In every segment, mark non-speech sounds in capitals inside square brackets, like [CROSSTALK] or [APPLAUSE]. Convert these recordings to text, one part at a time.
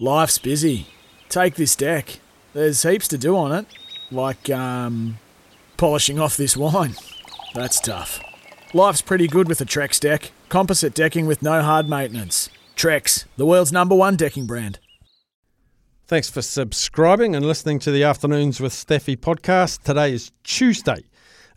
Life's busy. Take this deck. There's heaps to do on it, like um, polishing off this wine. That's tough. Life's pretty good with a Trex deck. Composite decking with no hard maintenance. Trex, the world's number one decking brand. Thanks for subscribing and listening to the Afternoons with Staffy podcast. Today is Tuesday,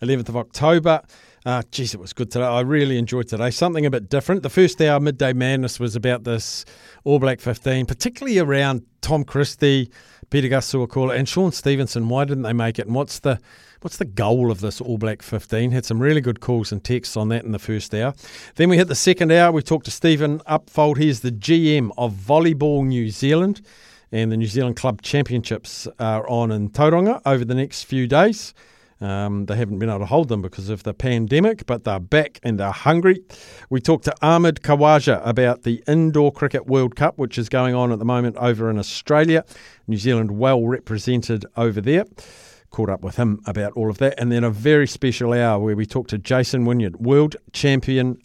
11th of October. Uh, geez, it was good today. I really enjoyed today. Something a bit different. The first hour, Midday Madness, was about this All Black 15, particularly around Tom Christie, Peter Gus Sowakula, and Shaun Stevenson. Why didn't they make it? And what's the what's the goal of this All Black 15? Had some really good calls and texts on that in the first hour. Then we hit the second hour. We talked to Steven Upfold. He's the GM of Volleyball New Zealand. And the New Zealand Club Championships are on in Tauranga over the next few days. Um, they haven't been able to hold them because of the pandemic, but they're back and they're hungry. We talked to Ahmad Khawaja about the Indoor Cricket World Cup, which is going on at the moment over in Australia. New Zealand well represented over there. Caught up with him about all of that. And then a very special hour where we talked to Jason Wynyard, world champion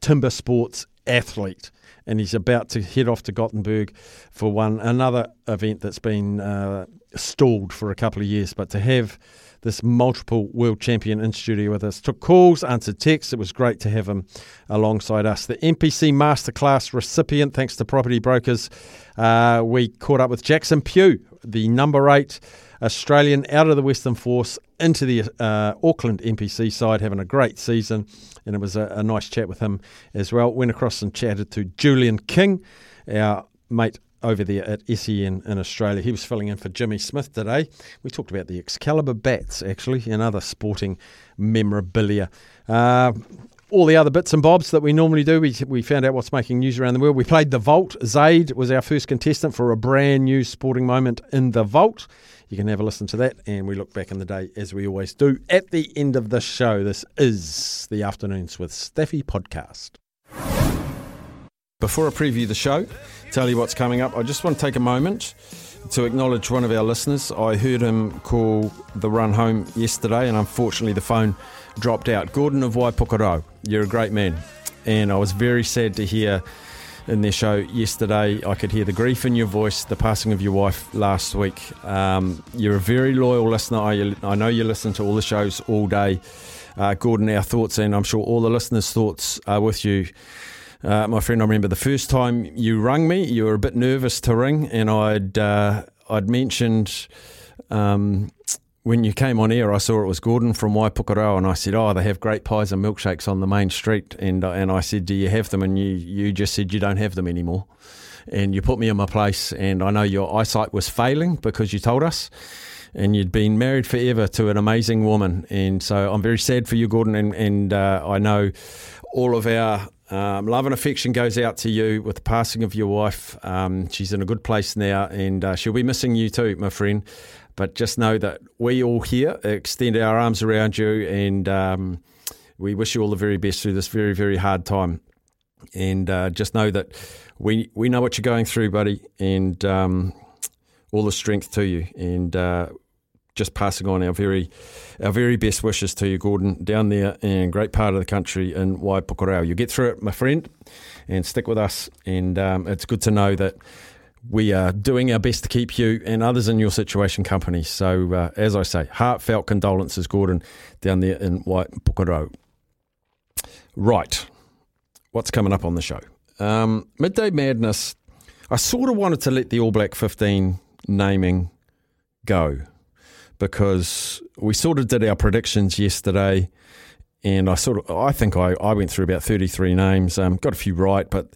timber sports athlete and he's about to head off to Gothenburg for one another event that's been uh, stalled for a couple of years. But to have this multiple world champion in studio with us. Took calls, answered texts. It was great to have him alongside us. The NPC Masterclass recipient, thanks to Property Brokers, uh, we caught up with Jackson Pugh, the number eight Australian out of the Western Force into the uh, Auckland NPC side, having a great season. And it was a, a nice chat with him as well. Went across and chatted to Julian King, our mate over there at SEN in Australia. He was filling in for Jimmy Smith today. We talked about the Excalibur bats, actually, and other sporting memorabilia. Uh, all the other bits and bobs that we normally do. We, we found out what's making news around the world. We played The Vault. Zaid was our first contestant for a brand new sporting moment in The Vault. You can have a listen to that, and we look back in the day as we always do at the end of the show. This is the Afternoons with Staffy podcast. Before I preview the show, tell you what's coming up, I just want to take a moment to acknowledge one of our listeners. I heard him call the run home yesterday, and unfortunately, the phone dropped out. Gordon of Waipukurau, you're a great man. And I was very sad to hear in their show yesterday, I could hear the grief in your voice, the passing of your wife last week. Um, you're a very loyal listener. I, I, know you listen to all the shows all day. Uh, Gordon, our thoughts, and I'm sure all the listeners' thoughts are with you. Uh, my friend, I remember the first time you rang me, you were a bit nervous to ring, and I'd uh, I'd mentioned um, when you came on air, I saw it was Gordon from Waipukurau, and I said, "Oh, they have great pies and milkshakes on the main street." And uh, and I said, "Do you have them?" And you you just said you don't have them anymore, and you put me in my place. And I know your eyesight was failing because you told us and you'd been married forever to an amazing woman. And so I'm very sad for you, Gordon, and, and uh, I know all of our um, love and affection goes out to you with the passing of your wife. Um, she's in a good place now, and uh, she'll be missing you too, my friend. But just know that we all here extend our arms around you, and um, we wish you all the very best through this very, very hard time. And uh, just know that we we know what you're going through, buddy, and um, all the strength to you. And uh, just passing on our very our very best wishes to you, Gordon, down there in great part of the country in Waipukurau. You get through it, my friend, and stick with us. And um, it's good to know that we are doing our best to keep you and others in your situation company. So, uh, as I say, heartfelt condolences, Gordon, down there in Waipukurau. Right, what's coming up on the show? Um, Midday Madness. I sort of wanted to let the All Black 15 naming go because we sort of did our predictions yesterday, and I sort of I think I, I went through about thirty three names, um, got a few right, but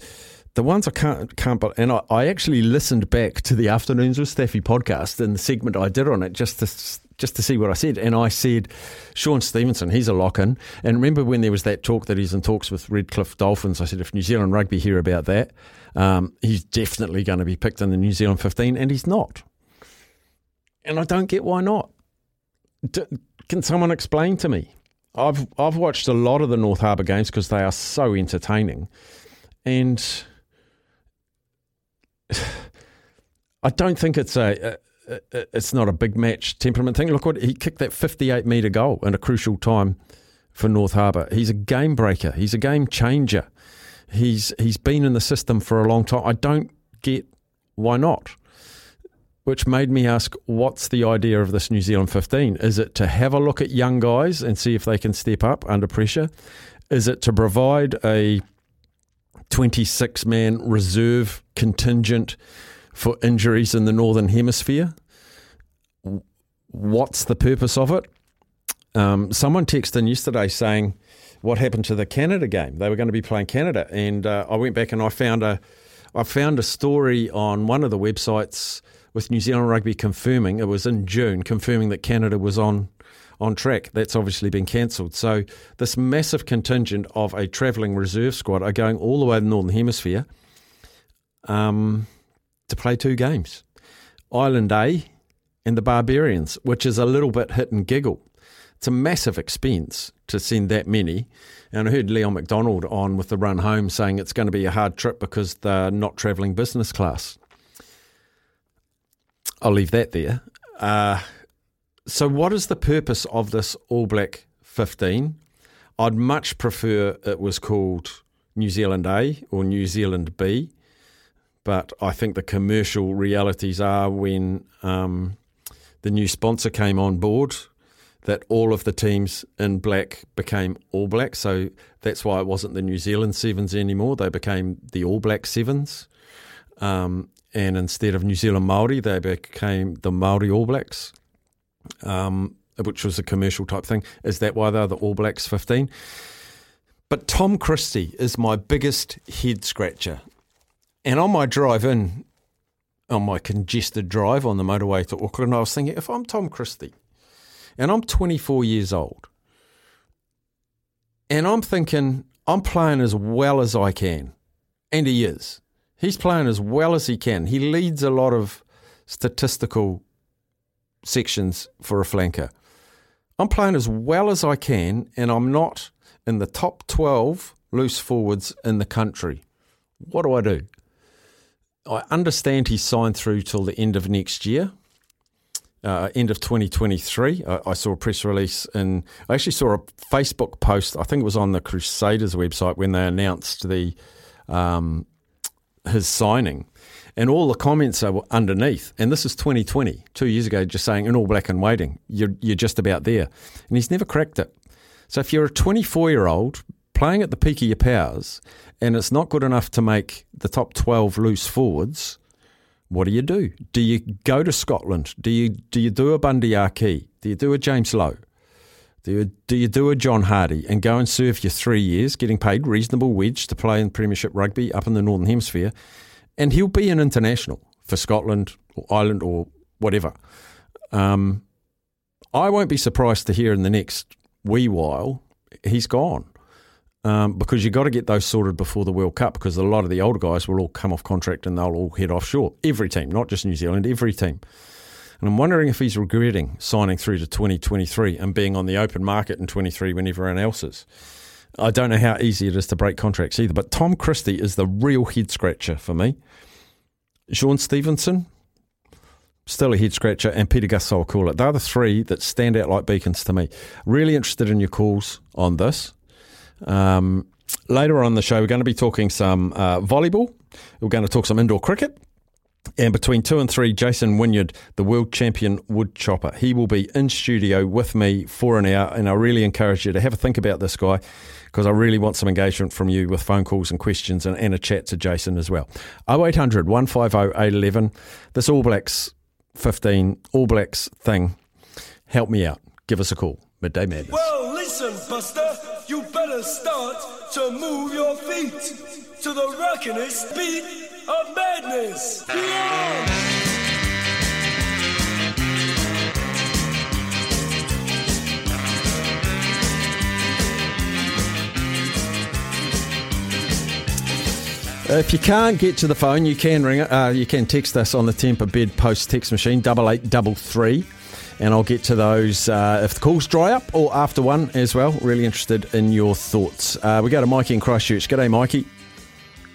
the ones I can't can't and I, I actually listened back to the afternoons with Staffy podcast and the segment I did on it just to just to see what I said, and I said Shaun Stevenson, he's a lock in. And remember when there was that talk that he's in talks with Redcliffe Dolphins? I said if New Zealand Rugby hear about that, um, he's definitely going to be picked in the New Zealand fifteen, and he's not and I don't get why not. D- can someone explain to me? I've I've watched a lot of the North Harbour games because they are so entertaining, and [SIGHS] I don't think it's a, a, a, it's not a big match temperament thing. Look what he kicked that 58 metre goal in a crucial time for North Harbour. He's a game breaker. He's a game changer. He's he's been in the system for a long time. I don't get Why not? Which made me ask, what's the idea of this New Zealand 15? Is it to have a look at young guys and see if they can step up under pressure? Is it to provide a 26 man reserve contingent for injuries in the Northern Hemisphere? What's the purpose of it? Um, someone texted in yesterday saying, What happened to the Canada game? They were going to be playing Canada. And uh, I went back and I found a, I found a story on one of the websites with New Zealand Rugby confirming, it was in June, confirming that Canada was on on track. That's obviously been cancelled. So this massive contingent of a travelling reserve squad are going all the way to the Northern Hemisphere um, to play two games. Ireland A and the Barbarians, which is a little bit hit and giggle. It's a massive expense to send that many. And I heard Leon MacDonald on with the run home saying it's going to be a hard trip because they're not travelling business class. I'll leave that there. Uh, so, what is the purpose of this All Black 15? I'd much prefer it was called New Zealand A or New Zealand B, but I think the commercial realities are when um, the new sponsor came on board that all of the teams in black became All Black. So that's why it wasn't the New Zealand Sevens anymore. They became the All Black Sevens. Um, and instead of New Zealand Maori, they became the Maori All Blacks, um, which was a commercial type thing. Is that why they're the All Blacks 15? But Tom Christie is my biggest head scratcher. And on my drive in, on my congested drive on the motorway to Auckland, I was thinking, if I'm Tom Christie and I'm 24 years old, and I'm thinking, I'm playing as well as I can, and he is. He's playing as well as he can. He leads a lot of statistical sections for a flanker. I'm playing as well as I can, and I'm not in the top 12 loose forwards in the country. What do I do? I understand he's signed through till the end of next year, uh, end of 2023. I, I, saw a press release and I actually saw a Facebook post. I think it was on the Crusaders website when they announced the um, his signing. And all the comments are underneath. And this is 2020, two years ago, just saying in all black and waiting, you're, you're just about there. And he's never cracked it. So if you're a 24 year old playing at the peak of your powers and it's not good enough to make the top 12 loose forwards, what do you do? Do you go to Scotland? Do you do you do a Aki? Do you do a James Lowe? Do you, do you do a John Hardie and go and serve your three years, getting paid reasonable wage to play in Premiership rugby up in the Northern Hemisphere, and he'll be an international for Scotland or Ireland or whatever. Um, I won't be surprised to hear in the next wee while he's gone. Um, because you've got to get those sorted before the World Cup because a lot of the older guys will all come off contract and they'll all head offshore. Every team, not just New Zealand, every team. And I'm wondering if he's regretting signing through to 2023 and being on the open market in 23 when everyone else is. I don't know how easy it is to break contracts either, but Tom Christie is the real head scratcher for me. Shaun Stevenson, still a head scratcher, and Pita Gus Sowakula. They're the three that stand out like beacons to me. Really interested in your calls on this. Um, later on the show, we're going to be talking some uh, volleyball. We're going to talk some indoor cricket. And between two and three, Jason Wynyard, the world champion wood chopper. He will be in studio with me for an hour. And I really encourage you to have a think about this guy because I really want some engagement from you with phone calls and questions and, and a chat to Jason as well. 0800 150 811. This All Blacks 15, All Blacks thing. Help me out. Give us a call. Midday Madness. Well, listen, Buster, you better start to move your feet to the rockinest beat of madness. If you can't get to the phone, you can ring it. Uh, you can text us on the Temper Bed Post text machine double eight double three, and I'll get to those uh, if the calls dry up or after one as well. Really interested in your thoughts. Uh, we go to Mikey in Christchurch. G'day, Mikey.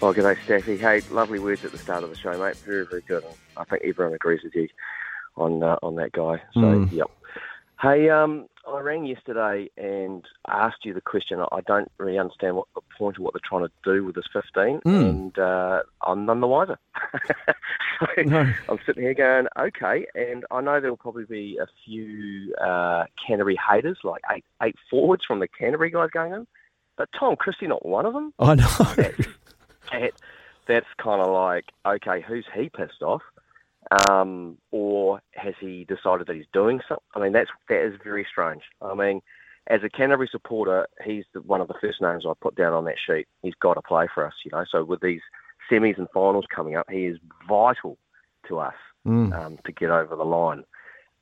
Oh, good day, Staffy. Hey, lovely words at the start of the show, mate. Very, very good. I think everyone agrees with you on uh, on that guy. So, mm. yep. Hey, um, I rang yesterday and asked you the question. I don't really understand what the point of what they're trying to do with this 15, Mm. and uh, I'm none the wiser. [LAUGHS] so No. I'm sitting here going, okay, and I know there'll probably be a few uh, Canterbury haters, like eight, eight forwards from the Canterbury guys going in, but Tom Christie not one of them. I know. [LAUGHS] That, that's kind of like, okay, who's he pissed off? Um, or has he decided that he's doing something? I mean, that's that is very strange. I mean, as a Canterbury supporter, he's the, one of the first names I put down on that sheet. He's got to play for us, you know. So with these semis and finals coming up, he is vital to us Mm. um, to get over the line.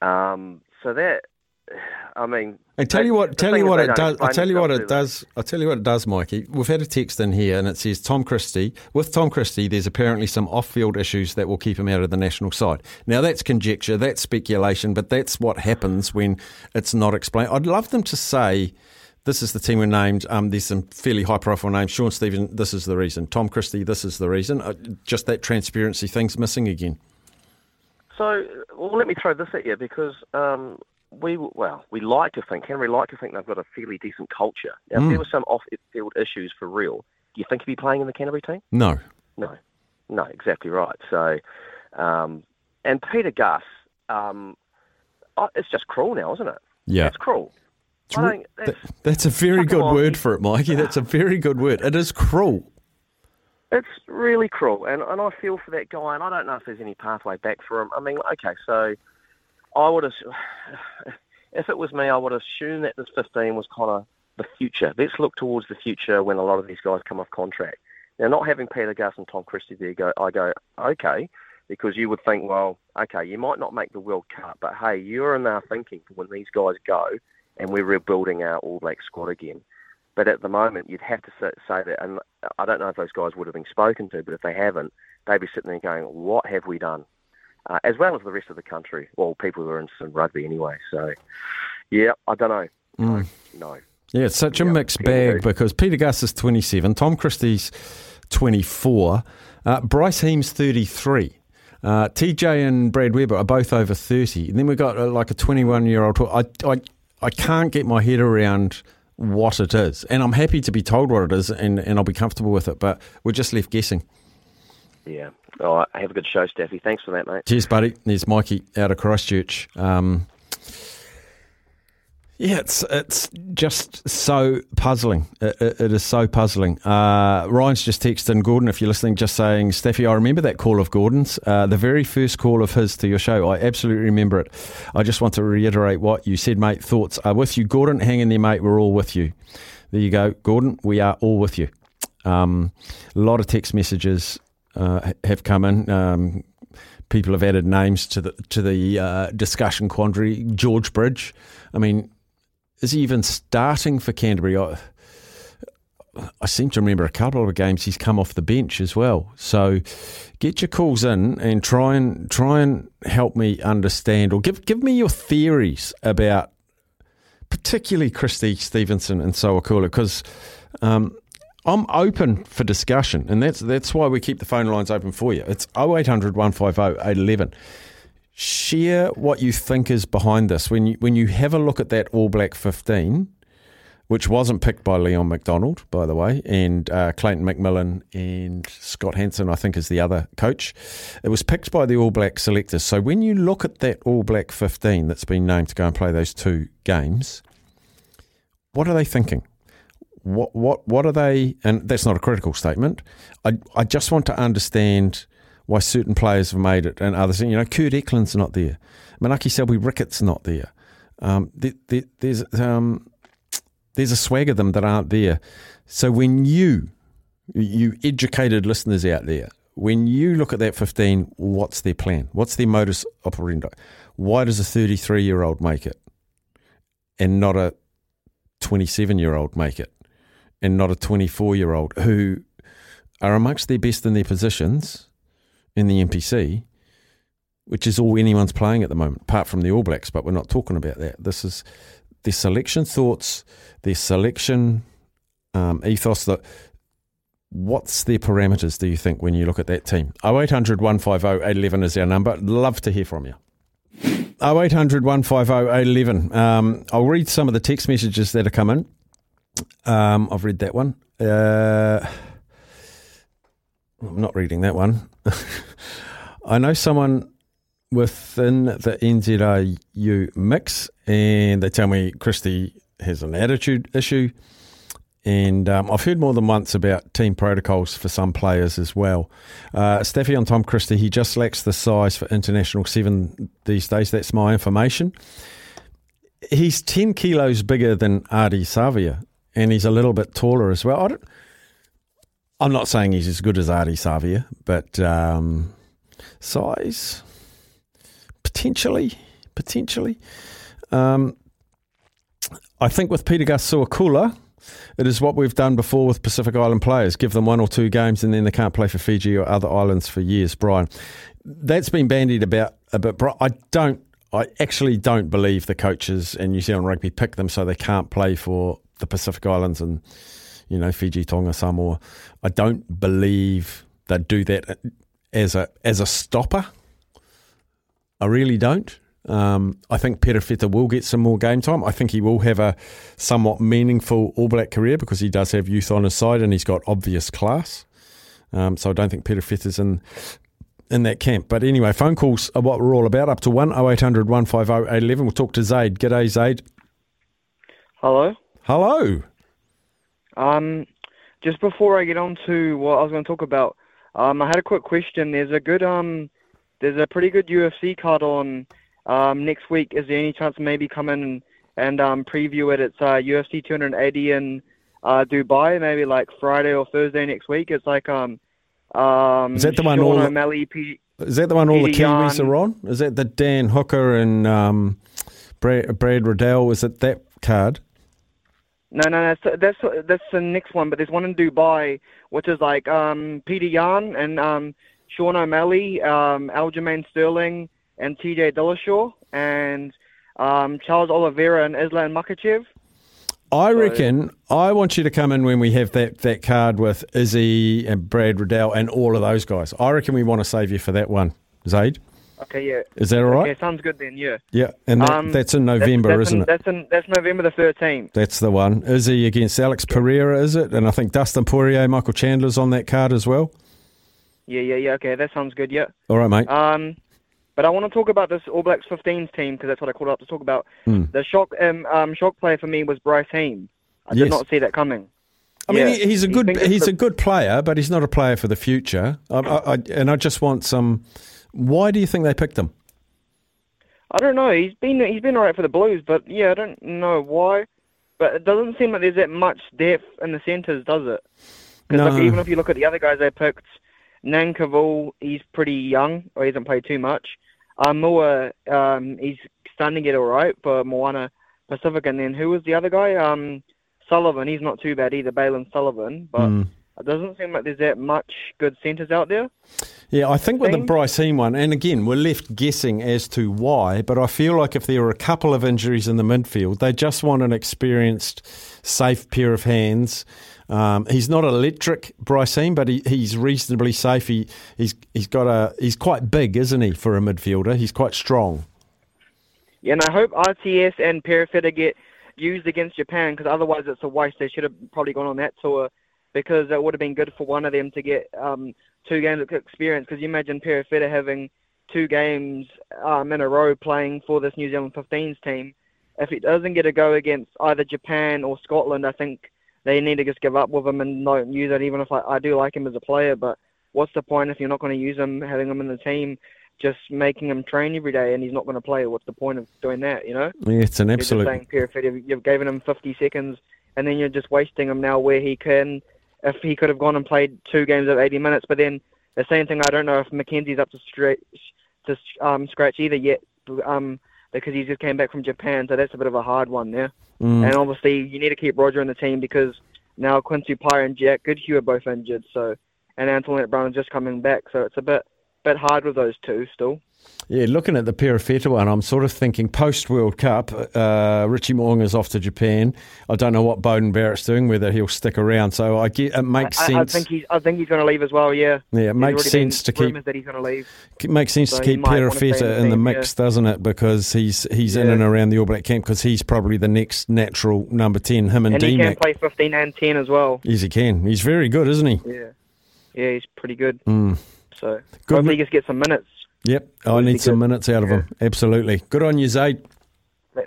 Um, so that, [SIGHS] I mean, And tell you what, tell you what it does. I tell you what it does. I tell you what it does, Mikey. We've had a text in here, and it says Tom Christie. With Tom Christie, there's apparently some off-field issues that will keep him out of the national side. Now that's conjecture, that's speculation, but that's what happens when it's not explained. I'd love them to say. This is the team we named. Um, there's some fairly high-profile names. Sean Stephen, this is the reason. Tom Christie, this is the reason. Uh, just that transparency thing's missing again. So, well, let me throw this at you because um, we, well, we like to think, Henry like to think they've got a fairly decent culture. Now, if Mm. there were some off-field issues for real, do you think he'd be playing in the Canterbury team? No. No, no, exactly right. So, um, and Peter Gus, um, oh, it's just cruel now, isn't it? Yeah. It's cruel. It's re- that's- that- that's a very good word for it, Mikey. That's a very good word. It is cruel. It's really cruel, and, and I feel for that guy, and I don't know if there's any pathway back for him. I mean, okay, so I would have, [SIGHS] if it was me, I would assume that this 15 was kind of the future. Let's look towards the future when a lot of these guys come off contract. Now, not having Peter Gus and Tom Christie there, go, I go, okay, because you would think, well, okay, you might not make the World Cup, but hey, you're in our thinking for when these guys go and we're rebuilding our All Black squad again. But at the moment, you'd have to say say that, and I don't know if those guys would have been spoken to, but if they haven't, they'd be sitting there going, "What have we done?" Uh, as well as the rest of the country, well, people who are interested in rugby anyway. So, yeah, I don't know. Mm. No, Yeah, it's such a Yeah, mixed bag because Peter Gus is 27, Tom Christie's 24, uh, Bryce Heem's 33. Uh, TJ and Brad Weber are both over 30. And then we've got uh, like a 21 year old. I, I, I can't get my head around what it is. And I'm happy to be told what it is and, and I'll be comfortable with it, but we're just left guessing. Yeah. All right, have a good show, Staffy. Thanks for that, mate. Cheers, buddy. There's Mikey out of Christchurch. Um, yeah, it's it's just so puzzling. It, it, it is so puzzling. Uh, Ryan's just texted Gordon, if you're listening, just saying, Staffy, I remember that call of Gordon's, uh, the very first call of his to your show. I absolutely remember it. I just want to reiterate what you said, mate. Thoughts are with you, Gordon. Hang in there, mate. We're all with you. There you go, Gordon. We are all with you. Um, a lot of text messages uh, have come in. Um, people have added names to the to the uh, discussion quandary. George Bridge. I mean, is he even starting for Canterbury? I, I seem to remember a couple of games he's come off the bench as well. So get your calls in and try and try and help me understand or give give me your theories about particularly Christie Stevenson and Sowakula because um, I'm open for discussion and that's that's why we keep the phone lines open for you. It's 0800 150 811 share what you think is behind this. When you when you have a look at that All Black 15, which wasn't picked by Leon MacDonald, by the way, and uh, Clayton McMillan and Scott Hansen, I think, is the other coach. It was picked by the All Black selectors. So when you look at that All Black 15 that's been named to go and play those two games, what are they thinking? What what what are they? And that's not a critical statement. I I just want to understand why certain players have made it and others. You know, Kurt Eklund's not there. Manaaki Selby-Rickit not there. Um, there, there there's um, there's a swag of them that aren't there. So when you you educated listeners out there, when you look at that 15, what's their plan? What's their modus operandi? Why does a 33 year old make it and not a 27 year old make it and not a 24 year old who are amongst their best in their positions in the NPC, which is all anyone's playing at the moment, apart from the All Blacks, but we're not talking about that. This is their selection thoughts, their selection um, ethos. That what's their parameters? Do you think when you look at that team? 0800 150 811 is our number. Love to hear from you. 0800 150 811. Um, I'll read some of the text messages that have come in. Um, I've read that one. Uh, I'm not reading that one. [LAUGHS] I know someone within the NZRU mix, and they tell me Christie has an attitude issue. And um, I've heard more than once about team protocols for some players as well. Uh, Staffy on Tom Christie, he just lacks the size for international seven these days. That's my information. He's 10 kilos bigger than Ardie Savea, and he's a little bit taller as well. I I'm not saying he's as good as Ardie Savea, but um, size, potentially, potentially. Um, I think with Pita Gus Sowakula, it is what we've done before with Pacific Island players. Give them one or two games and then they can't play for Fiji or other islands for years, Brian. That's been bandied about a bit. I don't, I actually don't believe the coaches in New Zealand rugby pick them so they can't play for the Pacific Islands and, you know, Fiji, Tonga, Samoa. I don't believe they do that as a as a stopper. I really don't. Um, I think Perofeta will get some more game time. I think he will have a somewhat meaningful All Black career because he does have youth on his side and he's got obvious class. Um, so I don't think Perofeta's in in that camp. But anyway, phone calls are what we're all about. Up to 1 0800 150 811. We'll talk to Zaid. G'day, Zaid. Hello. Hello. Um, just before I get on to what I was going to talk about, um, I had a quick question. There's a good um, there's a pretty good UFC card on um, next week. Is there any chance maybe come in and, and um, preview it? It's uh, UFC 280 in uh, Dubai, maybe like Friday or Thursday next week. It's like um, um, Is that the one Sean all the- O'Malley, P- Is that the one all the Kiwis are on? Is that the Dan Hooker and um, Brad, Brad Riddell? Is it that card? No, no, that's that's that's the next one. But there's one in Dubai, which is like um, Peter Yan and um, Sean O'Malley, um, Aljamain Sterling, and T.J. Dillashaw, and um, Charles Oliveira and Islam Makhachev. I reckon I want you to come in when we have that, that card with Izzy and Brad Riddell and all of those guys. I reckon we want to save you for that one, Zaid. Okay, yeah. Is that all right? Okay, sounds good then. Yeah. Yeah, and that, Um, that's in November, that's isn't in, it? That's in that's November the thirteenth. That's the one. Izzy against Alex Pereira, is it? And I think Dustin Poirier, Michael Chandler's on that card as well. Yeah, yeah, yeah. Okay, that sounds good. Yeah. All right, mate. Um, but I want to talk about this All Blacks 15s team because that's what I called up to talk about. Hmm. The shock um, um shock player for me was Bryce Heem. I Yes. did not see that coming. I mean, Yeah. he, he's a good he's a good player, but he's not a player for the future. I, I, I, and I just want some. Why do you think they picked him? I don't know. He's been he's been alright for the Blues, but yeah, I don't know why. But it doesn't seem like there's that much depth in the centres, does it? Because No. even if you look at the other guys they picked, Nankivell, he's pretty young, or he hasn't played too much. Aumua, um, he's starting to get alright for Moana Pasifika, and then who was the other guy? Um, Sullivan. He's not too bad either, Bailyn Sullivan. But Hmm. It doesn't seem like there's that much good centres out there. Yeah, I think with the. Bryce Heem one, and again, we're left guessing as to why, but I feel like if there were a couple of injuries in the midfield, they just want an experienced, safe pair of hands. Um, he's not electric, Bryce Heem, but he, he's reasonably safe. He, he's he's got a he's quite big, isn't he, for a midfielder? He's quite strong. Yeah, and I hope RTS and Perofeta get used against Japan because otherwise it's a waste. They should have probably gone on that tour because it would have been good for one of them to get um, two games of experience. Because you imagine Perofeta having two games um, in a row playing for this New Zealand 15s team. If he doesn't get a go against either Japan or Scotland, I think they need to just give up with him and not use it. Even if I, I do like him as a player, but what's the point if you're not going to use him, having him in the team? Just making him train every day and he's not going to play. What's the point of doing that? You know, Yeah, it's an you're just absolute. saying you've given him 50 seconds and then you're just wasting him now where he can, if he could have gone and played two games of 80 minutes. But then the same thing, I don't know if McKenzie's up to stretch to um, scratch either yet, um, because he just came back from Japan. So that's a bit of a hard one there. Mm. And obviously, you need to keep Roger in the team because now Quinn Tupaea and Jack Goodhue are both injured. So, and Anton Lienert-Brown is just coming back. So it's a bit bit hard with those two still. Yeah, looking at the Perofeta one, I'm sort of thinking post World Cup, uh, Richie Mo'unga's off to Japan. I don't know what Beauden Barrett's doing, whether he'll stick around. So I get it makes I, sense. I think he's I think he's going to leave as well. Yeah. yeah, it makes sense to keep that he's going to leave. it makes sense So to keep might wanna stay in Perofeta the in the team, mix, doesn't it? Because he's he's in and around the All Black camp because he's probably the next natural number ten. Him and, And he can D-Mac. play 15 and 10 as well. Yes, he can. He's very good, isn't he? Yeah. Yeah, he's pretty good. Mm. So Good hopefully he gets get some minutes. Yep, I need some minutes out of him. Absolutely. Good on you, Zaid.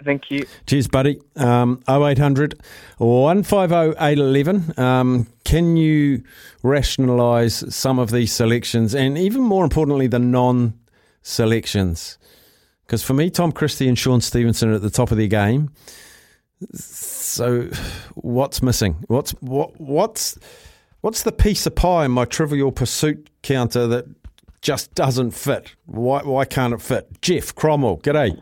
Thank you. Cheers, buddy. Um, 0800 150 811. Um, can you rationalise some of these selections and even more importantly, the non selections? Because for me, Tom Christie and Shaun Stevenson are at the top of their game. So, what's missing? What's what? What's what's the piece of pie in my Trivial Pursuit counter that just doesn't fit? Why why can't it fit? Jeff Cromwell, g'day.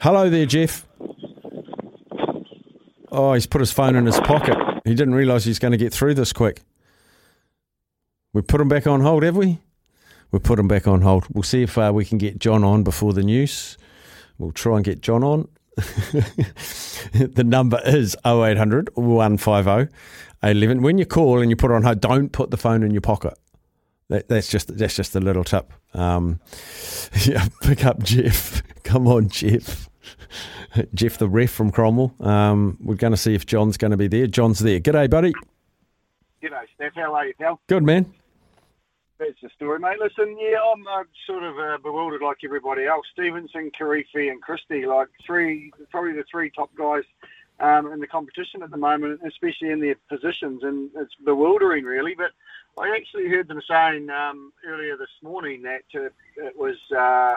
Hello there, Jeff. Oh, he's put his phone in his pocket. He didn't realise he's going to get through this quick. We put him back on hold, have we? We put him back on hold. We'll see if uh, we can get John on before the news. We'll try and get John on. [LAUGHS] the number is 0800 150 811. When you call and you put it on hold, don't put the phone in your pocket. That, that's just that's just a little tip. Um, [LAUGHS] yeah, pick up Jeff. [LAUGHS] Come on, Jeff. Jeff, the ref from Cromwell. Um, we're going to see if John's going to be there. John's there. G'day, buddy. G'day, Steph. How are you, pal? Good man. That's the story, mate. Listen, yeah, I'm uh, sort of uh, bewildered like everybody else. Stevenson, Karifi, and Christie, like three, probably the three top guys um, in the competition at the moment, especially in their positions, and it's bewildering, really. But I actually heard them saying um, earlier this morning that uh, it was uh,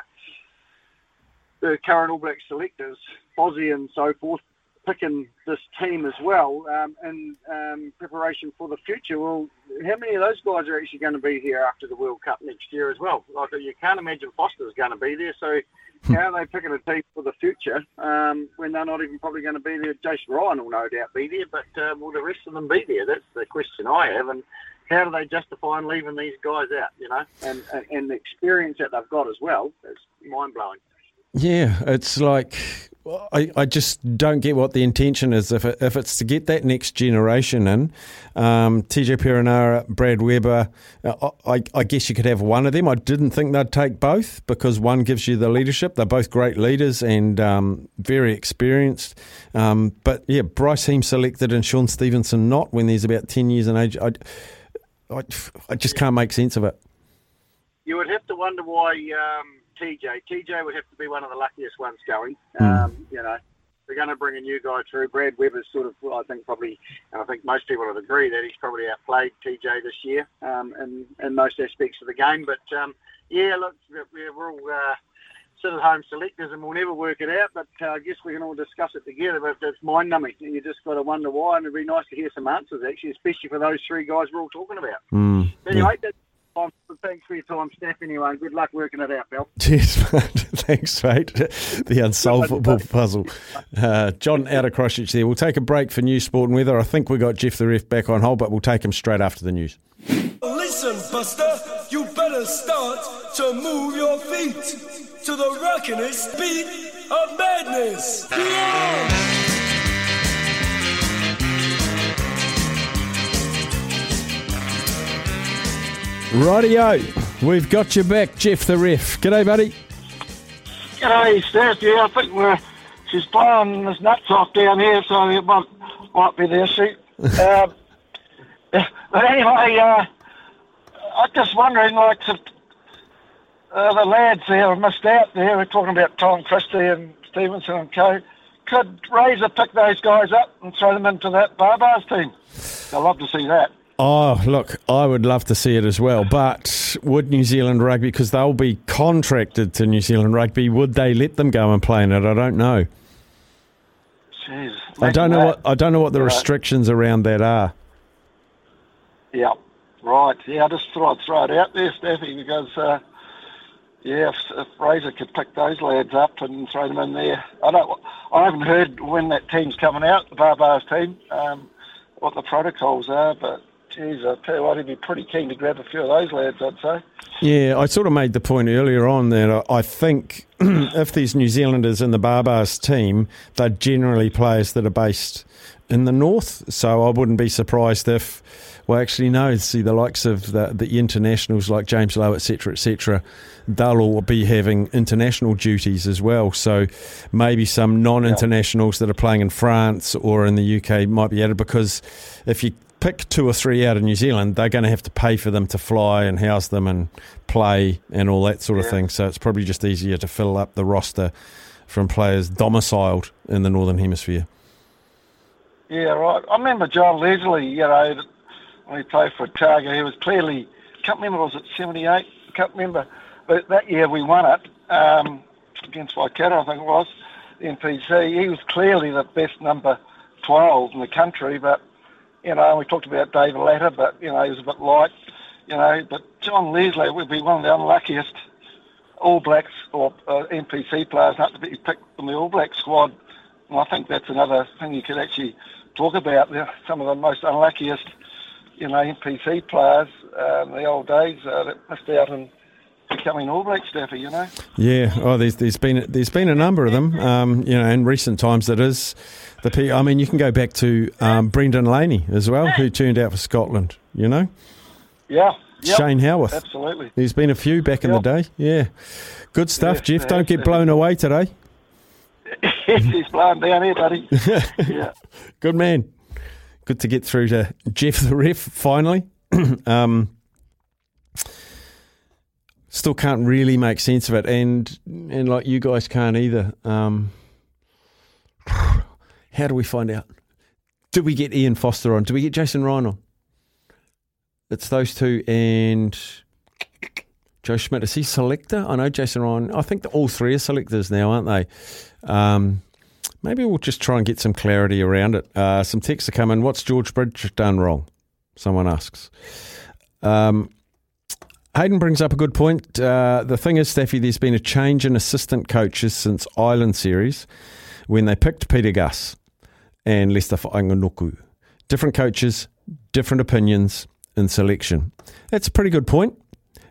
the current All Black selectors, Fozzie and so forth, picking this team as well um, in um, preparation for the future. Well, how many of those guys are actually going to be here after the World Cup next year as well? Like you can't imagine Foster's going to be there. So how are they picking a team for the future um, when they're not even probably going to be there? Jason Ryan will no doubt be there, but uh, will the rest of them be there? That's the question I have. And how do they justify leaving these guys out? You know, and and, and the experience that they've got as well is mind blowing. Yeah, it's like I, I just don't get what the intention is. If it, if it's to get that next generation in, um, TJ Perenara, Brad Weber, uh, I, I guess you could have one of them. I didn't think they'd take both because one gives you the leadership. They're both great leaders and um, very experienced. Um, but yeah, Bryce Heem selected and Shaun Stevenson not when there's about ten years in age. I, I, I just can't make sense of it. You would have to wonder why um, TJ. TJ would have to be one of the luckiest ones going. Um, you know, they're going to bring a new guy through. Brad Weber's sort of, well, I think probably, and I think most people would agree that he's probably outplayed TJ this year um, in, in most aspects of the game. But um, yeah, look, we're, we're all uh, sit at home selectors and we'll never work it out. But uh, I guess we can all discuss it together. But it's mind numbing. You just got to wonder why. And it'd be nice to hear some answers, actually, especially for those three guys we're all talking about. Mm, Anyway, that's time. Thanks for your time, Steph. Anyway, good luck working it out, pal. [LAUGHS] Cheers, mate. Thanks, mate. The unsolvable [LAUGHS] puzzle. Uh, John out of Christchurch there. We'll take a break for news, sport and weather. I think we got Jeff the ref back on hold, but we'll take him straight after the news. Listen, Buster, you better start to move your feet to the rockinest beat of madness. Yeah! Rightio, we've got you back, Jeff the ref. G'day, buddy. G'day, Steph. Yeah, I think we're she's playing this nuts off down here, so it might, might be the issue. [LAUGHS] um, [LAUGHS] but anyway, uh, I'm just wondering, like, if uh, the lads there have missed out there. We're talking about Tom Christie and Stevenson and co. Could Razor pick those guys up and throw them into that Barbars team? I'd love to see that. Oh, look, I would love to see it as well, but would New Zealand Rugby, because they'll be contracted to New Zealand Rugby, would they let them go and play in it? I don't know. Jeez, I don't know what I don't know what the restrictions around that are. Yeah, right. Yeah, I just thought I'd throw it out there, Staffy, because uh, yeah, if, if Razor could pick those lads up and throw them in there, I don't. I haven't heard when that team's coming out, the Barbars team, um, what the protocols are, but geez, I tell you what, he'd be pretty keen to grab a few of those lads, I'd say. Yeah, I sort of made the point earlier on that I think [CLEARS THROAT] if these New Zealanders in the Barbars team, they're generally players that are based in the north. So I wouldn't be surprised if, well, actually, no, see the likes of the, the internationals like James Lowe, etc., etc., they'll all be having international duties as well. So maybe some non internationals that are playing in France or in the UK might be added because if you pick two or three out of New Zealand, they're going to have to pay for them to fly and house them and play and all that sort of Yeah. thing. So it's probably just easier to fill up the roster from players domiciled in the Northern Hemisphere. Yeah, right. I remember John Leslie, you know, when he played for Otago, he was clearly, can't remember, was it 78? Can't remember. But that year we won it um, against Waikato, I think it was, the NPC. He was clearly the best number 12 in the country, but, you know, we talked about David Latter, but, you know, he was a bit light, you know. But John Leslie would be one of the unluckiest All Blacks or uh, NPC players not to be picked in the All Black squad. And I think that's another thing you could actually talk about. They're some of the most unluckiest, you know, NPC players uh, in the old days uh, that missed out on becoming All Black staffer, you know. Yeah, oh, there's there's been there's been a number of them. Um, you know, in recent times, that is the. P. I mean, you can go back to um, Brendan Laney as well, who turned out for Scotland. You know, Yeah. Yep. Shane Howarth. Absolutely. There's been a few back in Yep. the day. Yeah, good stuff, Yes, Jeff. Don't get blown away today. [LAUGHS] He's blowing down here, buddy. [LAUGHS] yeah. Good man. Good to get through to Jeff the ref finally. [CLEARS THROAT] um, still can't really make sense of it, and and like you guys can't either. Um, [SIGHS] how do we find out? Do we get Ian Foster on? Do we get Jason Ryan on? It's those two and Joe Schmidt. Is he selector? I know Jason Ryan. I think all three are selectors now, aren't they? Um, maybe we'll just try and get some clarity around it. Uh, some texts are coming. What's George Bridge done wrong? Someone asks. Um, Hayden brings up a good point. Uh, the thing is, Staffy, there's been a change in assistant coaches since Ireland Series when they picked Peter Gus and Leicester Fainga'anuku. Different coaches, different opinions in selection. That's a pretty good point.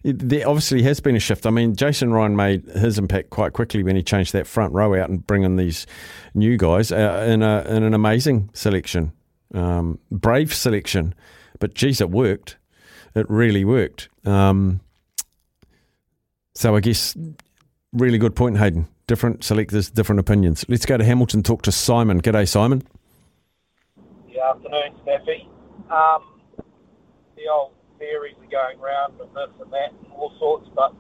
There obviously has been a shift. I mean, Jason Ryan made his impact quite quickly when he changed that front row out and bring in these new guys uh, in, a, in an amazing selection, um, brave selection. But geez, it worked. It really worked. Um, so I guess really good point, Hayden. Different selectors, different opinions. Let's go to Hamilton. Talk to Simon. G'day, Simon. Good afternoon, Staffy. Um, the old theories are going round and this and that and all sorts, but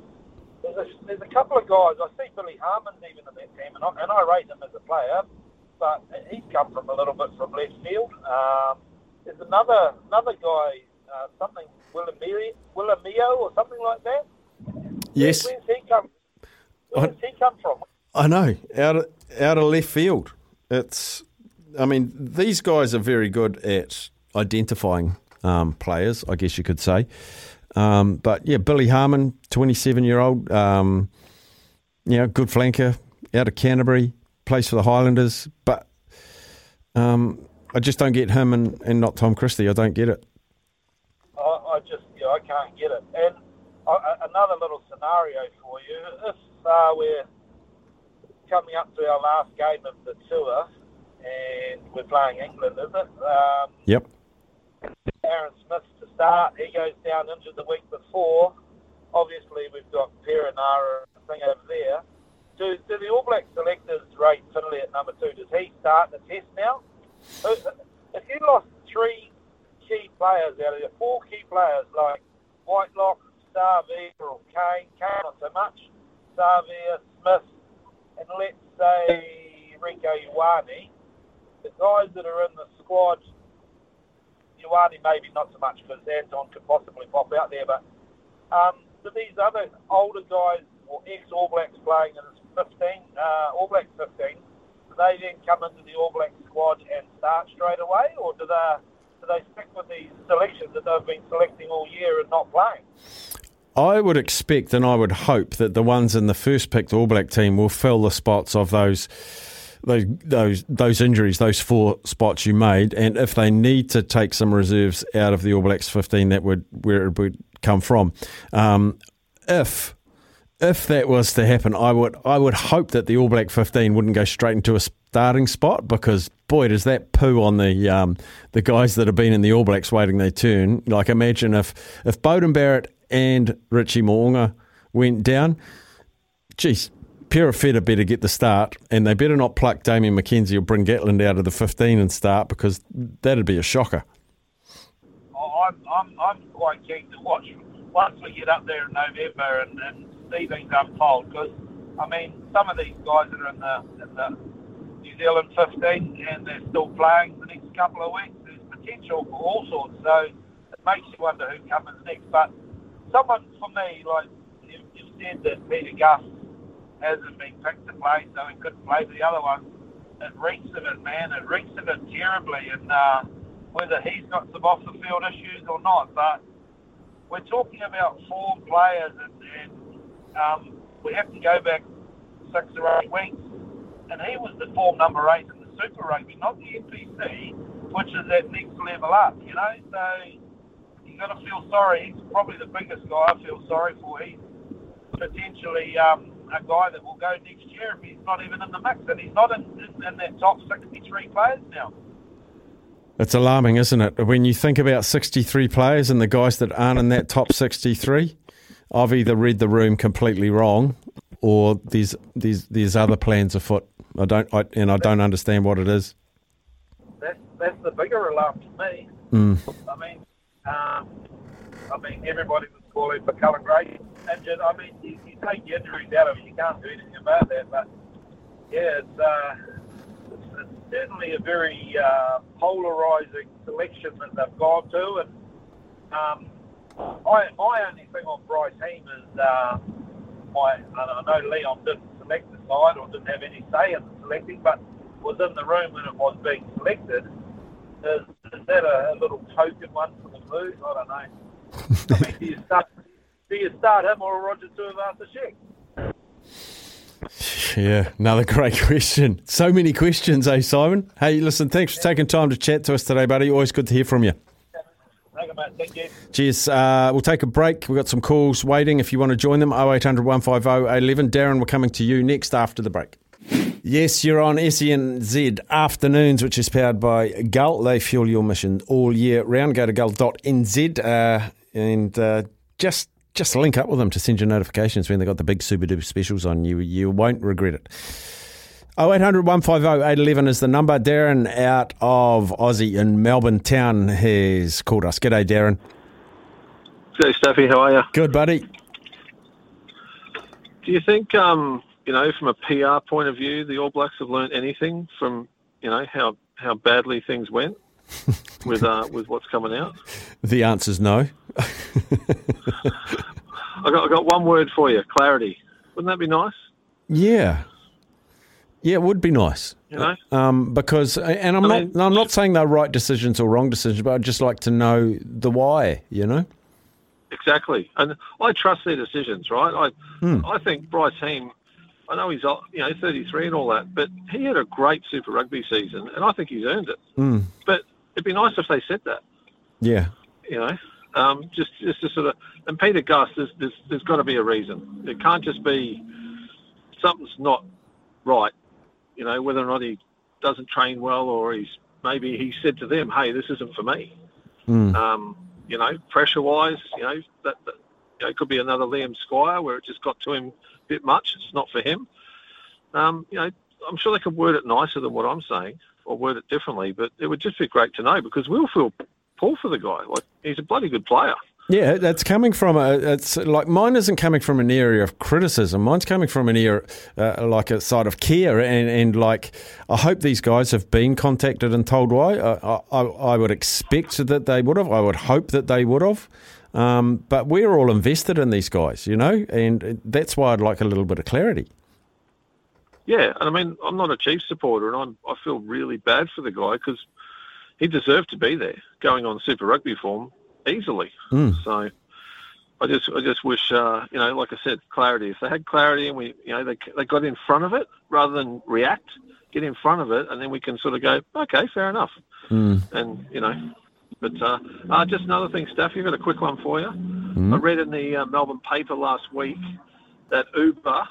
there's a, there's a couple of guys. I see Billy Harmon's even in that team, and I, and I rate him as a player, but he's come from a little bit from left field. Um, there's another another guy, uh, something Willamio, Willamio or something like that. Yes, Where, Where's he come? Where's he come from? I know. Out of, out of left field. It's. I mean, these guys are very good at identifying um, players. I guess you could say. Um, but yeah, Billy Harmon, twenty-seven year old. Um, yeah, good flanker out of Canterbury, plays for the Highlanders. But um, I just don't get him and, and not Tom Christie. I don't get it. I, just, yeah, I can't get it. And I- another little scenario for you: if uh, we're coming up to our last game of the tour, and we're playing England, is it? Um, Yep. Aaron Smith to start. He goes down injured the week before. Obviously, we've got Perenara thing over there. Do, do the All Black selectors rate Finlay at number two? Does he start the test now? If you lost three key players out of your four key players like Whitelock, Starvey, or Cane, Cane not so much, Starvey, Smith, and let's say Rieko Ioane, the guys that are in the squad Ioane maybe not so much because Anton could possibly pop out there, but um, do these other older guys or ex-All Blacks playing in this 15, uh, All Blacks 15, do they then come into the All Black squad and start straight away, or do they they stick with these selections that they've been selecting all year and not playing? I would expect and I would hope that the ones in the first picked All Black team will fill the spots of those those those those injuries, those four spots you made, and if they need to take some reserves out of the All Blacks fifteen, that would where it would come from. Um, if if that was to happen, I would I would hope that the All Black 15 wouldn't go straight into a starting spot because boy does that poo on the um, the guys that have been in the All Blacks waiting their turn. Like imagine if if Beauden Barrett and Richie Mo'unga went down, geez, Perofeta better get the start and they better not pluck Damian McKenzie or bring Gatland out of the 15 and start because that'd be a shocker. I'm, I'm, I'm quite keen to watch once we get up there in November and, and see things unfold. Because I mean, some of these guys that are in the, in the Zealand 15 and they're still playing the next couple of weeks. There's potential for all sorts. So it makes you wonder who comes next. But someone for me, like you, you said that Pita Gus hasn't been picked to play, so he couldn't play for the other one. It reeks of it, man. It reeks of it terribly. And uh, whether he's got some off the field issues or not, but we're talking about four players, and, and um, we have to go back six or eight weeks. And he was the form number eight in the Super Rugby, not the NPC, which is that next level up, you know? So you got to feel sorry. He's probably the biggest guy I feel sorry for. He's potentially um, a guy that will go next year if he's not even in the mix. And he's not in, in, in that top 63 players now. It's alarming, isn't it? When you think about 63 players and the guys that aren't in that top 63, I've either read the room completely wrong or there's there's there's other plans afoot. I don't I, and I don't understand what it is. That's that's the bigger alarm to me. Mm. I mean, um, I mean everybody was calling for Cullen Grace injured. I mean, you, you take the injuries out of it, you can't do anything about that. But yeah, it's. Uh, it's certainly a very uh, polarising selection that they've gone to. And um, I, my only thing on Bryce Heem is uh, my, I know Leon didn't select the side or didn't have any say in the selecting, but was in the room when it was being selected. Is, is that a, a little token one for the Blues? I don't know. I mean, do you start, do you start him or Roger Tuivasa-Sheck? Yeah, another great question. So many questions, eh, Simon? Hey, listen, thanks for taking time to chat to us today, buddy. Always good to hear from you. Thank you. Cheers. Uh, we'll take a break. We've got some calls waiting if you want to join them. 0800 150 811. Darren, we're coming to you next after the break. Yes, you're on SENZ Afternoons, which is powered by Gull. They fuel your mission all year round. Go to gull.nz uh, and uh, just just link up with them to send you notifications when they've got the big super duper specials on. You you won't regret it. 0800 150 811 is the number. Darren out of Aussie in Melbourne town has called us. G'day, Darren. G'day, Staffy. How are you? Good, buddy. Do you think, um, you know, from a PR point of view, the All Blacks have learned anything from, you know, how, how badly things went [LAUGHS] with uh, with what's coming out? The answer's no. [LAUGHS] I got I got one word for you: clarity. Wouldn't that be nice? Yeah. Yeah, it would be nice. You know? Um, because, and I'm I not, mean- I'm not saying they're right decisions or wrong decisions, but I'd just like to know the why. You know? Exactly, and I trust their decisions. Right? I Hmm. I think Bryce Heem. I know he's uh, you know 33 and all that, but he had a great Super Rugby season, and I think he's earned it. Mm. But it'd be nice if they said that. Yeah. you know, um, just just to sort of. And Pita Gus, there's there's, there's got to be a reason. It can't just be something's not right. You know, whether or not he doesn't train well, or he's maybe he said to them, "Hey, this isn't for me." Mm. Um, you know, pressure wise, you know that, that you know, it could be another Liam Squire where it just got to him a bit much. It's not for him. Um, you know, I'm sure they could word it nicer than what I'm saying, or word it differently. But it would just be great to know because we'll feel poor for the guy. Like he's a bloody good player. Yeah, that's coming from a. It's like mine isn't coming from an area of criticism. Mine's coming from an area uh, like a side of care, and, and like I hope these guys have been contacted and told why. I, I, I would expect that they would have. I would hope that they would have. Um, but we're all invested in these guys, you know, and that's why I'd like a little bit of clarity. Yeah, and I mean, I'm not a Chiefs supporter, and I'm, I feel really bad for the guy because he deserved to be there, going on Super Rugby form easily. Mm. So, I just I just wish uh, you know, like I said, clarity. If they had clarity and we you know they they got in front of it rather than react, get in front of it, and then we can sort of go, okay, fair enough, Mm. and you know. But uh, uh, just another thing, Staff, you've got a quick one for you. I read in the uh, Melbourne paper last week that Uber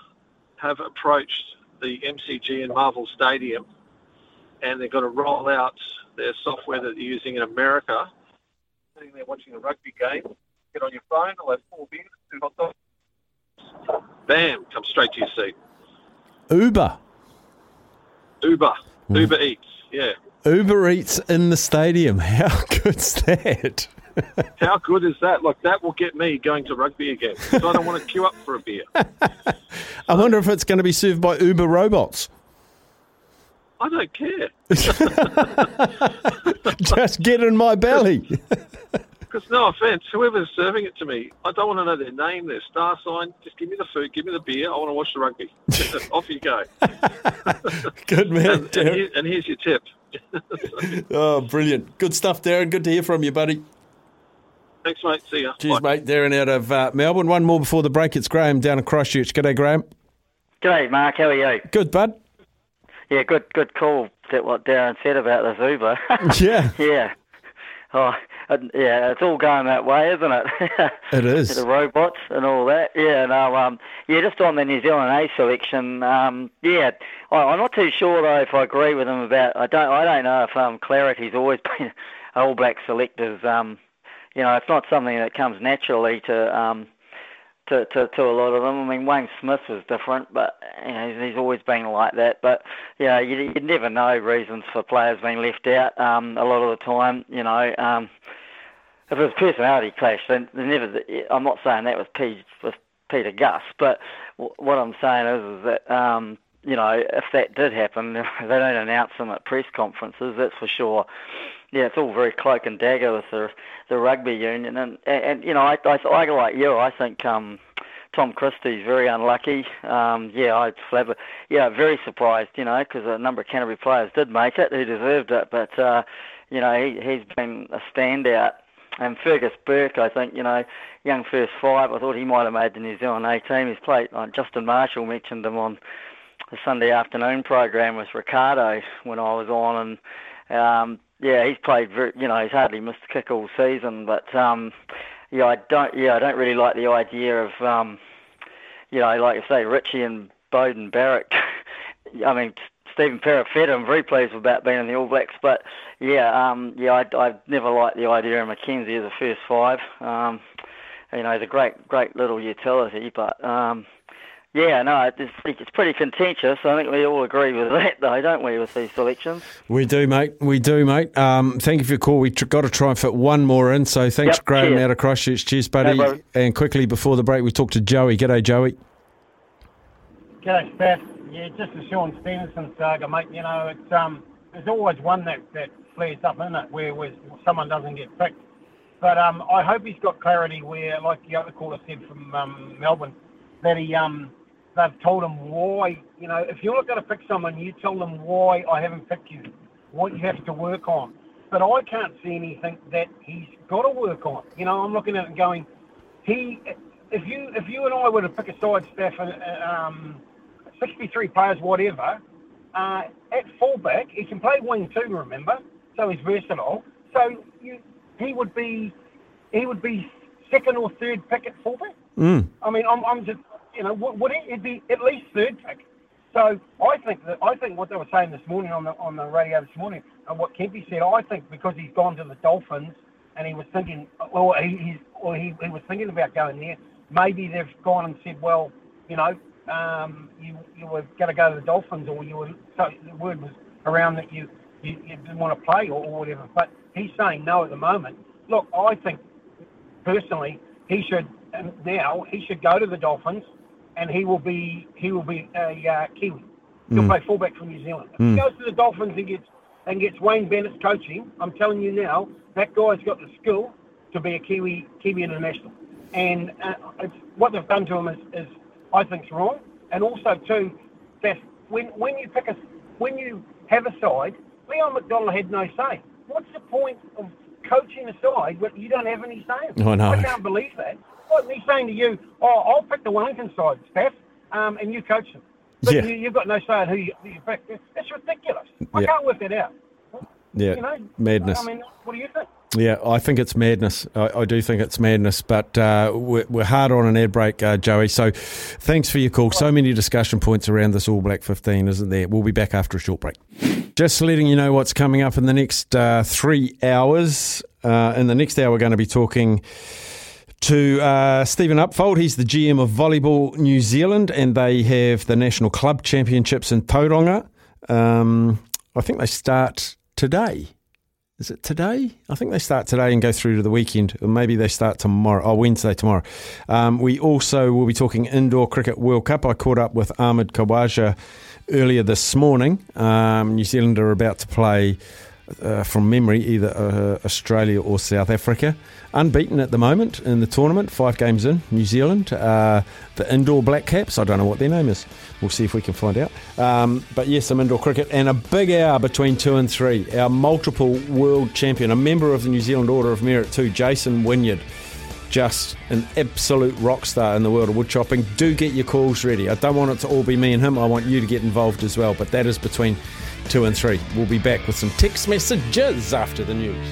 have approached the MCG in Marvel Stadium, and they're going to roll out their software that they're using in America. Sitting there watching a rugby game, get on your phone, I'll have four beers, two hot dogs. Bam, come straight to your seat. Uber. Uber, hmm. Uber Eats, yeah. Uber Eats in the stadium. [LAUGHS] How good's that? [LAUGHS] How good is that? Like that will get me going to rugby again. 'cause I don't want to queue up for a beer. [LAUGHS] I wonder if it's going to be served by Uber robots. I don't care. [LAUGHS] Just get in my belly. [LAUGHS] Because no offence, whoever's serving it to me, I don't want to know their name, their star sign. Just give me the food, give me the beer. I want to watch the rugby. Off you go. [LAUGHS] Good man, And, and, here- and here's your tip. Oh, brilliant. Good stuff, Darren. Good to hear from you, buddy. Thanks, mate. See ya. Cheers, Bye. mate. Darren out of uh, Melbourne. One more before the break. It's Graham down in Christchurch. G'day, Graham. G'day, Mark. How are you? Good, bud. Yeah, good, good call. That what Darren said about this [LAUGHS] Uber. [LAUGHS] Yeah. yeah. Oh, yeah. It's all going that way, isn't it? [LAUGHS] It is. the robots and all that. Yeah. No. Um. Yeah. Just on the New Zealand A selection. Um. Yeah. I, I'm not too sure though if I agree with him about. I don't. I don't know if um Clarity's always been All Black selectors. Um. You know, it's not something that comes naturally to um to, to, to a lot of them. I mean, Wayne Smith was different, but you know, he's, always been like that. But know, you, you never know reasons for players being left out. Um, a lot of the time, you know, um, if it was personality clash, then never. I'm not saying that was P, with Pita Gus, but w- what I'm saying is, is that um, you know, if that did happen, [LAUGHS] they don't announce them at press conferences. That's for sure. Yeah, it's all very cloak and dagger with the the rugby union, and and, and you know, I, I I like you. I think um, Tom Christie's very unlucky. Um, yeah, I flabber. Yeah, very surprised. You know, because a number of Canterbury players did make it who deserved it, but uh, you know, he he's been a standout. And Fergus Burke, I think, you know, young first five. I thought he might have made the New Zealand A team. He's played. Like Justin Marshall mentioned him on the Sunday afternoon program with Ricardo when I was on, and um, yeah, he's played. Very, you know, he's hardly missed a kick all season. But um, yeah, I don't. Yeah, I don't really like the idea of, um, you know, like I say, Richie and Beauden Barrett. [LAUGHS] I mean, Stephen Perofeta, I'm very pleased about being in the All Blacks. But yeah, um, yeah, I, I've never liked the idea of McKenzie as a first five. Um, you know, he's a great, great little utility, but. Um, yeah, no, it's, it's pretty contentious. I think we all agree with that, though, don't we, with these selections? We do, mate. We do, mate. Um, thank you for your call. We've got to try and fit one more in. So thanks, Yep, Graham, cheers. out of Christchurch. Cheers, buddy. No and quickly before the break, we talked to Joey. G'day, Joey. G'day, Steph. Yeah, just the Shaun Stevenson saga, mate. You know, it's um, there's always one that that flares up in it where, where someone doesn't get picked. But um, I hope he's got clarity where, like the other caller said from um, Melbourne, that he um, they've told him why. You know, if you're not going to pick someone, you tell them why I haven't picked you, what you have to work on. But I can't see anything that he's got to work on. You know, I'm looking at it going, he, if you if you and I were to pick a side staff and um, 63 players, whatever, uh, at fullback he can play wing too. Remember, so he's versatile. So you, he would be he would be second or third pick at fullback. Mm. I mean, I'm, I'm just, you know, would he? It'd be at least third pick. So I think that I think what they were saying this morning on the on the radio this morning, and what Kempy said, I think because he's gone to the Dolphins and he was thinking, or he he's, or he, he was thinking about going there. Maybe they've gone and said, well, you know, um, you you were going to go to the Dolphins, or you were so the word was around that you you, you didn't want to play or, or whatever. But he's saying no at the moment. Look, I think personally, he should now he should go to the Dolphins, and he will be he will be a uh, Kiwi. He'll Mm. play fullback for New Zealand. If Mm. he goes to the Dolphins and gets and gets Wayne Bennett's coaching, I'm telling you now, that guy's got the skill to be a Kiwi Kiwi international. And uh, it's, what they've done to him is, is I think, is wrong. And also too, that when when you pick a when you have a side, Leon MacDonald had no say. What's the point of coaching a side when you don't have any say? I know. I can't believe that. Like me saying to you, oh, I'll pick the Wellington side, Steph, um, and you coach them. But Yeah. you, you've got no say in who you, who you pick. It's ridiculous. I Yeah. can't work that out. Yeah, You know, madness. I mean, what do you think? Yeah, I think it's madness. I, I do think it's madness, but uh, we're, we're hard on an ad break, uh, Joey. So thanks for your call. So many discussion points around this All Black 15, isn't there? We'll be back after a short break. Just letting you know what's coming up in the next uh, three hours. Uh, in the next hour, we're going to be talking to uh, Steven Upfold. He's the GM of Volleyball New Zealand, and they have the National Club Championships in Tauranga. Um, I think they start today. Is it today? I think they start today and go through to the weekend, or maybe they start tomorrow. Oh, Wednesday tomorrow. Um, we also will be talking indoor cricket World Cup. I caught up with Ahmad Khawaja earlier this morning. Um, New Zealand are about to play, uh, from memory, either uh, Australia or South Africa. Unbeaten at the moment in the tournament, five games in. New Zealand, uh, the indoor Black Caps. I don't know what their name is. We'll see if we can find out. Um, but yes, some indoor cricket and a big hour between two and three. Our multiple world champion, a member of the New Zealand Order of Merit too, Jason Wynyard. Just an absolute rock star in the world of wood chopping. Do get your calls ready. I don't want it to all be me and him. I want you to get involved as well. But that is between two and three. We'll be back with some text messages after the news.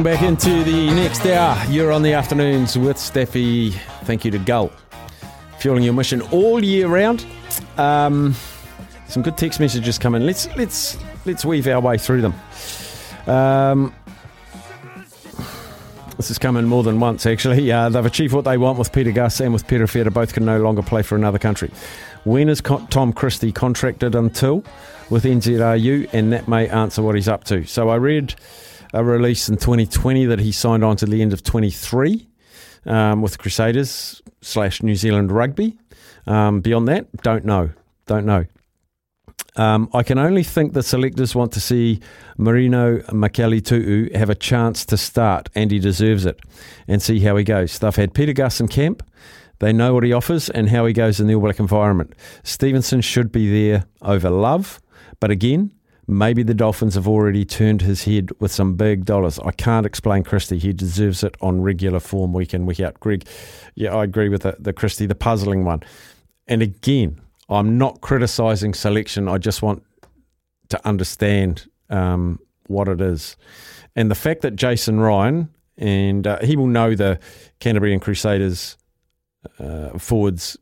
Welcome back into the next hour. You're on the afternoons with Staffy. Thank you to Gull. Fueling your mission all year round. Um, some good text messages coming. Let's let's let's weave our way through them. Um, this has come in more than once, actually. Uh, they've achieved what they want with Pita Gus and with Perofeta. Both can no longer play for another country. When is Co- Tom Christie contracted until with NZRU? And that may answer what he's up to. So I read a release in 2020 that he signed on to the end of 23 um, with Crusaders slash New Zealand Rugby. Um, beyond that, don't know. Don't know. Um, I can only think the selectors want to see Marino Mikaele-Tu'u have a chance to start, and he deserves it, and see how he goes. They've had Pita Gus in camp. They know what he offers and how he goes in the All Black environment. Stevenson should be there over Love, but again, maybe the Dolphins have already turned his head with some big dollars. I can't explain Christie. He deserves it on regular form week in, week out. Greg, yeah, I agree with the, the Christie, the puzzling one. And again, I'm not criticising selection. I just want to understand um, what it is. And the fact that Jason Ryan, and uh, he will know the Canterbury and Crusaders uh, forwards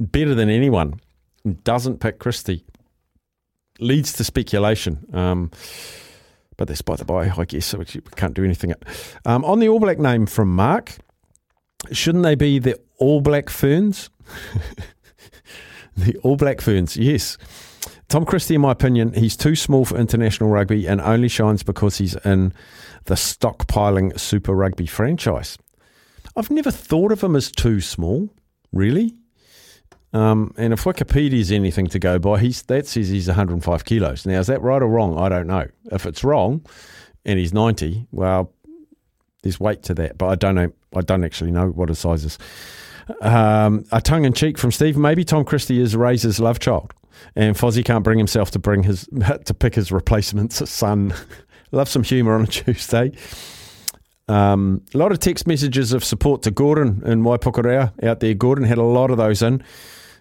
better than anyone, doesn't pick Christie, leads to speculation. Um, but that's by the by, I guess, so we can't do anything. Um, on the All Black name from Mark, shouldn't they be the All Black Ferns? [LAUGHS] the All Black Ferns, yes. Tom Christie, in my opinion, he's too small for international rugby and only shines because he's in the stockpiling Super Rugby franchise. I've never thought of him as too small, really. Um, and if Wikipedia Wikipedia's anything to go by, he's that says he's 105 kilos. Now, is that right or wrong? I don't know. If it's wrong, and he's 90, well, there's weight to that. But I don't know. I don't actually know what his size is. Um, a tongue in cheek from Steve. Maybe Tom Christie is Razor's love child, and Fozzie can't bring himself to bring his [LAUGHS] to pick his replacement's son. [LAUGHS] Love some humour on a [LAUGHS] Tuesday. Um, a lot of text messages of support to Gordon in Waipukurau out there. Gordon had a lot of those in.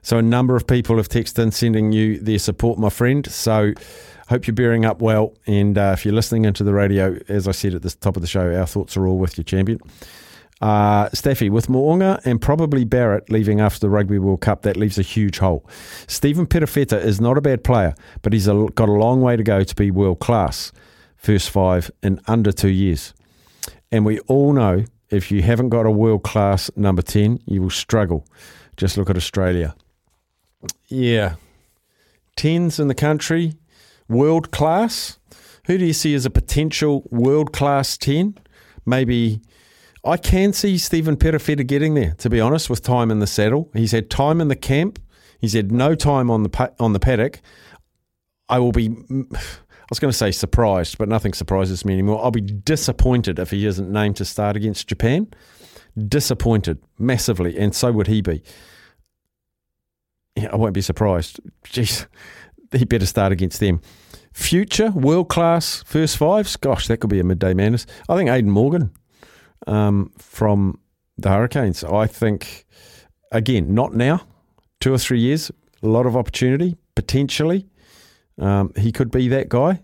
So a number of people have texted in sending you their support, my friend. So hope you're bearing up well. And uh, if you're listening into the radio, as I said at the top of the show, our thoughts are all with you, champion. Uh, Staffy, with Mo'unga and probably Barrett leaving after the Rugby World Cup, that leaves a huge hole. Stephen Perofeta is not a bad player, but he's a, got a long way to go to be world class. First five in under two years. And we all know if you haven't got a world class number 10, you will struggle. Just look at Australia. Yeah. 10s in the country, world class. Who do you see as a potential world class 10? Maybe I can see Stephen Perofeta getting there, to be honest, with time in the saddle. He's had time in the camp, he's had no time on the, on the paddock. I will be. [SIGHS] I was going to say surprised, but nothing surprises me anymore. I'll be disappointed if he isn't named to start against Japan. Disappointed massively, and so would he be. Yeah, I won't be surprised. Jeez, he better start against them. Future world class first fives. Gosh, that could be a midday madness. I think Aidan Morgan um, from the Hurricanes. I think again, not now. Two or three years, a lot of opportunity potentially. Um, he could be that guy.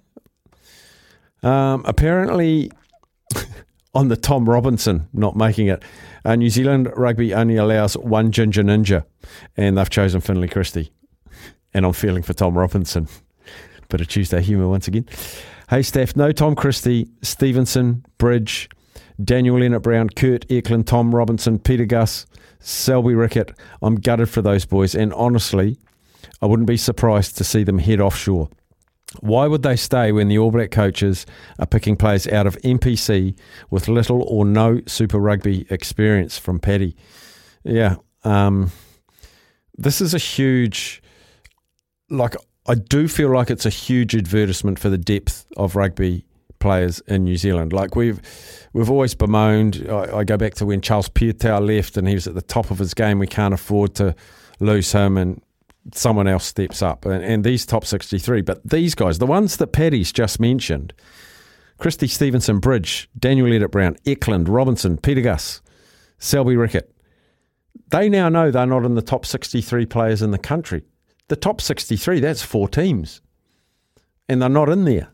Um, apparently, [LAUGHS] on the Tom Robinson not making it, uh, New Zealand rugby only allows one ginger ninja, and they've chosen Finlay Christie. And I'm feeling for Tom Robinson. Bit of Tuesday humour once again. Hey, Steph, no Tom Christie, Stevenson, Bridge, Daniel Lienert-Brown, Kurt Eklund, Tom Robinson, Pita Gus, Selby-Rickit. I'm gutted for those boys, and honestly, I wouldn't be surprised to see them head offshore. Why would they stay when the All Black coaches are picking players out of NPC with little or no Super Rugby experience from Paddy? Yeah, um, this is a huge, like, I do feel like it's a huge advertisement for the depth of rugby players in New Zealand. Like we've we've always bemoaned. I, I go back to when Charles Piutau left, and he was at the top of his game. We can't afford to lose him, and someone else steps up. And, and these top 63, but these guys, the ones that Paddy's just mentioned, Christie Stevenson, Bridge, Daniel Lienert-Brown, Eklund, Robinson, Pita Gus, Selby-Rickit, they now know they're not in the top 63 players in the country. The top 63, that's four teams. And they're not in there.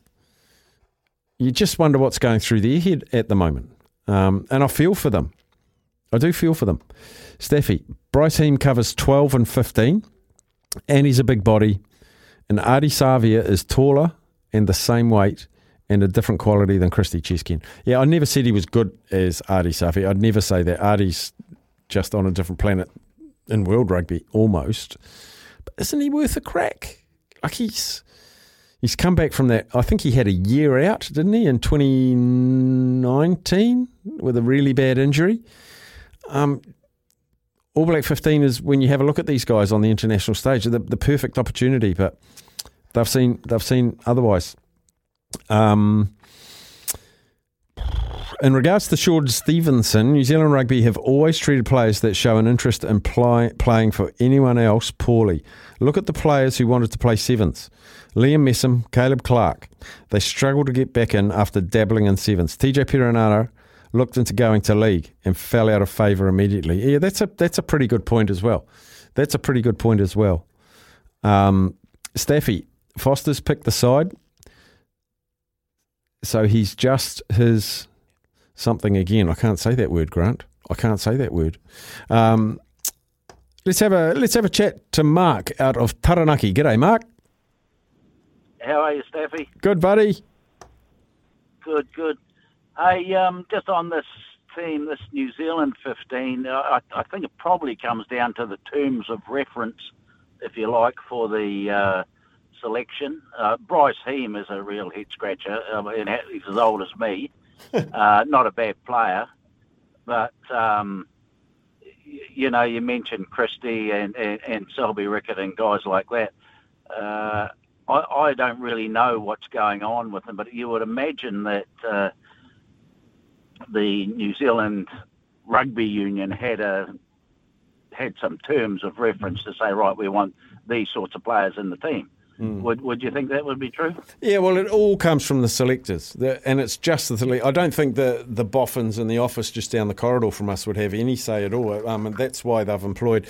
You just wonder what's going through their head at the moment. Um, and I feel for them. I do feel for them. Staffy, Bryce Heem covers 12 and 15 and he's a big body. And Ardie Savea is taller and the same weight and a different quality than Christy Cheskin. Yeah, I never said he was good as Ardie Savea. I'd never say that. Ardie's just on a different planet in world rugby, almost. But isn't he worth a crack? Like he's he's come back from that. I think he had a year out, didn't he, in 2019 with a really bad injury. Um, all Black 15 is when you have a look at these guys on the international stage, the, the perfect opportunity, but they've seen they've seen otherwise. Um, in regards to Shaun Stevenson, New Zealand Rugby have always treated players that show an interest in playing for anyone else poorly. Look at the players who wanted to play sevens. Liam Messam, Caleb Clarke. They struggled to get back in after dabbling in sevens. TJ Perenara looked into going to league and fell out of favour immediately. Yeah, that's a that's a pretty good point as well. That's a pretty good point as well. Um, Staffy Foster's picked the side, so he's just his something again. I can't say that word, Grant. I can't say that word. Um, let's have a let's have a chat to Mark out of Taranaki. G'day, Mark. How are you, Staffy? Good, buddy. Good, good. Hey, um, just on this theme, this New Zealand 15, uh, I, I think it probably comes down to the terms of reference, if you like, for the uh, selection. Uh, Bryce Heem is a real head scratcher. I mean, he's as old as me. [LAUGHS] uh, not a bad player, but um, y- you know, you mentioned Christie and, and, and Selby-Rickit and guys like that. Uh, I, I don't really know what's going on with them, but you would imagine that uh, the New Zealand Rugby Union had a had some terms of reference to say, right, we want these sorts of players in the team. Would Would you think that would be true? Yeah, well, it all comes from the selectors, the, and it's just the. sele- I don't think the the boffins in the office just down the corridor from us would have any say at all. Um, and that's why they've employed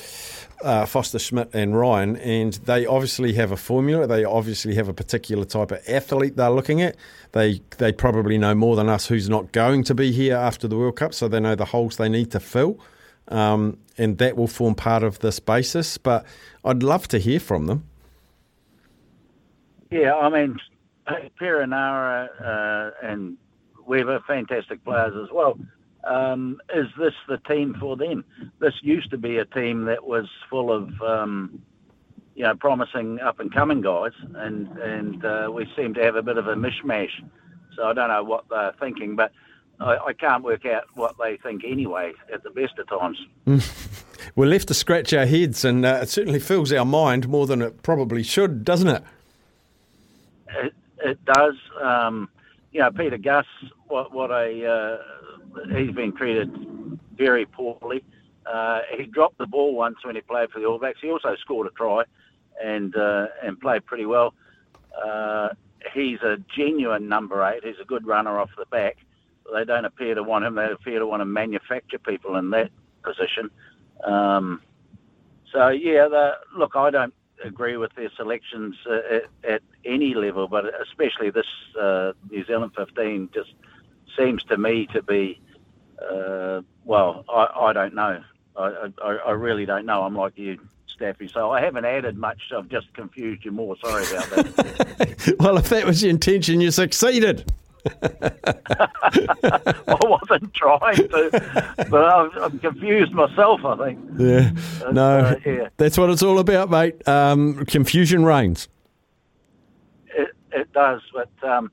uh, Foster Schmidt and Ryan, and they obviously have a formula. They obviously have a particular type of athlete they're looking at. They they probably know more than us who's not going to be here after the World Cup, so they know the holes they need to fill. Um, and that will form part of this basis. But I'd love to hear from them. Yeah, I mean, Perenara uh, and Weber, fantastic players as well. Um, is this the team for them? This used to be a team that was full of, um, you know, promising up and coming guys, and and uh, we seem to have a bit of a mishmash. So I don't know what they're thinking, but I, I can't work out what they think anyway. At the best of times. [LAUGHS] We're left to scratch our heads, and uh, it certainly fills our mind more than it probably should, doesn't it? It, it does. Um, you know, Pita Gus, what what a uh, he's been treated very poorly. Uh, he dropped the ball once when he played for the All Blacks. He also scored a try and uh, and played pretty well. Uh, he's a genuine number eight. He's a good runner off the back. They don't appear to want him. They appear to want to manufacture people in that position. Um, so yeah, the, look, I don't agree with their selections uh, at, at any level, but especially this uh, New Zealand 15 just seems to me to be, uh, well, I, I don't know. I, I, I really don't know. I'm like you, Staffy. So I haven't added much. I've just confused you more. Sorry about that. [LAUGHS] well, if that was your intention, you succeeded. [LAUGHS] I wasn't trying to, but I'm, I'm confused myself. I think. Yeah, But, no, uh, yeah. that's what it's all about, mate. Um, confusion reigns. It, it does, but um,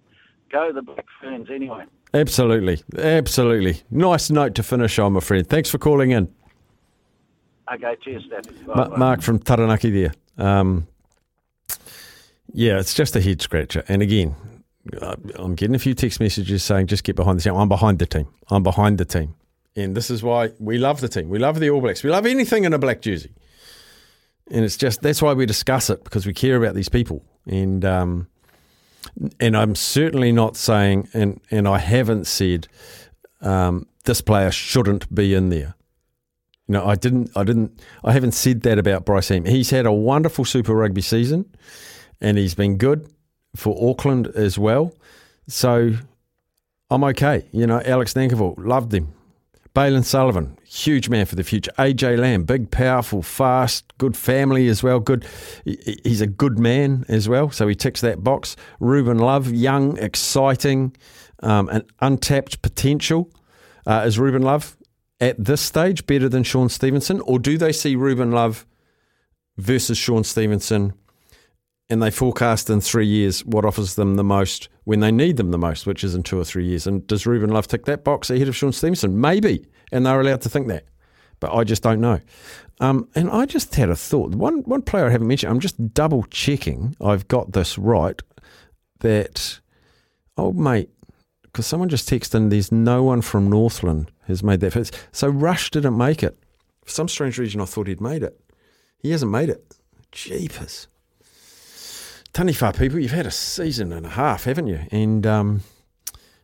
go the Black Ferns anyway. Absolutely, absolutely. Nice note to finish on, my friend. Thanks for calling in, Okay, cheers. Ma- Mark from Taranaki. There. Um, yeah, it's just a head scratcher. And again, I'm getting a few text messages saying, "Just get behind the team." I'm behind the team. I'm behind the team, and this is why we love the team. We love the All Blacks. We love anything in a black jersey, and it's just that's why we discuss it because we care about these people. And um, and I'm certainly not saying, and and I haven't said um, this player shouldn't be in there. You know, I didn't, I didn't, I haven't said that about Bryce. He's had a wonderful Super Rugby season, and he's been good for Auckland as well. So I'm okay. You know, Alex Nankivell, loved him. Bailyn Sullivan, huge man for the future. AJ Lam, big, powerful, fast, good family as well. Good, he's a good man as well. So he ticks that box. Ruben Love, young, exciting, um, and untapped potential. Uh, is Ruben Love at this stage better than Shaun Stevenson, or do they see Ruben Love versus Shaun Stevenson? And they forecast in three years what offers them the most when they need them the most, which is in two or three years. And does Ruben Love tick that box ahead of Shaun Stevenson? Maybe. And they're allowed to think that. But I just don't know. Um, and I just had a thought. One, one player I haven't mentioned, I'm just double checking I've got this right that, oh, mate, because someone just texted in, there's no one from Northland has made that first. So Rush didn't make it. For some strange reason, I thought he'd made it. He hasn't made it. Jeepers. Taniwha people, you've had a season and a half, haven't you? And um,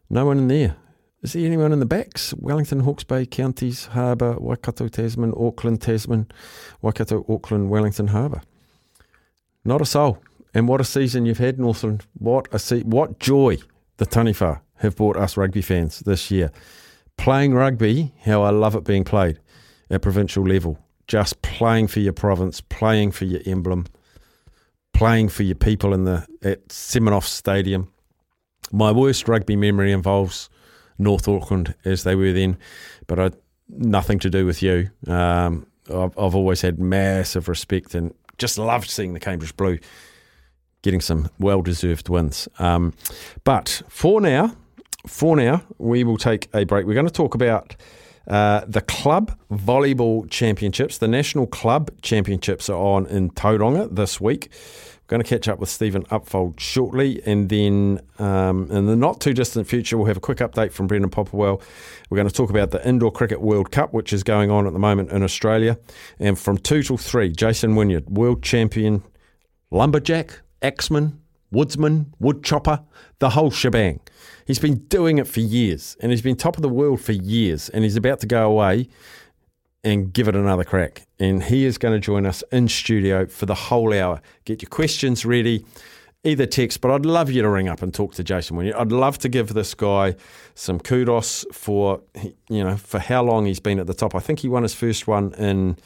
no one in there. Is there anyone in the backs? Wellington, Hawke's Bay, Counties, Harbour, Waikato, Tasman, Auckland, Tasman, Waikato, Auckland, Wellington, Harbour. Not a soul. And what a season you've had, Northland. What a se- what joy the Taniwha have brought us rugby fans this year. Playing rugby, how I love it being played at provincial level. Just playing for your province, playing for your emblem, playing for your people in the at Semenoff Stadium. My worst rugby memory involves North Auckland as they were then, but I, nothing to do with you. Um, I've, I've always had massive respect and just loved seeing the Cambridge Blue getting some well deserved wins. Um, but for now, for now, we will take a break. We're going to talk about uh, the Club Volleyball Championships. The National Club Championships are on in Tauranga this week. We're going to catch up with Steven Upfold shortly, and then um, in the not too distant future, we'll have a quick update from Brendan Popperwell. We're going to talk about the Indoor Cricket World Cup, which is going on at the moment in Australia, and from two till three, Jason Wynyard, world champion lumberjack axeman, woodsman, wood chopper, the whole shebang. He's been doing it for years and he's been top of the world for years and he's about to go away and give it another crack. And he is going to join us in studio for the whole hour. Get your questions ready, either text, but I'd love you to ring up and talk to Jason. I'd love to give this guy some kudos for you know for how long he's been at the top. I think he won his first one in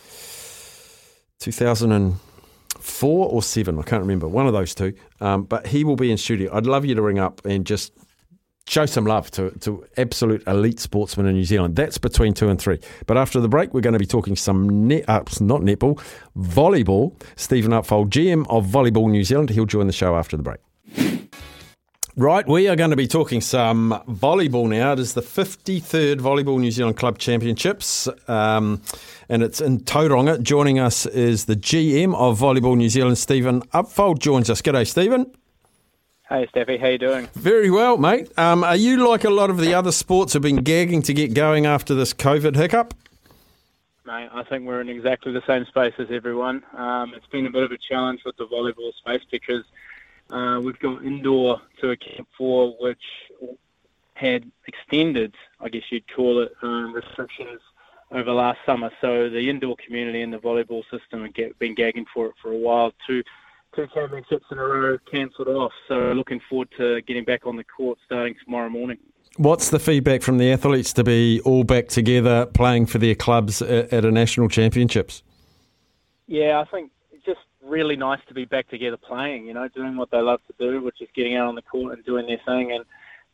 2004 or seven. I can't remember one of those two. Um, but he will be in studio. I'd love you to ring up and just show some love to, to absolute elite sportsmen in New Zealand. That's between two and three. But after the break, we're going to be talking some net, ups, not netball, volleyball. Steven Upfold, GM of Volleyball New Zealand, he'll join the show after the break. Right, we are going to be talking some volleyball now. It is the 53rd Volleyball New Zealand Club Championships, um, and it's in Tauranga. Joining us is the GM of Volleyball New Zealand, Steven Upfold, joins us. G'day, Steven. Hey, Staffy, how you doing? Very well, mate. Um, are you like a lot of the other sports have been gagging to get going after this COVID hiccup? Mate, I think we're in exactly the same space as everyone. Um, it's been a bit of a challenge with the volleyball space because uh, we've got indoor to a camp for, which had extended, I guess you'd call it, um, restrictions over last summer. So the indoor community and the volleyball system have been gagging for it for a while. Two, two championships in a row cancelled off. So looking forward to getting back on the court starting tomorrow morning. What's the feedback from the athletes to be all back together playing for their clubs at, at a national championships? Yeah, I think it's just really nice to be back together playing, you know, doing what they love to do, which is getting out on the court and doing their thing. And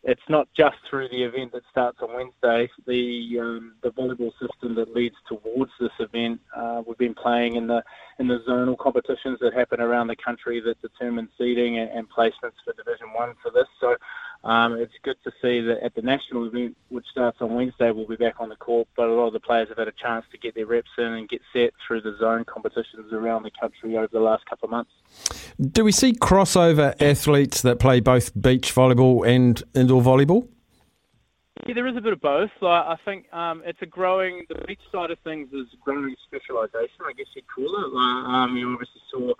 it's not just through the event that starts on Wednesday. The um, the volleyball system that leads towards this event, uh, we've been playing in the in the zonal competitions that happen around the country that determine seeding and, and placements for Division One for this. So um, it's good to see that at the national event, which starts on Wednesday, we'll be back on the court. But a lot of the players have had a chance to get their reps in and get set through the zone competitions around the country over the last couple of months. Do we see crossover athletes that play both beach volleyball and indoor volleyball? Yeah, there is a bit of both. Like, I think um, it's a growing. The beach side of things is growing specialisation, I guess you'd call it. Like, um, you obviously saw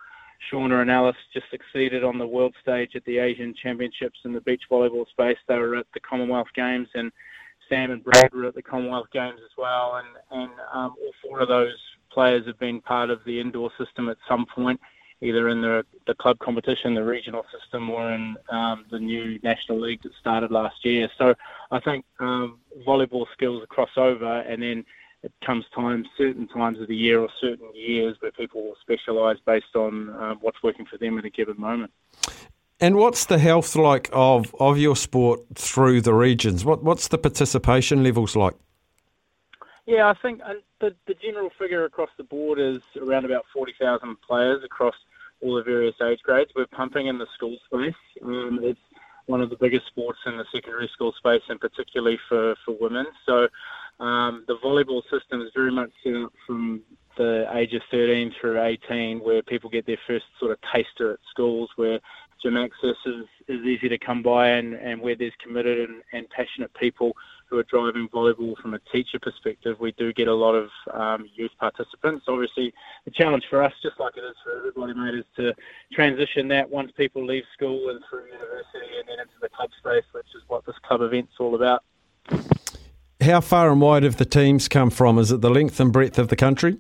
Shauna and Alice just succeeded on the world stage at the Asian Championships in the beach volleyball space. They were at the Commonwealth Games, and Sam and Brad were at the Commonwealth Games as well. And and um, all four of those players have been part of the indoor system at some point, either in the the club competition, the regional system, or in um, the new national league that started last year. So I think um, volleyball skills cross over, and then it comes times, certain times of the year or certain years where people will specialise based on um, what's working for them at a given moment. And what's the health like of, of your sport through the regions? What what's the participation levels like? Yeah, I think uh, the the general figure across the board is around about forty thousand players across all the various age grades. We're pumping in the school space. Um, it's one of the biggest sports in the secondary school space, and particularly for for women. So um, the volleyball system is very much set up from the age of 13 through 18, where people get their first sort of taster at schools, where gym access is, is easy to come by, and, and where there's committed and, and passionate people who are driving volleyball from a teacher perspective, we do get a lot of um, youth participants. Obviously, the challenge for us, just like it is for everybody, mate, is to transition that once people leave school and through university and then into the club space, which is what this club event's all about. How far and wide have the teams come from? Is it the length and breadth of the country?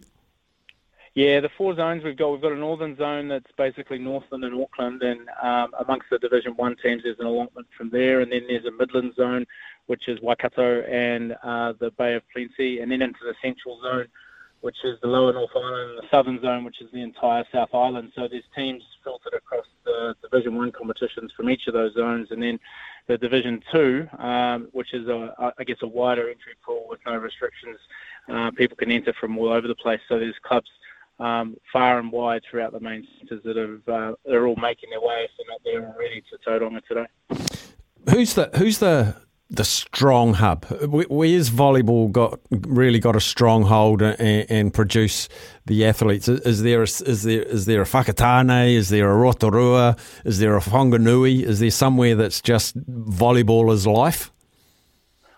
Yeah, the four zones we've got. We've got a northern zone that's basically Northland and Auckland, and um, amongst the Division One teams, there's an allotment from there, and then there's a Midland zone, which is Waikato and uh, the Bay of Plenty, and then into the Central zone, which is the Lower North Island, and the Southern zone, which is the entire South Island. So there's teams filtered across the Division One competitions from each of those zones, and then the Division Two, um, which is a, I guess a wider entry pool with no restrictions. Uh, people can enter from all over the place. So there's clubs um, far and wide throughout the main centres that have uh, they're all making their way if they're not there already to Tauranga today. Who's the who's the the strong hub? Wh- Where's volleyball got really got a stronghold and, and produce the athletes? Is is there a, is there is there a Whakatane? Is there a Rotorua? Is there a Whanganui? Is there somewhere that's just volleyball is life?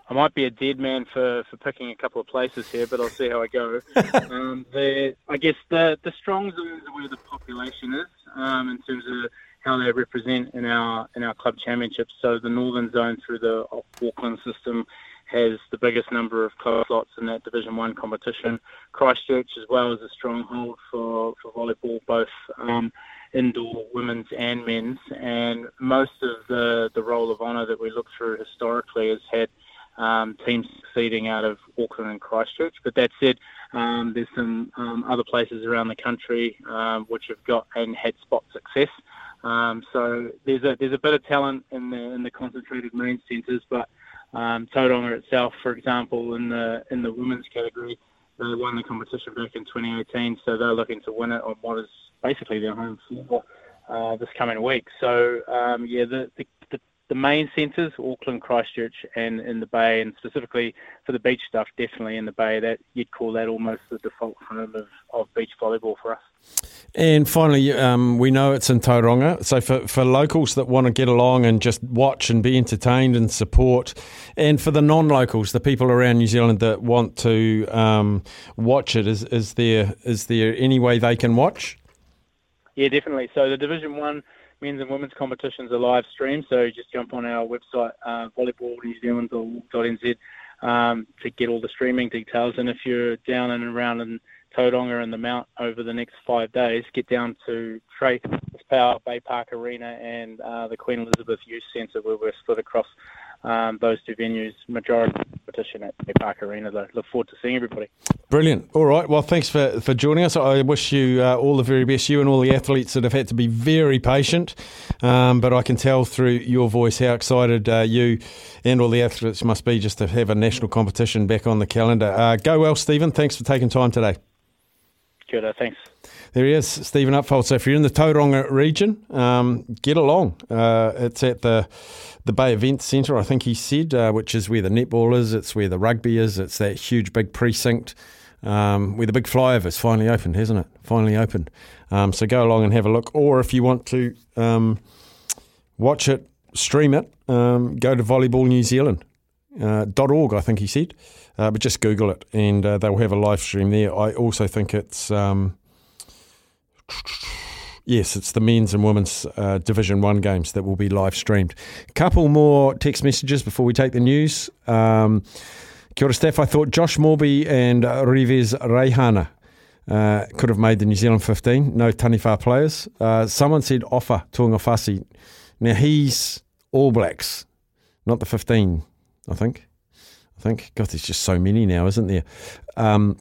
I might be a dead man for, for picking a couple of places here, but I'll see how I go. [LAUGHS] um, the, I guess the, the strong zones are where the population is um, in terms of how they represent in our in our club championships. So the Northern Zone through the Auckland system has the biggest number of club slots in that Division One competition. Christchurch as well is a stronghold for, for volleyball, both um, indoor women's and men's. And most of the the roll of honour that we look through historically has had um, teams succeeding out of Auckland and Christchurch. But that said, um, there's some um, other places around the country um, which have got and had spot success. Um, so there's a there's a bit of talent in the in the concentrated main centres, but um, Tauranga itself, for example, in the in the women's category, they won the competition back in 2018, so they're looking to win it on what is basically their home floor uh, this coming week. So um, yeah, the, the the the main centres, Auckland, Christchurch, and in the Bay, and specifically for the beach stuff, definitely in the Bay. That you'd call that almost the default home of, of beach volleyball for us. And finally, um, we know it's in Tauranga. So for, for locals that want to get along and just watch and be entertained and support, and for the non-locals, the people around New Zealand that want to um, watch it, is, is there is there any way they can watch? Yeah, definitely. So the Division One men's and women's competitions are live streamed. So just jump on our website, uh, volleyballnewzealand.nz, um, to get all the streaming details. And if you're down and around in Tauranga and the Mount over the next five days, get down to Trace Power, Bay Park Arena, and uh, the Queen Elizabeth Youth Centre, where we're split across um, those two venues. Majority competition at Bay Park Arena. Though. Look forward to seeing everybody. Brilliant. All right. Well, thanks for, for joining us. I wish you uh, all the very best, you and all the athletes that have had to be very patient. Um, but I can tell through your voice how excited uh, you and all the athletes must be just to have a national competition back on the calendar. Uh, go well, Steven. Thanks for taking time today. Ora, thanks. There he is, Steven Upfold. So if you're in the Tauranga region, um, get along. Uh, it's at the the Bay Event Centre, I think he said, uh, which is where the netball is. It's where the rugby is. It's that huge big precinct um, where the big flyover's finally opened, hasn't it? Finally opened. Um, so go along and have a look. Or if you want to um, watch it, stream it, um, go to Volleyball New Zealand. Uh, .org, I think he said, uh, but just Google it and uh, they'll have a live stream there. I also think it's um, Yes, it's the men's and women's uh, Division One games that will be live streamed. Couple more text messages before we take the news. Um, Kia ora, Steph. I thought Josh Moorby and uh, Rivez Reihana uh, could have made the New Zealand 15. No Taniwha players. Uh, someone said Ofa Tuungafasi. Now he's All Blacks, not the 15, I think. I think. God, there's just so many now, isn't there? Um,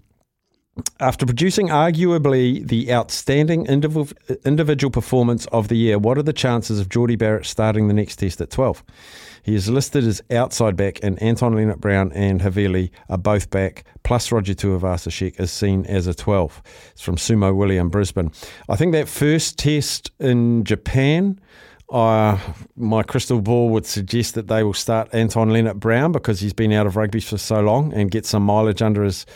after producing arguably the outstanding indiv- individual performance of the year, what are the chances of Jordie Barrett starting the next test at 12? He is listed as outside back, and Anton Lienert-Brown and Havili are both back, plus Roger Tuivasa-Sheck is seen as a 12. It's from Sumo William, Brisbane. I think that first test in Japan, uh, my crystal ball would suggest that they will start Anton Lienert-Brown because he's been out of rugby for so long and get some mileage under his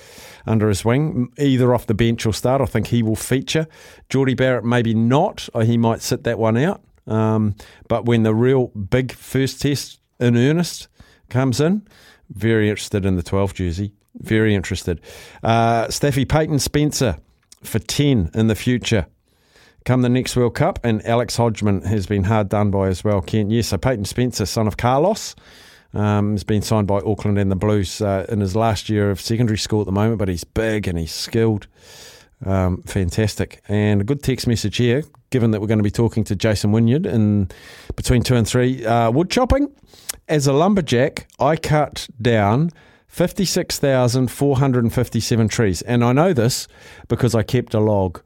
under his wing, either off the bench or start. I think he will feature. Jordie Barrett, maybe not. Or he might sit that one out. Um, but when the real big first test in earnest comes in, very interested in the 12 jersey. Very interested. Uh, Staffy Peyton Spencer for 10 in the future. Come the next World Cup, and Alex Hodgman has been hard done by as well, Kent. Yes, so Peyton Spencer, son of Carlos, um, has been signed by Auckland and the Blues uh, in his last year of secondary school at the moment, but he's big and he's skilled. Um, fantastic. And a good text message here, given that we're going to be talking to Jason Wynyard in between two and three. Uh, wood chopping. As a lumberjack, I cut down 56,457 trees. And I know this because I kept a log.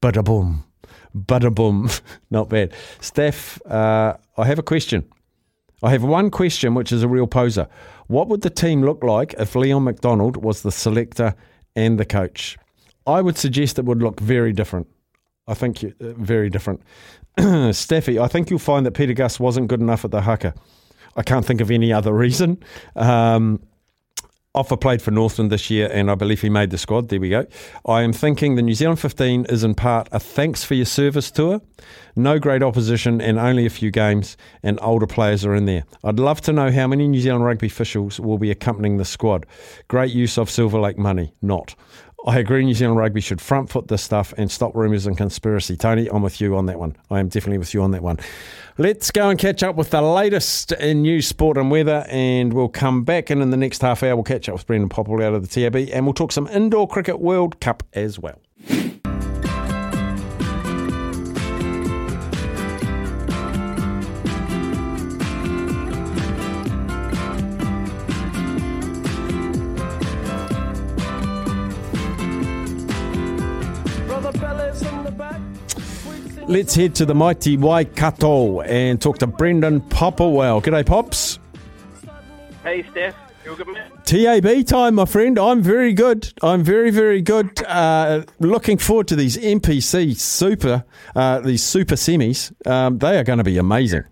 Bada boom. Bada boom. [LAUGHS] Not bad. Steph, uh, I have a question. I have one question, which is a real poser. What would the team look like if Leon MacDonald was the selector and the coach? I would suggest it would look very different. I think you- uh, very different. [CLEARS THROAT] Staffy, I think you'll find that Pita Gus wasn't good enough at the haka. I can't think of any other [LAUGHS] reason. Um, Ofa played for Northland this year, and I believe he made the squad. There we go. I am thinking the New Zealand 15 is in part a thanks for your service tour. No great opposition and only a few games, and older players are in there. I'd love to know how many New Zealand rugby officials will be accompanying the squad. Great use of Silver Lake money. Not. I agree. New Zealand rugby should front foot this stuff and stop rumours and conspiracy. Tony, I'm with you on that one. I am definitely with you on that one. Let's go and catch up with the latest in news, sport, and weather, and we'll come back. And in the next half hour, we'll catch up with Brendan Popple out of the TAB, and we'll talk some indoor cricket World Cup as well. Let's head to the mighty Waikato and talk to Brendan Popplewell. G'day, Pops. Hey, Steph. You good, man? TAB time, my friend. I'm very good. I'm very, very good. Uh, looking forward to these NPC super, uh, these super semis. Um, they are going to be amazing.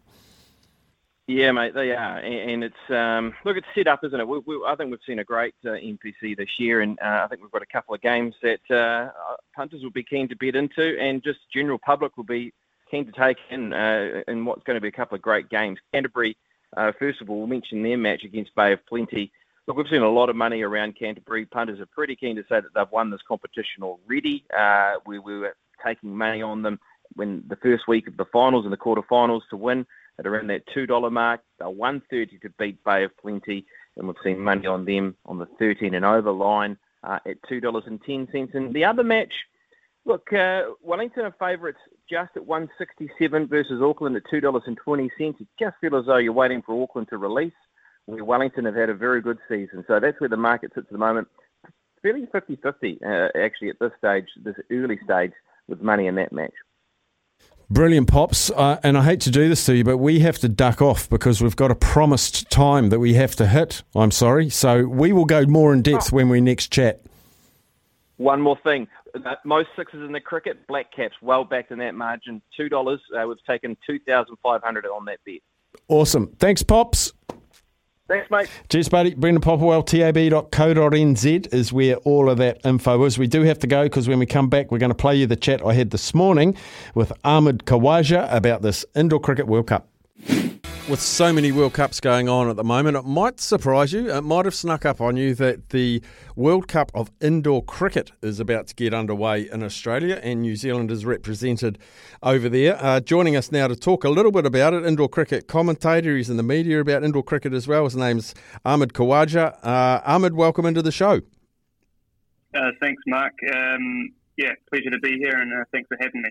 Yeah, mate, they are, and, it's um, look, it's set up, isn't it? We, we, I think we've seen a great uh, NPC this year, and uh, I think we've got a couple of games that uh, punters will be keen to bet into, and just general public will be keen to take in uh, in what's going to be a couple of great games. Canterbury, uh, first of all, we'll mention their match against Bay of Plenty. Look, we've seen a lot of money around Canterbury. Punters are pretty keen to say that they've won this competition already. Uh, we, we were taking money on them when the first week of the finals and the quarterfinals to win at around that two dollar mark. They're one thirty to beat Bay of Plenty, and we've seen money on them on the thirteen and over line uh, at two dollars and ten cents. And the other match, look, uh, Wellington are favourites just at one sixty seven versus Auckland at two dollars and twenty cents. It just feels as though you're waiting for Auckland to release. Where Wellington have had a very good season, so that's where the market sits at the moment. Fairly 50-50 uh, actually at this stage, this early stage, with money in that match. Brilliant, Pops. Uh, and I hate to do this to you, but we have to duck off because we've got a promised time that we have to hit. I'm sorry. So we will go more in depth when we next chat. One more thing. Uh, Most sixes in the cricket, black caps, well backed in that margin. $2. Uh, we've taken 2500 on that bet. Awesome. Thanks, Pops. Thanks, mate. Cheers, buddy. Brendan Popplewell, tab.co.nz is where all of that info is. We do have to go because when we come back, we're going to play you the chat I had this morning with Ahmad Khawaja about this Indoor Cricket World Cup. With so many World Cups going on at the moment, it might surprise you. It might have snuck up on you that the World Cup of Indoor Cricket is about to get underway in Australia, and New Zealand is represented over there. Uh, joining us now to talk a little bit about it, indoor cricket commentator. He's in the media about indoor cricket as well. His name's Ahmad Khawaja. Uh, Ahmad, welcome into the show. Uh, thanks, Mark. Um, yeah, pleasure to be here, and uh, thanks for having me.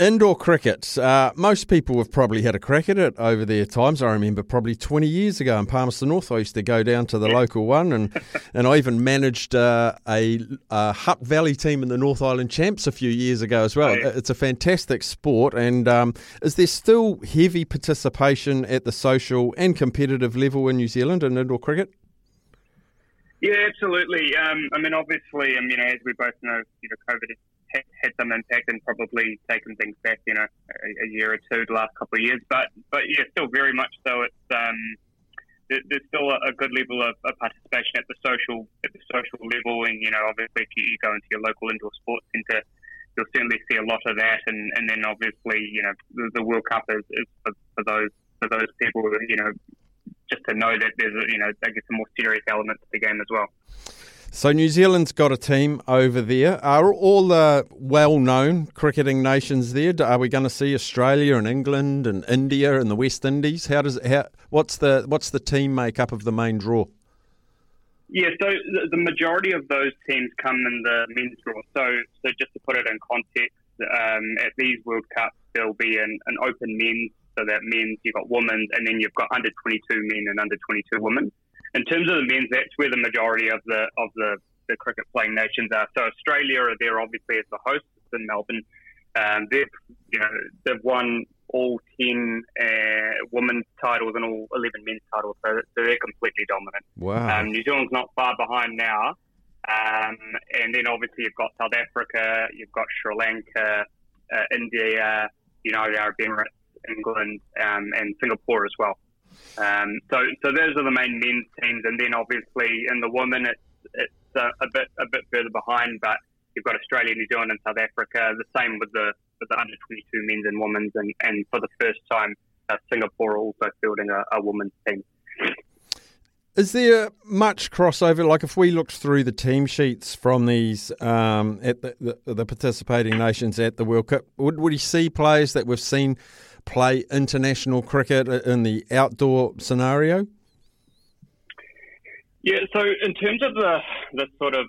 Indoor cricket. Uh, most people have probably had a crack at it over their times. I remember probably 20 years ago in Palmerston North, I used to go down to the local one, and, [LAUGHS] and I even managed uh, a, a Hutt Valley team in the North Island Champs a few years ago as well. It's a fantastic sport, and um, is there still heavy participation at the social and competitive level in New Zealand in indoor cricket? Yeah, absolutely. Um, I mean, obviously, I mean, as we both know, you know, COVID had, some impact and probably taken things back, you know, a, a year or two, the last couple of years. But, but yeah, still very much so. It's um, there, there's still a, a good level of, of participation at the social at the social level, and you know, obviously, if you, go into your local indoor sports centre, you'll certainly see a lot of that. And, and then obviously, you know, the, the World Cup is, is for, for those for those people, you know, just to know that there's you know, I guess a more serious element to the game as well. So New Zealand's got a team over there. Are all the well-known cricketing nations there? Are we going to see Australia and England and India and the West Indies? How does how what's the what's the team makeup of the main draw? Yeah, so the, majority of those teams come in the men's draw. So, so just to put it in context, um, at these World Cups there'll be an, an open men's. So that men's, you've got women's, and then you've got under 22 men and under 22 women. In terms of the men's, that's where the majority of the of the, the cricket playing nations are. So Australia are there obviously as the hosts in Melbourne. Um, they've you know they've won all 10 uh, women's titles and all 11 men's titles, so, so they're completely dominant. Wow. Um, New Zealand's not far behind now. Um, and then obviously you've got South Africa, you've got Sri Lanka, uh, India, United Arab Emirates, England, um, and Singapore as well. Um, so, so those are the main men's teams, and then obviously in the women, it's it's uh, a bit a bit further behind, but you've got Australia, New Zealand, and South Africa. The same with the with the under twenty two men's and women's, and, and for the first time, uh, Singapore also fielding a, a women's team. Is there much crossover? Like if we looked through the team sheets from these um, at the, the, the participating nations at the World Cup, would would you see players that we've seen play international cricket in the outdoor scenario? Yeah, so in terms of the the sort of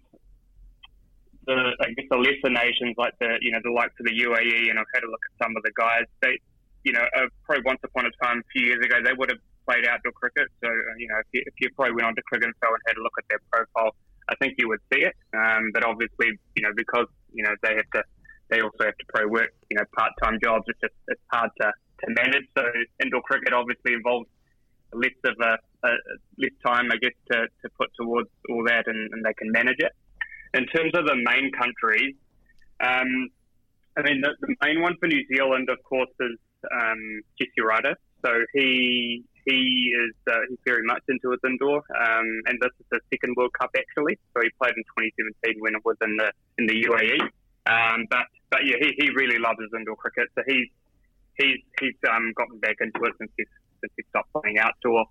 the I guess the lesser nations like the you know the likes of the UAE, and I've had a look at some of the guys. They, you know, uh, probably once upon a time, a few years ago, they would have played outdoor cricket. So uh, you know, if you, if you probably went onto Cricket Info and had a look at their profile, I think you would see it. Um, but obviously, you know, because you know they have to, they also have to probably work, you know, part-time jobs. It's just it's hard to, to manage. So indoor cricket obviously involves less of a, a less time, I guess, to, to put towards all that, and, and they can manage it. In terms of the main countries, um, I mean, the, the main one for New Zealand, of course, is um, Jesse Ryder. So he he is uh, he's very much into his indoor, um, and this is his second World Cup actually. So he played in 2017 when it was in the in the UAE. Um, but but yeah, he, he really loves his indoor cricket. So he's he's he's um, gotten back into it since he's since he stopped playing outdoor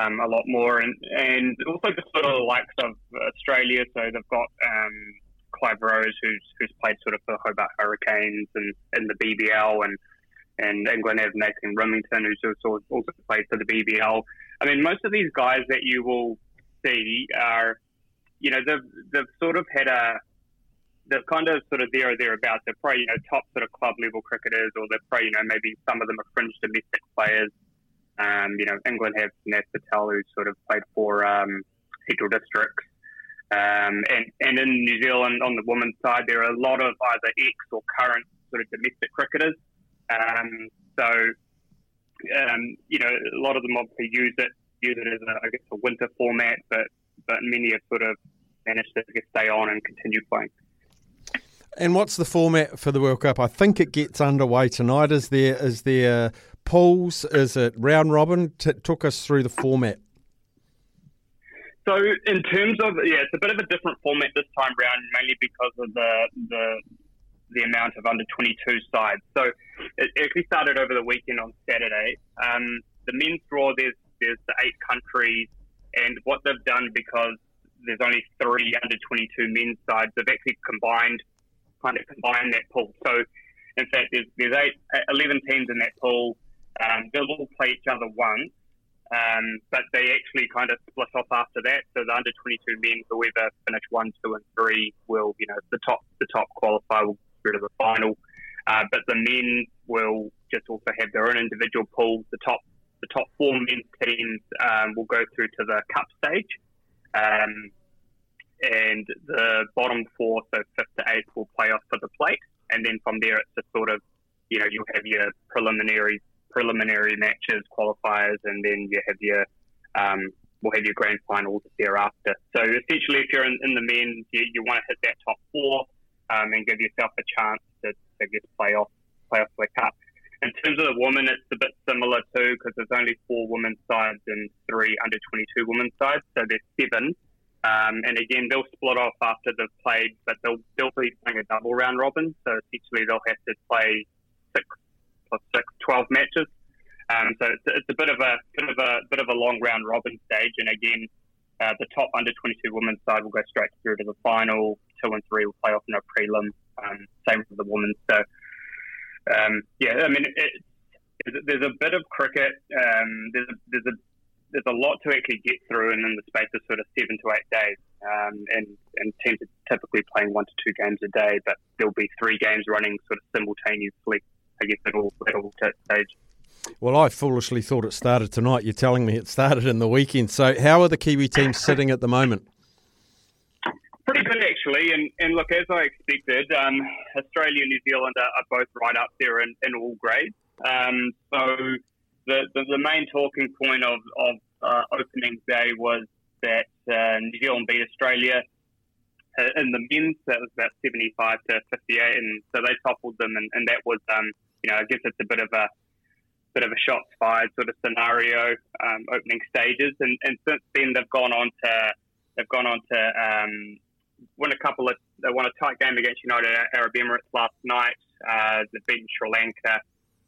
um, a lot more, and and also just sort of the likes of Australia. So they've got um, Clive Rose, who's who's played sort of for Hobart Hurricanes and in the BBL, and and England have Nathan Remington, who's also also played for the BBL. I mean, most of these guys that you will see are, you know, they've they've sort of had a they're kind of sort of there or thereabouts. They're probably, you know, top sort of club level cricketers, or they're probably, you know, maybe some of them are fringe domestic players. Um, you know, England have Nav Patel, who sort of played for um, Central Districts. Um, and, and in New Zealand, on the women's side, there are a lot of either ex or current sort of domestic cricketers. Um, so, um, you know, a lot of them obviously use it, use it as a, I guess, a winter format, but, but many have sort of managed to stay on and continue playing. And what's the format for the World Cup? I think it gets underway tonight. Is there is there pools? Is it round robin? T- took us through the format. So in terms of yeah, it's a bit of a different format this time round, mainly because of the the the amount of under 22 sides. So it actually started over the weekend on Saturday. Um, the men's draw there's there's the eight countries, and what they've done because there's only three under 22 men's sides, they've actually combined kind of combined that pool. So in fact, there's there's eight, 11 teams in that pool. Um, they'll all play each other once. Um, but they actually kind of split off after that. So the under 22 men, whoever finish one, two, and three, will you know the top the top qualifier will go to the final. Uh, but the men will just also have their own individual pools. The top the top four men's teams um, will go through to the cup stage, um, and the bottom four, so fifth to eighth, will play off for the plate. And then from there, it's just sort of you know you'll have your preliminary preliminary matches, qualifiers, and then you have your um, we'll have your grand finals thereafter. So essentially, if you're in, in the men, you, you want to hit that top four um, and give yourself a chance to, to get play off play off the cup. In terms of the women, it's a bit similar too because there's only four women's sides and three under 22 women's sides, so there's seven. Um, and again, they'll split off after they've played, but they'll they'll be playing a double round robin. So essentially, they'll have to play six plus six, 12 matches. Um, so it's, it's a bit of a bit of a bit of a long round robin stage, and again, uh, the top under 22 women's side will go straight through to the final. Two and three will play off in a prelim. Um, same for the women's. So um, yeah, I mean, it, it, there's a bit of cricket. Um, there's a, there's a there's a lot to actually get through, and in the space of sort of seven to eight days. Um, and and teams are typically playing one to two games a day, but there'll be three games running sort of simultaneously. I guess at all at all stage. Well, I foolishly thought it started tonight. You're telling me it started in the weekend. So, how are the Kiwi teams sitting at the moment? Pretty good, actually. And, and look, as I expected, um, Australia and New Zealand are, are, both right up there in, in all grades. Um, so, the, the, the, main talking point of, of uh, opening day was that uh, New Zealand beat Australia uh, in the men's. That was about 75 to 58. And so they toppled them. And, and that was, um, you know, I guess it's a bit of a bit of a shots fired sort of scenario um, opening stages, and, and since then they've gone on to they've gone on to um, win a couple of they won a tight game against United Arab Emirates last night. Uh, they've beaten Sri Lanka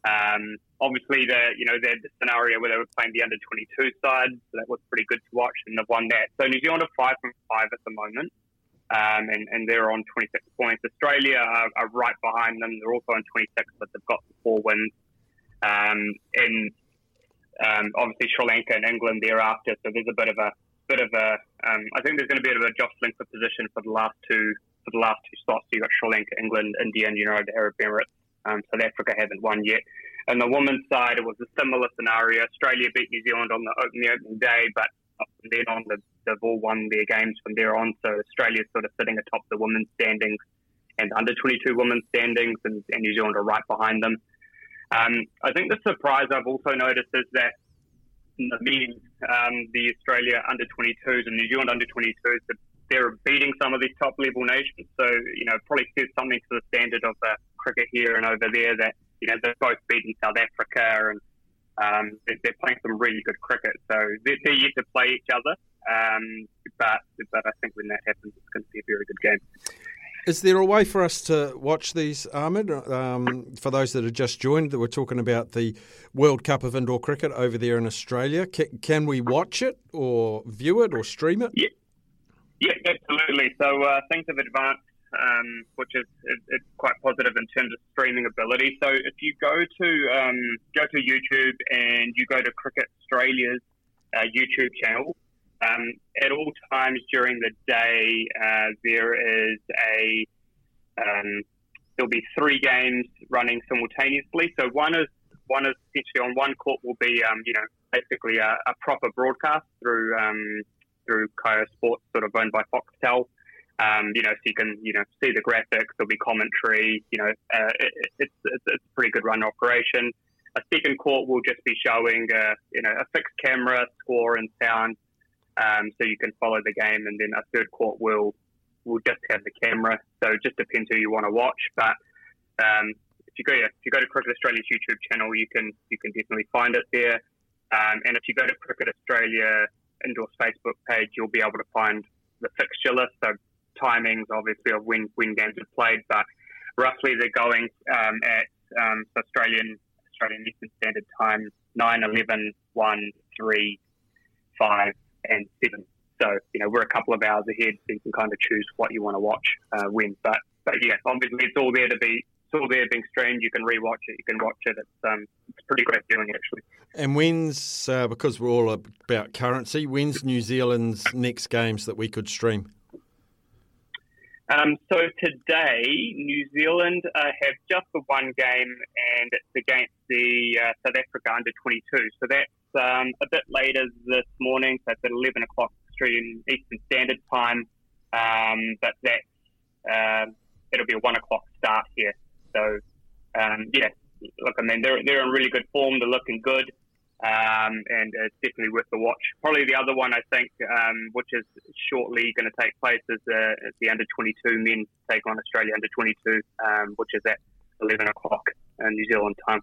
Um, obviously, the you know the, the scenario where they were playing the under 22 side, so that was pretty good to watch, and they've won that. So New Zealand are five from five at the moment, um, and, and they're on 26 points. Australia are, are right behind them; they're also on 26, but they've got four wins. Um, and um, obviously Sri Lanka and England thereafter, so there's a bit of a bit of a. Um, I think there's going to be a bit of a jostling for position for the last two for the last two slots. So you've got Sri Lanka, England, India, and United Arab Emirates. Um, South Africa haven't won yet. On the women's side, it was a similar scenario. Australia beat New Zealand on the opening, opening day, but then on, they've, they've all won their games from there on. So Australia's sort of sitting atop the women's standings and under 22 women's standings, and, and New Zealand are right behind them. Um, I think the surprise I've also noticed is that in the um, the Australia under 22s and New Zealand under 22s, that they're beating some of these top level nations. So, you know, probably says something to the standard of the cricket here and over there that, you know, they've both beaten South Africa and um, they're, they're playing some really good cricket. So they're, they're yet to play each other. Um, but, but I think when that happens, it's going to be a very good game. Is there a way for us to watch these, Ahmad? Um, for those that have just joined, that we're talking about the World Cup of Indoor Cricket over there in Australia. Can, can we watch it or view it or stream it? Yeah, yeah absolutely. So uh, things have advanced, um, which is, is, is quite positive in terms of streaming ability. So if you go to um, go to YouTube and you go to Cricket Australia's uh, YouTube channel, um, at all times during the day, uh, there is a um, there'll be three games running simultaneously. So one is one is essentially on one court will be um, you know basically a, a proper broadcast through um, through Kayo Sports, sort of owned by Foxtel. Um, you know, so you can you know see the graphics. There'll be commentary. You know, uh, it, it's, it's it's a pretty good run operation. A second court will just be showing uh, you know a fixed camera, score, and sound um, so you can follow the game. And then a third court will will just have the camera. So it just depends who you want to watch. But um, if you go if you go to Cricket Australia's YouTube channel, you can you can definitely find it there. Um, and if you go to Cricket Australia Indoors Facebook page, you'll be able to find the fixture list. So timings, obviously, of when when games are played, but roughly they're going um, at um, Australian Australian Eastern Standard Time 9, 11, 1, 3, 5, and 7. So, you know, we're a couple of hours ahead, so you can kind of choose what you want to watch uh, when. But, but yeah, obviously it's all there to be, it's all there being streamed. You can rewatch it, you can watch it. It's, um, it's pretty great feeling, actually. And when's, uh, because we're all about currency, when's New Zealand's next games that we could stream? Um, so today, New Zealand uh, have just the one game, and it's against the uh, South Africa under 22. So that's um, a bit later this morning, so it's at 11 o'clock Australian Eastern Standard Time. Um, but that uh, it'll be a one o'clock start here. So um, yeah, look, I mean they're they're in really good form. They're looking good. Um, and it's definitely worth the watch. Probably the other one I think, um, which is shortly going to take place, is the, is the under 22 men take on Australia under 22, um, which is at 11 o'clock uh, New Zealand time.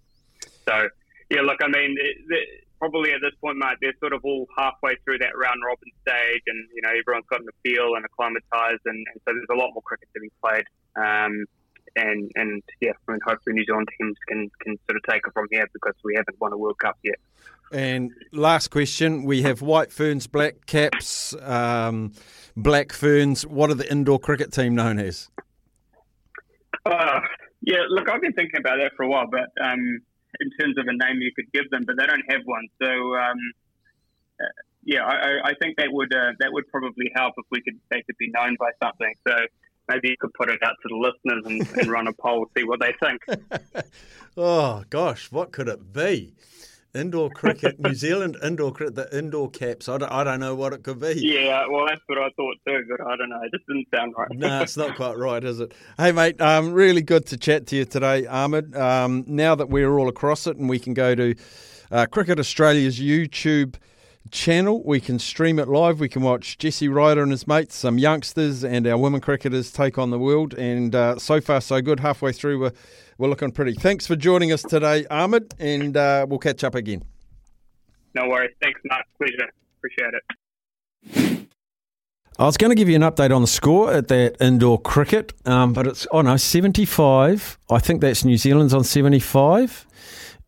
So, yeah, look, I mean, it, it, probably at this point, mate, they're sort of all halfway through that round robin stage, and you know everyone's gotten a feel and acclimatized, and, and so there's a lot more cricket to be played. And and yeah, I mean, hopefully New Zealand teams can can sort of take it from here because we haven't won a World Cup yet. And last question: We have white ferns, black caps, um, black ferns. What are the indoor cricket team known as? Uh, yeah, look, I've been thinking about that for a while, but um, in terms of a name you could give them, but they don't have one. So um, uh, yeah, I, I think that would uh, that would probably help if we could they could be known by something. So maybe you could put it out to the listeners and, and run a poll, see what they think. [LAUGHS] oh gosh, what could it be? Indoor cricket, New Zealand indoor cricket, the indoor caps. I don't, I don't know what it could be. Yeah, well, that's what I thought too, but I don't know. It just didn't sound right. no, it's not quite [LAUGHS] right, is it? Hey, mate, um, really good to chat to you today, Ahmad. Um, now that we're all across it and we can go to uh, Cricket Australia's YouTube channel. We can stream it live. We can watch Jesse Ryder and his mates, some youngsters, and our women cricketers take on the world. And uh, so far, so good. Halfway through, we're, we're looking pretty. Thanks for joining us today, Ahmad, and uh, we'll catch up again. No worries. Thanks, Mark. Pleasure. Appreciate it. I was going to give you an update on the score at that indoor cricket, um, but it's, oh no, 75. I think that's New Zealand's on 75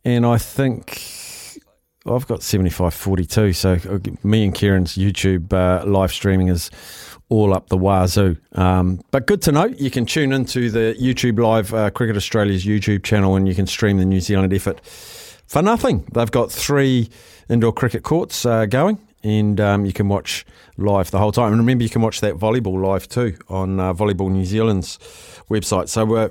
and I think I've got 7542. So uh, me and Kieran's YouTube uh, live streaming is all up the wazoo. Um, but good to know. You can tune into the YouTube Live uh, Cricket Australia's YouTube channel and you can stream the New Zealand effort for nothing. They've got three indoor cricket courts uh, going. And um, you can watch live the whole time. And remember, you can watch that volleyball live too on uh, Volleyball New Zealand's website. So we're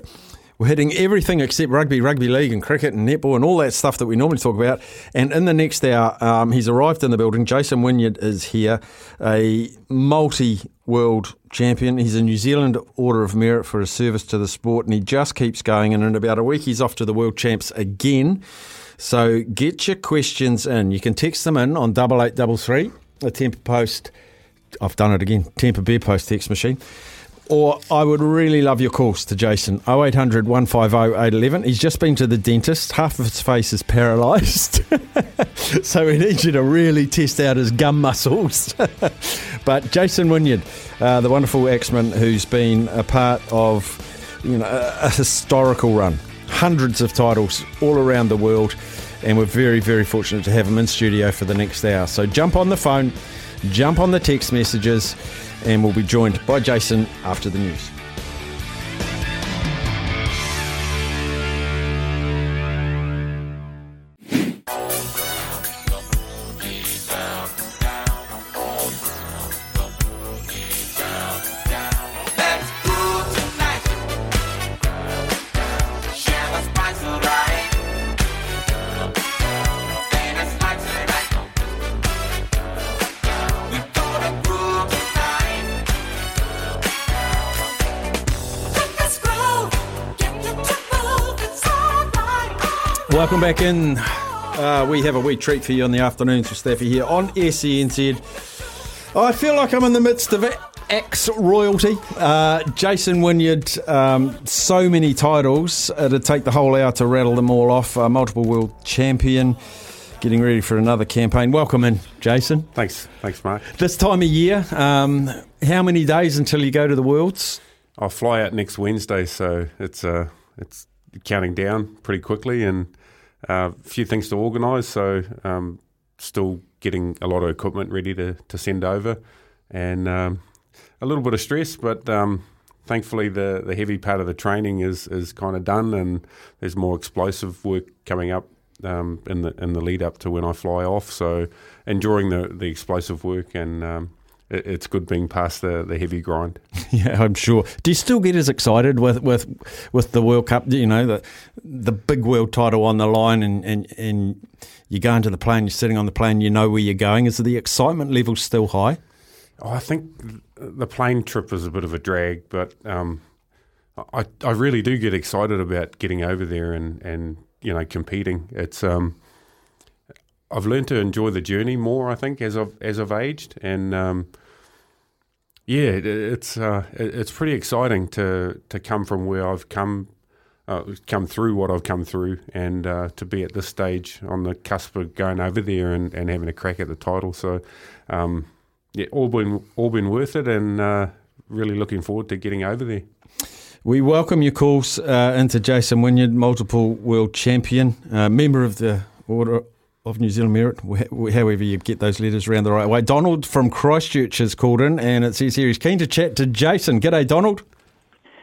we're hitting everything except rugby, rugby league, and cricket and netball and all that stuff that we normally talk about. And in the next hour, um, he's arrived in the building. Jason Wynyard is here, a multi world champion. He's a New Zealand Order of Merit for his service to the sport, and he just keeps going. And in about a week, he's off to the world champs again. So get your questions in. You can text them in on double eight double three, the Temper Post. I've done it again. Temper Beer Post text machine. Or I would really love your calls to Jason 0800 150 811. He's just been to the dentist. Half of his face is paralysed. [LAUGHS] so we need you to really test out his gum muscles. [LAUGHS] but Jason Wynyard, uh, the wonderful axeman who's been a part of you know a, a historical run, hundreds of titles all around the world, and we're very very fortunate to have him in studio for the next hour. So jump on the phone, jump on the text messages, and we'll be joined by Jason after the news. Welcome back in. Uh, we have a wee treat for you on the afternoons with Staffy here on SENZ. I feel like I'm in the midst of ex royalty. Uh, Jason Wynyard, um, so many titles. It'd take the whole hour to rattle them all off. Uh, multiple world champion, getting ready for another campaign. Welcome in, Jason. Thanks, thanks, Mark. This time of year, um, how many days until you go to the Worlds? I'll fly out next Wednesday, so it's uh, it's counting down pretty quickly, and a few things to organise. So um, still getting a lot of equipment ready to, to send over, and um, a little bit of stress, but um, thankfully the, the heavy part of the training is is kind of done, and there's more explosive work coming up um, in the in the lead up to when I fly off. So enjoying the the explosive work and. Um, it's good being past the, the heavy grind. [LAUGHS] Yeah, I'm sure. Do you still get as excited with with with the World Cup? You know, the the big world title on the line, and and and you go into the plane, you're sitting on the plane, you know where you're going. Is the excitement level still high? Oh, I think the plane trip is a bit of a drag, but um, I I really do get excited about getting over there and, and you know competing. It's um, I've learned to enjoy the journey more. I think as I've as I've aged, and um, yeah, it, it's uh, it- it's pretty exciting to to come from where I've come. Uh, come through what I've come through, and uh, to be at this stage on the cusp of going over there and, and having a crack at the title. So, um, yeah, all been all been worth it, and uh, really looking forward to getting over there. We welcome your calls uh, into Jason Wynyard, multiple world champion, uh, member of the Order of New Zealand Merit, however you get those letters around the right way. Donald from Christchurch has called in, and it says here he's keen to chat to Jason. G'day, Donald.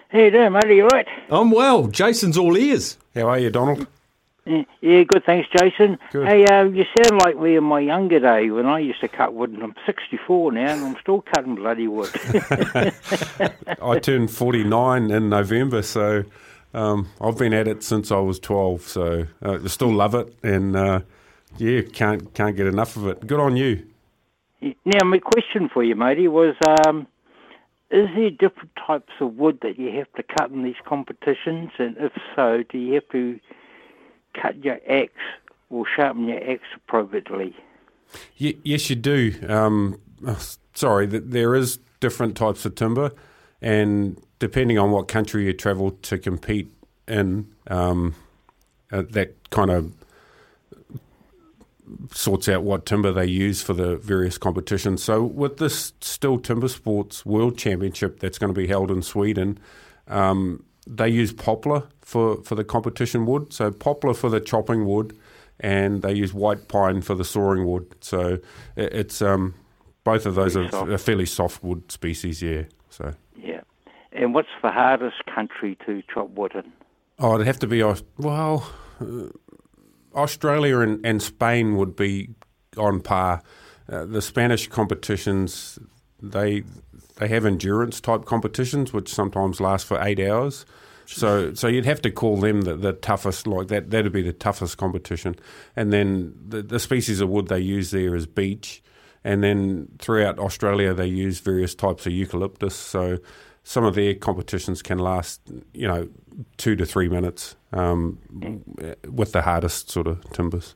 How you doing, mate? Are you right? I'm well. Jason's all ears. How are you, Donald? Yeah, yeah, good, thanks, Jason. Good. Hey, uh, you sound like me in my younger day when I used to cut wood, and I'm 64 now, and I'm still cutting bloody wood. [LAUGHS] I turned 49 in November, so um, I've been at it since I was 12. So uh, I still love it, and uh, yeah, can't can't get enough of it. Good on you. now, my question for you, matey, was um, is there different types of wood that you have to cut in these competitions? And if so, do you have to cut your axe or sharpen your axe appropriately? Ye- yes, you do. Um, oh, sorry, th- there is different types of timber, and depending on what country you travel to compete in, um, uh, that kind of sorts out what timber they use for the various competitions. So with this Stihl Timber Sports World Championship that's going to be held in Sweden, um, they use poplar for, for the competition wood. So poplar for the chopping wood, and they use white pine for the sawing wood. So it, it's um, both of those are, are fairly soft wood species. Yeah. So Yeah. And what's the hardest country to chop wood in? oh, it'd have to be well, uh, Australia and, and Spain would be on par. Uh, the Spanish competitions they they have endurance type competitions which sometimes last for eight hours. So so you'd have to call them the, the toughest like that that'd be the toughest competition. And then the, the species of wood they use there is beech. And then throughout Australia they use various types of eucalyptus. So some of their competitions can last, you know, two to three minutes um, with the hardest sort of timbers.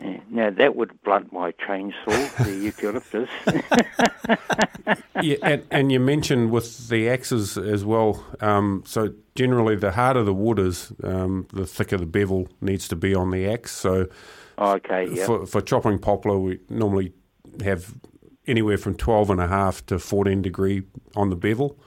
Yeah. Now that would blunt my chainsaw, the [LAUGHS] eucalyptus. yeah, and, and you mentioned with the axes as well. Um, so generally, the harder the wood is, um, the thicker the bevel needs to be on the axe. So okay, yeah. for, for chopping poplar, we normally have anywhere from 12 and a half to 14 degree on the bevel.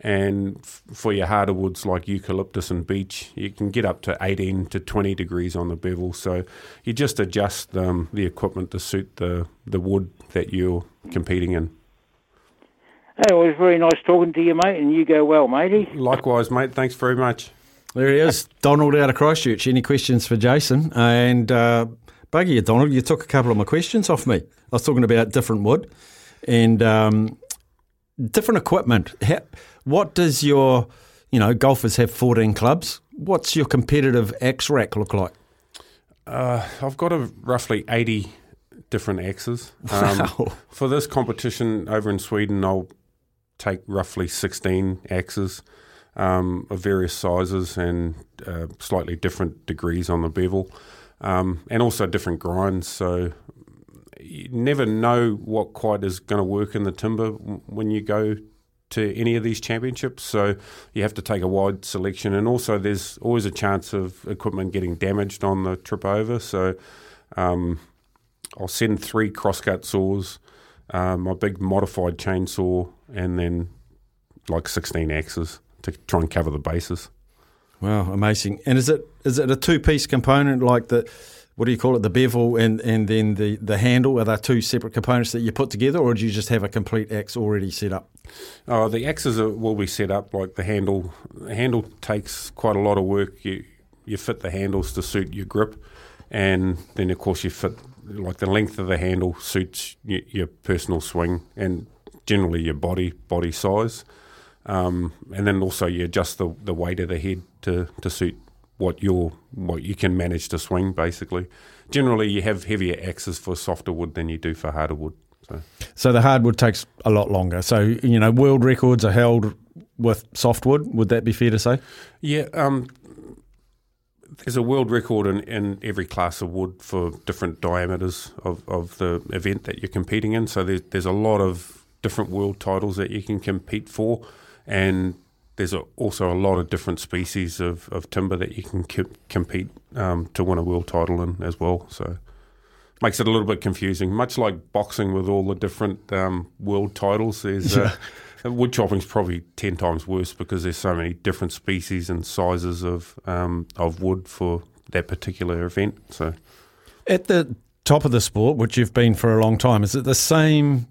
And f- for your harder woods like eucalyptus and beech, you can get up to 18 to 20 degrees on the bevel. So you just adjust um, the equipment to suit the, the wood that you're competing in. Hey, it was very nice talking to you, mate, and you go well, matey. Likewise, mate. Thanks very much. There he is, Donald out of Christchurch. Any questions for Jason? And uh, buggy you, Donald, you took a couple of my questions off me. I was talking about different wood and um, different equipment. What does your, you know, golfers have 14 clubs. What's your competitive axe rack look like? Uh, I've got a roughly 80 different axes. [LAUGHS] Um, Wow. For this competition over in Sweden, I'll take roughly 16 axes um, of various sizes and uh, slightly different degrees on the bevel, um, and also different grinds. So you never know what quite is going to work in the timber when you go to any of these championships. So you have to take a wide selection, and also there's always a chance of equipment getting damaged on the trip over. So um, I'll send three crosscut saws, um, my big modified chainsaw, and then like 16 axes to try and cover the bases. Wow, amazing. And is it is it a two piece component like the what do you call it, the bevel and, and then the, the handle? Are they two separate components that you put together or do you just have a complete axe already set up? Oh, the axes are, will be set up like the handle. The handle takes quite a lot of work. You you fit the handles to suit your grip, and then of course you fit like the length of the handle suits your, your personal swing and generally your body body size. Um, and then also you adjust the, the weight of the head to, to suit what your what you can manage to swing. Basically, generally you have heavier axes for softer wood than you do for harder wood. So. So the hardwood takes a lot longer. So, you know, world records are held with softwood. Would that be fair to say? Yeah, um, there's a world record in, in every class of wood for different diameters of, of the event that you're competing in. So there's, there's a lot of different world titles that you can compete for, and there's a, also a lot of different species of, of timber that you can co- compete um, to win a world title in as well. So makes it a little bit confusing, much like boxing with all the different um, world titles. There's uh, wood chopping's probably ten times worse because there's so many different species and sizes of um, of wood for that particular event. So At the top of the sport, which you've been for a long time, is it the same?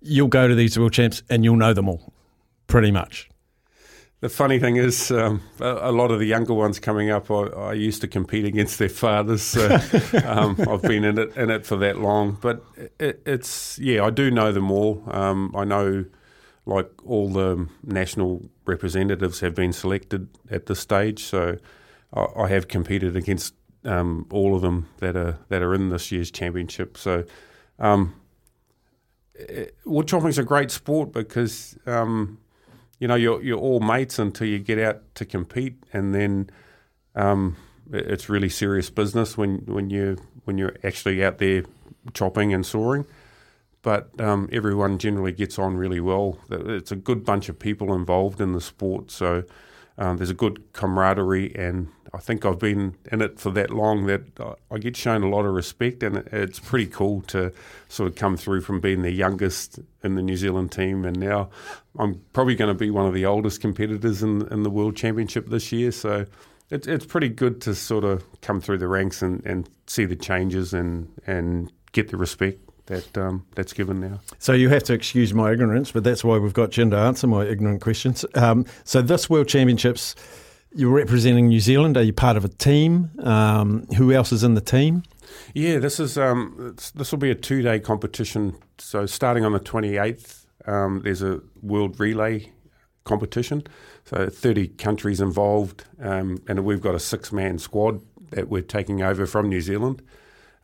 You'll go to these world champs and you'll know them all, pretty much. The funny thing is, um, a, a lot of the younger ones coming up, I, I used to compete against their fathers. So [LAUGHS] um, I've been in it in it for that long, but it, it's yeah, I do know them all. Um, I know. Like all the national representatives have been selected at this stage, so I, I have competed against um, all of them that are that are in this year's championship. So, um, eh, wood chopping's a great sport because um, you know you're you're all mates until you get out to compete, and then um, it's really serious business when when you when you're actually out there chopping and sawing. But um, everyone generally gets on really well. It's a good bunch of people involved in the sport, so Um, there's a good camaraderie, and I think I've been in it for that long that I- get shown a lot of respect, and it's pretty cool to sort of come through from being the youngest in the New Zealand team, and now I'm probably going to be one of the oldest competitors in, in the World Championship this year. So it's it's pretty good to sort of come through the ranks and, and see the changes and and get the respect that um, that's given now. So you have to excuse my ignorance, but that's why we've got Jim to answer my ignorant questions. Um, so this World Championships, you're representing New Zealand. Are you part of a team? Um, who else is in the team? Yeah, this is um, this will be a two day competition. So starting on the twenty eighth, um, there's a world relay competition. So thirty countries involved, um, and we've got a six man squad that we're taking over from New Zealand.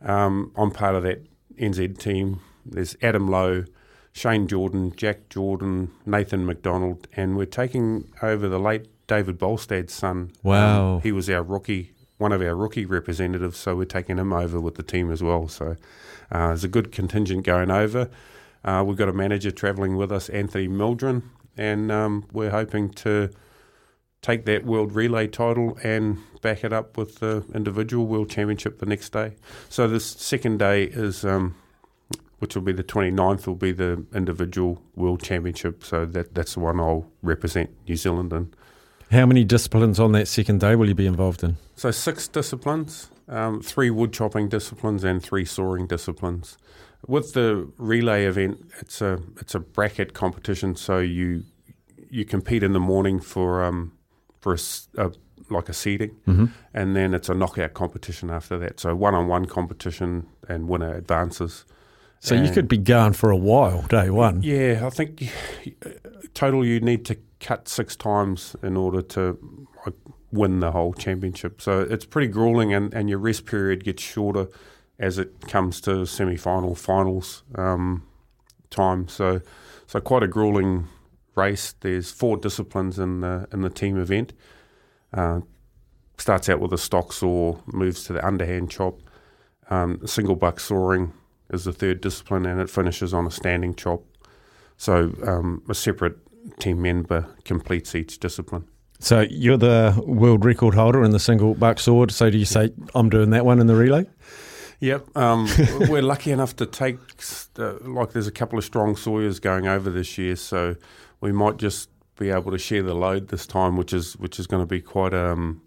Um, I'm part of that NZ team. There's Adam Lowe, Shane Jordan, Jack Jordan, Nathan McDonald, and we're taking over the late David Bolstad's son. Wow. Um, he was our rookie, one of our rookie representatives, so we're taking him over with the team as well. So uh, there's a good contingent going over. Uh, we've got a manager travelling with us, Anthony Mildren, and um, we're hoping to take that world relay title and back it up with the individual world championship the next day. So this second day is, um, which will be the 29th, will be the individual world championship. So that that's the one I'll represent New Zealand in. How many disciplines on that second day will you be involved in? So six disciplines, um, three wood chopping disciplines and three sawing disciplines. With the relay event, it's a it's a bracket competition. So you you compete in the morning for um, for a, a- like a seeding, Mhm. and then it's a knockout competition after that. So one on one competition and winner advances. So you could be gone for a while, day one. yeah, I think uh, total you need to cut six times in order to like, win the whole championship. So it's pretty grueling, and, and your rest period gets shorter as it comes to semi final, finals um, time. So so quite a grueling race. There's four disciplines in the in the team event. Uh, starts out with a stock saw, moves to the underhand chop. Um, single buck sawing is the third discipline, and it finishes on a standing chop. So um, a separate team member completes each discipline. So you're the world record holder in the single buck saw. So do you say I'm doing that one in the relay? Yep, um, [LAUGHS] we're lucky enough to take uh, like there's a couple of strong sawyers going over this year, so we might just be able to share the load this time, which is which is going to be quite um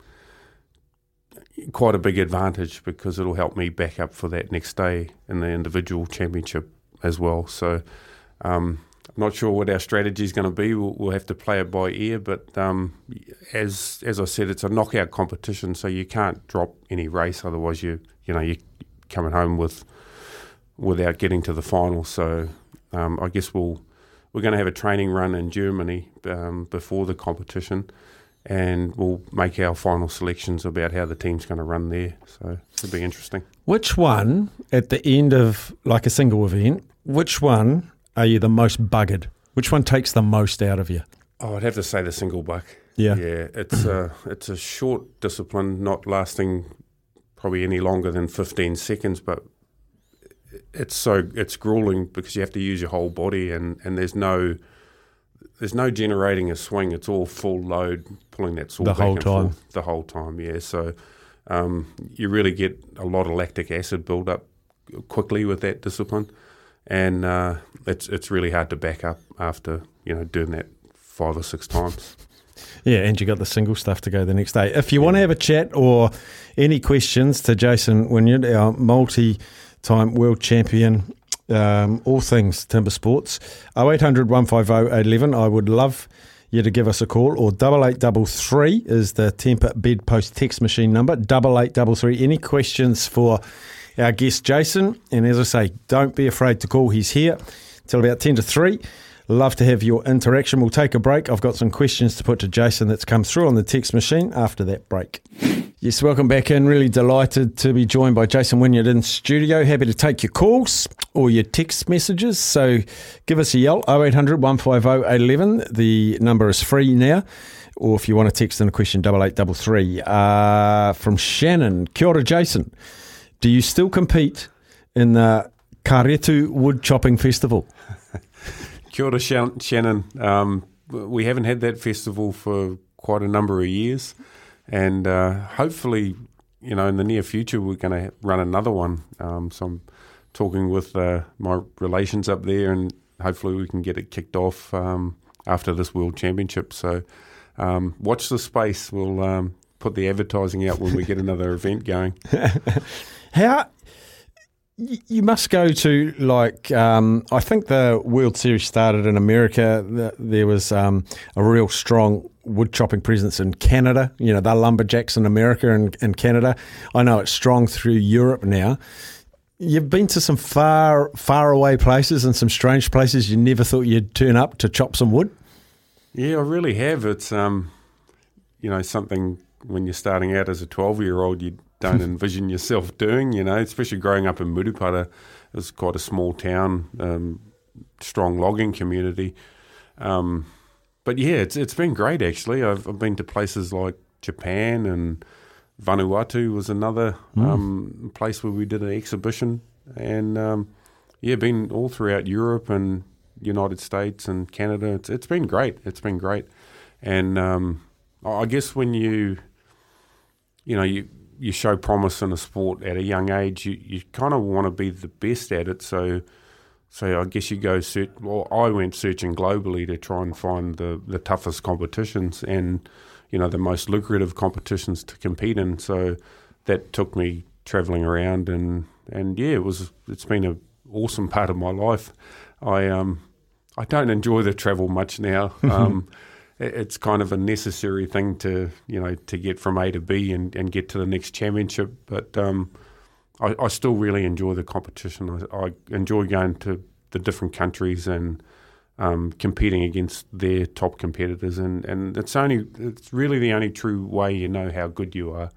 quite a big advantage because it'll help me back up for that next day in the individual championship as well. So um, not sure what our strategy is going to be. We'll, we'll have to play it by ear, but um, as as I said, it's a knockout competition, so you can't drop any race. Otherwise, you you know you're coming home with without getting to the final. So um, I guess we'll we're going to have a training run in Germany um, before the competition, and we'll make our final selections about how the team's going to run there. So it'll be interesting. Which one at the end of like a single event? Which one are you the most buggered? Which one takes the most out of you? Oh, I'd have to say the single buck. Yeah. yeah. It's a it's a short discipline, not lasting probably any longer than fifteen seconds, but it's so it's grueling because you have to use your whole body, and, and there's no there's no generating a swing. It's all full load, pulling that saw The back whole and time. forth the whole time. Yeah, so um, you really get a lot of lactic acid build up quickly with that discipline, and uh, it's it's really hard to back up after you know doing that five or six times. Yeah, and you got the single stuff to go the next day. If you want to have a chat or any questions to Jason Wynyard, our multi-time world champion, um, all things timber sports, 0800 150 811. I would love you to give us a call, or double eight double three is the temper bedpost text machine number. Double eight double three. Any questions for our guest Jason? And as I say, don't be afraid to call. He's here till about ten to three. Love to have your interaction. We'll take a break. I've got some questions to put to Jason that's come through on the text machine after that break. Yes, welcome back in. Really delighted to be joined by Jason Wynyard in studio. Happy to take your calls or your text messages. So give us a yell 0800 150 811. The number is free now. Or if you want to text in a question, 8833. Uh, from Shannon. Kia ora, Jason. Do you still compete in the Karetu Wood Chopping Festival? [LAUGHS] Kia ora, Shannon. Um, we haven't had that festival for quite a number of years, and uh, hopefully, you know, in the near future, we're going to run another one. Um, so I'm talking with uh, my relations up there, and hopefully we can get it kicked off um, after this World Championship. So um, watch the space. We'll um, put the advertising out when we get another event going. [LAUGHS] How you must go to like um, I think the World Series started in America. The- There was um, a real strong wood chopping presence in Canada. You know, they're lumberjacks in America and, and Canada. I know it's strong through Europe now. You've been to some far far away places and some strange places you never thought you'd turn up to chop some wood. Yeah, I really have. It's um, you know, something when you're starting out as a 12 year old, you don't envision yourself doing. You know, especially growing up in Murupara, it was quite a small town, um, strong logging community. Um, but yeah, it's it's been great actually. I've, I've been to places like Japan and Vanuatu was another Mm. um, place where we did an exhibition, and um, yeah, been all throughout Europe and United States and Canada. It's it's been great. It's been great, and um, I I guess when you you know you you show promise in a sport at a young age, you, you kind of want to be the best at it. So so I guess you go search. Well, I went searching globally to try and find the the toughest competitions and you know the most lucrative competitions to compete in. So that took me traveling around and and yeah, it was it's been an awesome part of my life. I um I don't enjoy the travel much now. [LAUGHS] Um, it's kind of a necessary thing to you know to get from A to B and, and get to the next championship. But um, I, I still really enjoy the competition. I, I enjoy going to the different countries and um, competing against their top competitors. And, and it's only it's really the only true way you know how good you are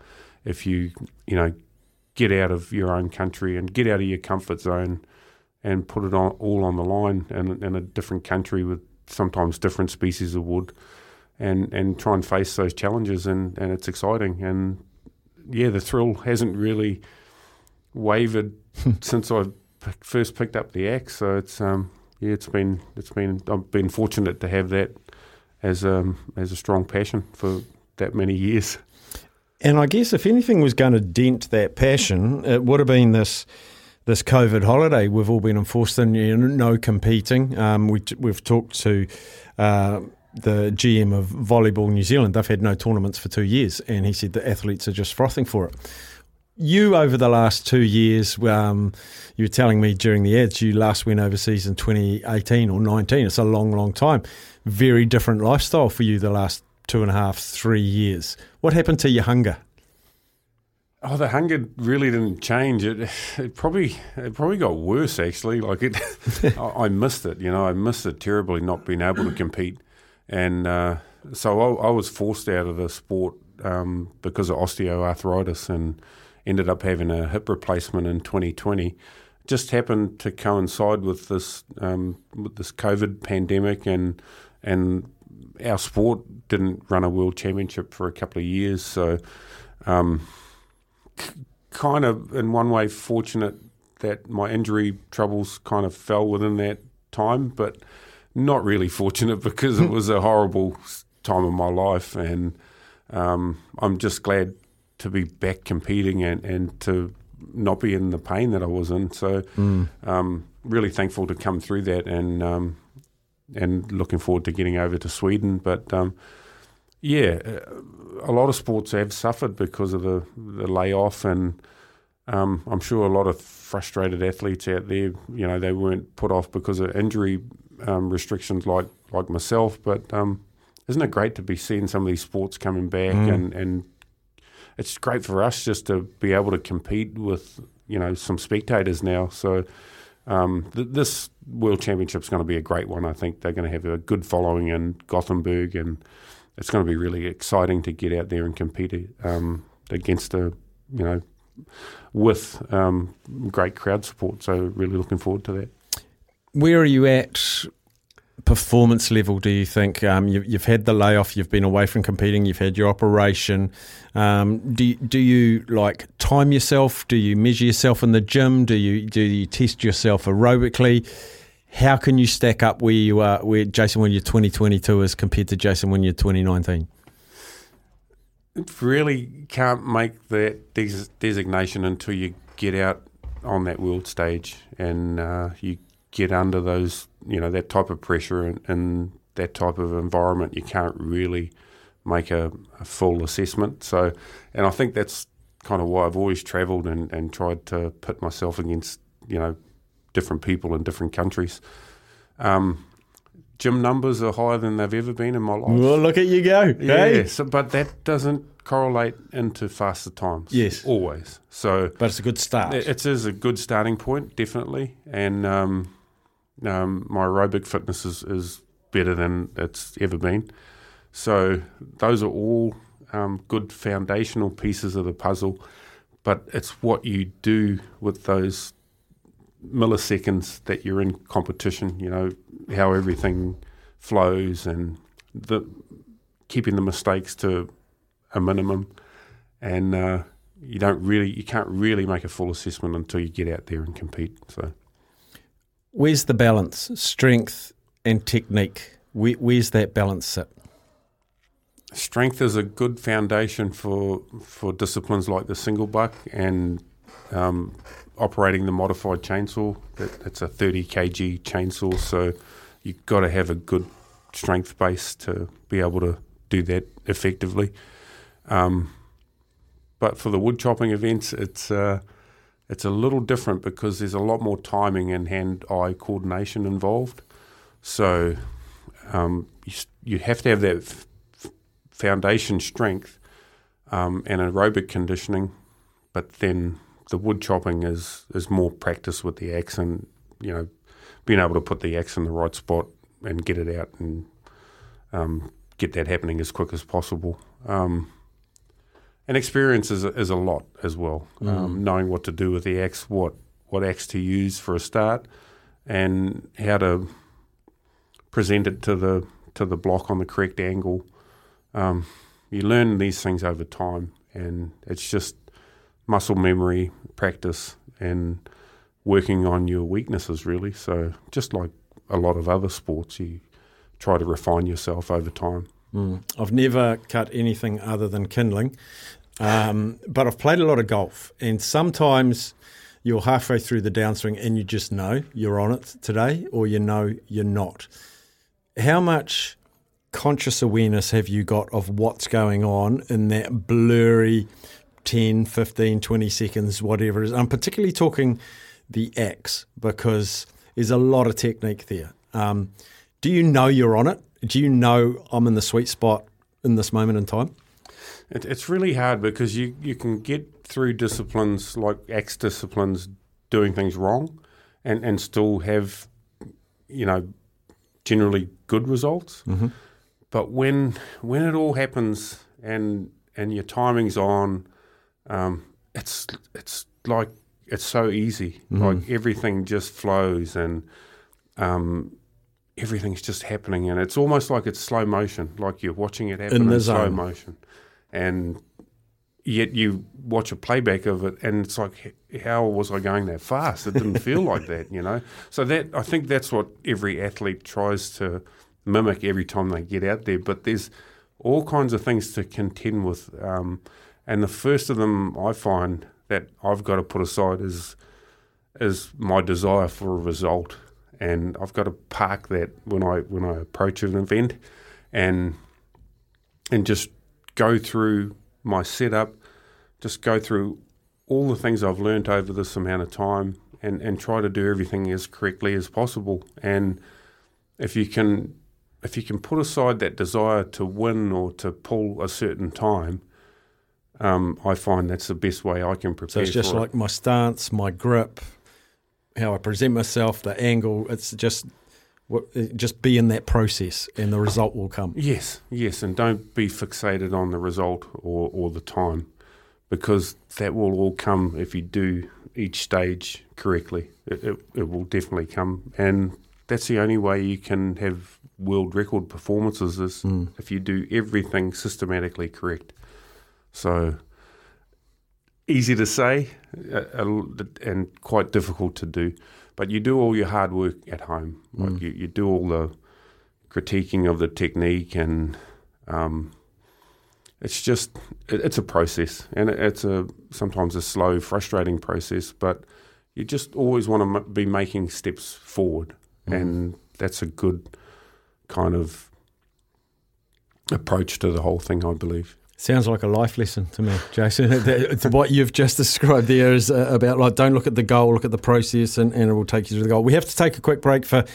if you you know get out of your own country and get out of your comfort zone and put it on, all on the line in, in a different country with sometimes different species of wood and, and try and face those challenges and, and it's exciting. And yeah the thrill hasn't really wavered [LAUGHS] since I first picked up the axe. So it's um yeah it's been it's been I've been fortunate to have that as um as a strong passion for that many years. And I guess if anything was going to dent that passion, it would have been this this COVID holiday. We've all been enforced in you know, no competing. Um, we, we've talked to uh, the GM of Volleyball New Zealand. They've had no tournaments for two years, and he said the athletes are just frothing for it. You, over the last two years, um, you were telling me during the ads, you last went overseas in 2018 or 19. It's a long, long time. Very different lifestyle for you the last two and a half, three years. What happened to your hunger? Oh, the hunger really didn't change. It it probably it probably got worse actually. Like it, [LAUGHS] I, I missed it. You know, I missed it terribly not being able to compete, and uh, so I, I was forced out of the sport um, because of osteoarthritis, and ended up having a hip replacement in 2020. Just happened to coincide with this um, with this COVID pandemic, and and our sport didn't run a world championship for a couple of years, so. Um, kind of in one way fortunate that my injury troubles kind of fell within that time, but not really fortunate [LAUGHS] because it was a horrible time of my life, and um, I'm just glad to be back competing and, and to not be in the pain that I was in. So, Mm. um, really thankful to come through that, and um, and looking forward to getting over to Sweden. But um, yeah, uh, a lot of sports have suffered because of the, the layoff, and um, I'm sure a lot of frustrated athletes out there, you know, they weren't put off because of injury um, restrictions like, like myself. But um, isn't it great to be seeing some of these sports coming back Mm. and, and it's great for us just to be able to compete with, you know, some spectators now. So um, th- this World Championship is going to be a great one. I think they're going to have a good following in Gothenburg, and it's going to be really exciting to get out there and compete um, against a, you know, with um, great crowd support. So really looking forward to that. Where are you at performance level, do you think? Um, you, you've had the layoff, you've been away from competing, you've had your operation. Um, do, do you like time yourself? Do you measure yourself in the gym? Do you, do you test yourself aerobically? How can you stack up where you are, where Jason when you're 2022 is compared to Jason when you're 2019? really can't make that des- designation until you get out on that world stage and uh, you get under those, you know, that type of pressure and, and that type of environment. You can't really make a, a full assessment. So, and I think that's kind of why I've always travelled and, and tried to put myself against, you know, different people in different countries. Um, gym numbers are higher than they've ever been in my life. Well, look at you go. Yeah, Hey? so, but that doesn't correlate into faster times. Yes. always. So, but it's a good start. It, it is a good starting point, definitely, and um, um, my aerobic fitness is, is better than it's ever been. So those are all um, good foundational pieces of the puzzle, but it's what you do with those milliseconds that you're in competition. You know how everything flows and the keeping the mistakes to a minimum, and uh, you don't really you can't really make a full assessment until you get out there and compete. So Where's the balance, strength and technique? Where, where's that balance sit? strength is a good foundation for for disciplines like the single buck and um, operating the modified chainsaw. That, it's a 30 kg chainsaw, so you've got to have a good strength base to be able to do that effectively. Um, but for the wood chopping events, it's uh, it's a little different because there's a lot more timing and hand-eye coordination involved. So um, you, you have to have that f- foundation strength um, and aerobic conditioning, but then the wood chopping is is more practice with the axe and you know being able to put the axe in the right spot and get it out and um, get that happening as quick as possible. Um, and experience is a, is a lot as well. Um, Mm. knowing what to do with the axe, what what axe to use for a start, and how to present it to the to the block on the correct angle. Um, you learn these things over time, and it's just muscle memory, practice, and working on your weaknesses. Really, so just like a lot of other sports, you try to refine yourself over time. Mm. I've never cut anything other than kindling, um, but I've played a lot of golf, and sometimes you're halfway through the downswing and you just know you're on it today, or you know you're not. How much conscious awareness have you got of what's going on in that blurry 10, 15, 20 seconds, whatever it is? I'm particularly talking the axe because there's a lot of technique there. Um, do you know you're on it? Do you know I'm in the sweet spot in this moment in time? It, it's really hard because you, you can get through disciplines like X disciplines doing things wrong and, and still have, you know, generally good results. Mhm. But when when it all happens and and your timing's on, um, it's it's like it's so easy. Mhm. Like everything just flows and um, everything's just happening, and it's almost like it's slow motion, like you're watching it happen In in, slow motion, and yet you watch a playback of it, and it's like, how was I going that fast? It didn't feel [LAUGHS] like that, you know. So that I think that's what every athlete tries to mimic every time they get out there. But there's all kinds of things to contend with, um, and the first of them I find that I've got to put aside is is my desire for a result, and I've got to park that when I when I approach an event, and and just go through my setup, just go through all the things I've learned over this amount of time, and and try to do everything as correctly as possible. And if you can if you can put aside that desire to win or to pull a certain time, um, I find that's the best way I can prepare. So it's just for it. like my stance, my grip, how I present myself, the angle. It's just what just be in that process, and the result will come. Yes, yes, and don't be fixated on the result or, or the time, because that will all come if you do each stage correctly. It, it, it will definitely come, and that's the only way you can have world record performances is Mm. if you do everything systematically correct. So easy to say and quite difficult to do, but you do all your hard work at home. Like Mm. you, you do all the critiquing of the technique and um, it's just it, it's a process, and it, it's a sometimes a slow, frustrating process, but you just always want to m- be making steps forward, Mm. and that's a good kind of approach to the whole thing, I believe. Sounds like a life lesson to me, Jason. [LAUGHS] It's what you've just described there is uh, about like don't look at the goal, look at the process, and, and it will take you to the goal. We have to take a quick break for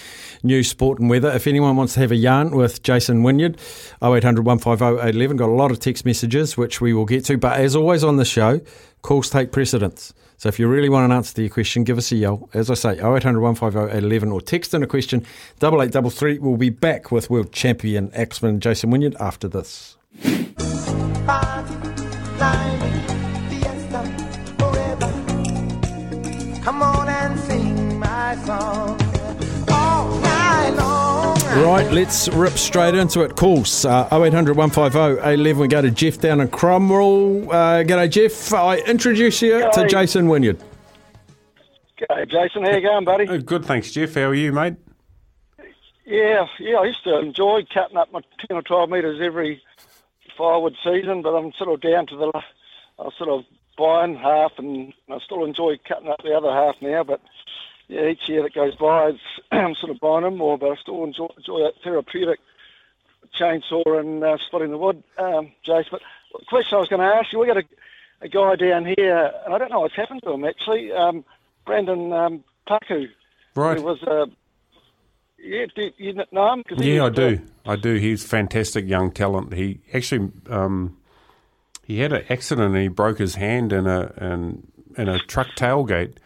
news, sport, and weather. If anyone wants to have a yarn with Jason Wynyard, 0800 150 811. Got a lot of text messages, which we will get to. But as always on the show, calls take precedence. So if you really want an answer to your question, give us a yell. As I say, 0800 150 811 or text in a question, 8833. We'll be back with world champion axeman Jason Wynyard after this. Party, climbing, fiesta, forever. Come on and sing my song all night long. Right, let's rip straight into it. Calls uh, 0800 150 811. We go to Jeff down in Cromwell. Uh, g'day, Jeff. I introduce you to Jason Wynyard. G'day, Jason. How you going, buddy? Oh, good, thanks, Jeff. How are you, mate? Yeah, yeah. I used to enjoy cutting up my ten or twelve metres every firewood season, but I'm sort of down to the. I sort of buying half, and I still enjoy cutting up the other half now. But yeah, each year that goes by, it's, [CLEARS THROAT] I'm sort of buying them more, but I still enjoy, enjoy that therapeutic chainsaw and uh, splitting the wood, um, Jace. But the question I was going to ask you, we got a, a guy down here, and I don't know what's happened to him actually. Um, Brandon um, Paku. Right. He was uh, yeah, do you know him? Yeah, I do. I do. He's fantastic young talent. He actually um, he had an accident and he broke his hand in a in, in a truck tailgate,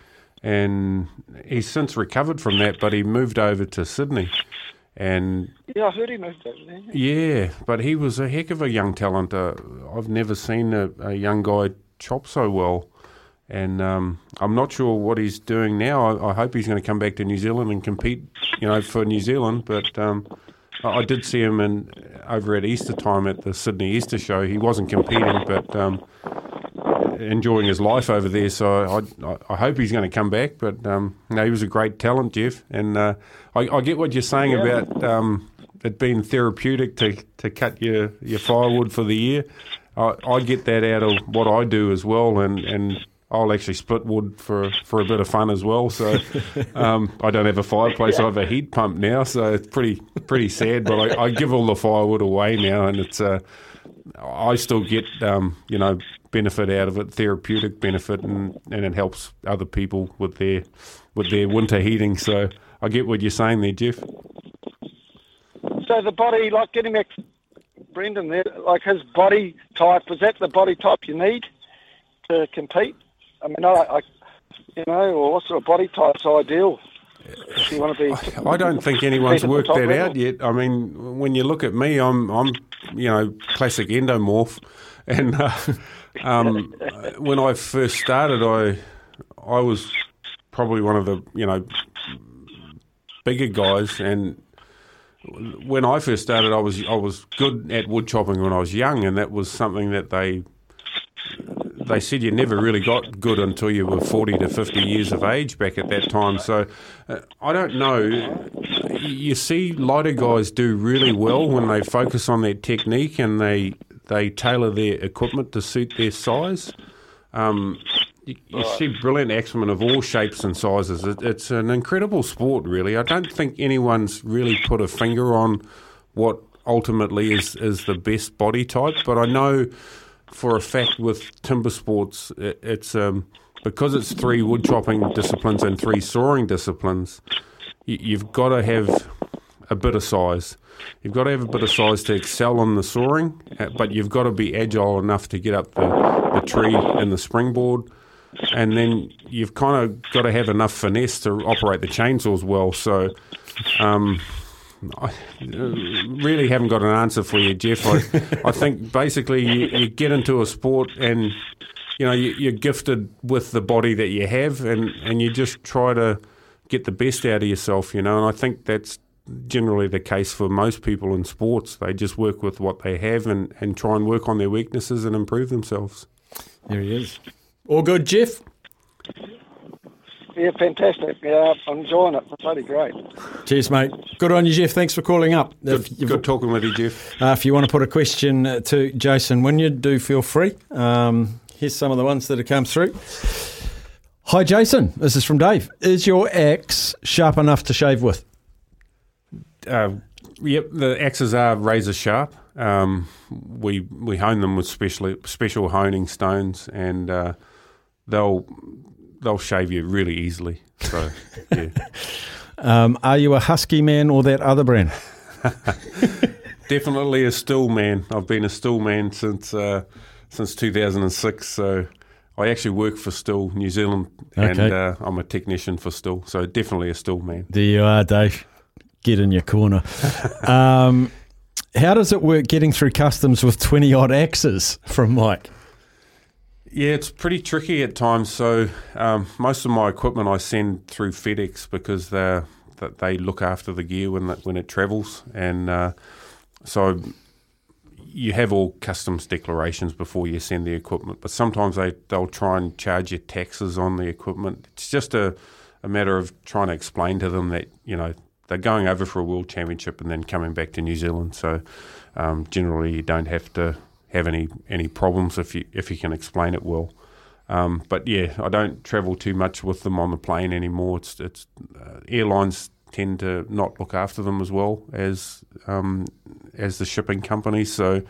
and he's since recovered from that. But he moved over to Sydney, and Yeah, I heard he moved over there. yeah, but he was a heck of a young talent. Uh, I've never seen a, a young guy chop so well. And um, I'm not sure what he's doing now. I, I hope he's going to come back to New Zealand and compete, you know, for New Zealand. But um, I, I did see him in over at Easter time at the Sydney Easter Show. He wasn't competing, but um, enjoying his life over there. So I, I, hope he's going to come back. But um, no, he was a great talent, Jeff. And uh, I, I get what you're saying Yeah. about um, it being therapeutic to, to cut your, your firewood for the year. I, I get that out of what I do as well, and, and I'll actually split wood for, for a bit of fun as well. So um, I don't have a fireplace; I have a heat pump now. So it's pretty pretty sad. But I, I give all the firewood away now, and it's uh, I still get um, you know benefit out of it, therapeutic benefit, and, and it helps other people with their with their winter heating. So I get what you're saying there, Jeff. So the body, like getting back, Brendan there, like his body type, is that the body type you need to compete? I mean, I, I you know, or what sort of body type's ideal? If you want to be, I don't think anyone's compete at the worked that level? out yet. I mean, when you look at me, I'm I'm you know classic endomorph, and uh, [LAUGHS] um, when I first started, I I was probably one of the you know bigger guys, and when I first started, I was I was good at wood chopping when I was young, and that was something that they they said you never really got good until you were 40 to 50 years of age back at that time. So uh, I don't know. You see lighter guys do really well when they focus on their technique and they they tailor their equipment to suit their size. Um, you, you see brilliant axemen of all shapes and sizes. It, it's an incredible sport, really. I don't think anyone's really put a finger on what ultimately is, is the best body type, but I know for a fact with timber sports, it, it's um, because it's three wood chopping disciplines and three sawing disciplines. You, you've got to have a bit of size. You've got to have a bit of size to excel on the sawing, uh, but you've got to be agile enough to get up the, the tree and the springboard. And then you've kind of got to have enough finesse to operate the chainsaws well. So, um, I uh, really haven't got an answer for you, Jeff. I, I think basically you, you get into a sport and you know you, you're gifted with the body that you have, and, and you just try to get the best out of yourself. You know, and I think that's generally the case for most people in sports. They just work with what they have and, and try and work on their weaknesses and improve themselves. There he is. All good, Jeff? Yeah, fantastic. Yeah, I'm enjoying it. It's bloody great. Cheers, mate. Good on you, Jeff. Thanks for calling up. Good, good talking with you, Jeff. Uh, if you want to put a question uh, to Jason Wynyard, do feel free. Um, here's some of the ones that have come through. Hi, Jason. This is from Dave. Is your axe sharp enough to shave with? Uh, yep, the axes are razor sharp. Um, we we hone them with special special honing stones, and uh, they'll they'll shave you really easily. So [LAUGHS] yeah. Um, are you a husky man or that other brand? [LAUGHS] Definitely a Stihl man. I've been a Stihl man since uh, since 2006. So I actually work for Stihl New Zealand, and Okay. uh, I'm a technician for Stihl. So definitely a Stihl man. There you are, Dave. Get in your corner. [LAUGHS] um, how does it work getting through customs with 20 odd axes from Mike? Yeah, it's pretty tricky at times. So um, most of my equipment I send through FedEx because they that they look after the gear when that, when it travels, and uh, so you have all customs declarations before you send the equipment. But sometimes they they'll try and charge you taxes on the equipment. It's just a a matter of trying to explain to them that you know they're going over for a world championship and then coming back to New Zealand. So um, generally, you don't have to have any any problems if you if you can explain it well. Um, but yeah, I don't travel too much with them on the plane anymore. It's it's uh, airlines tend to not look after them as well as um, as the shipping companies. So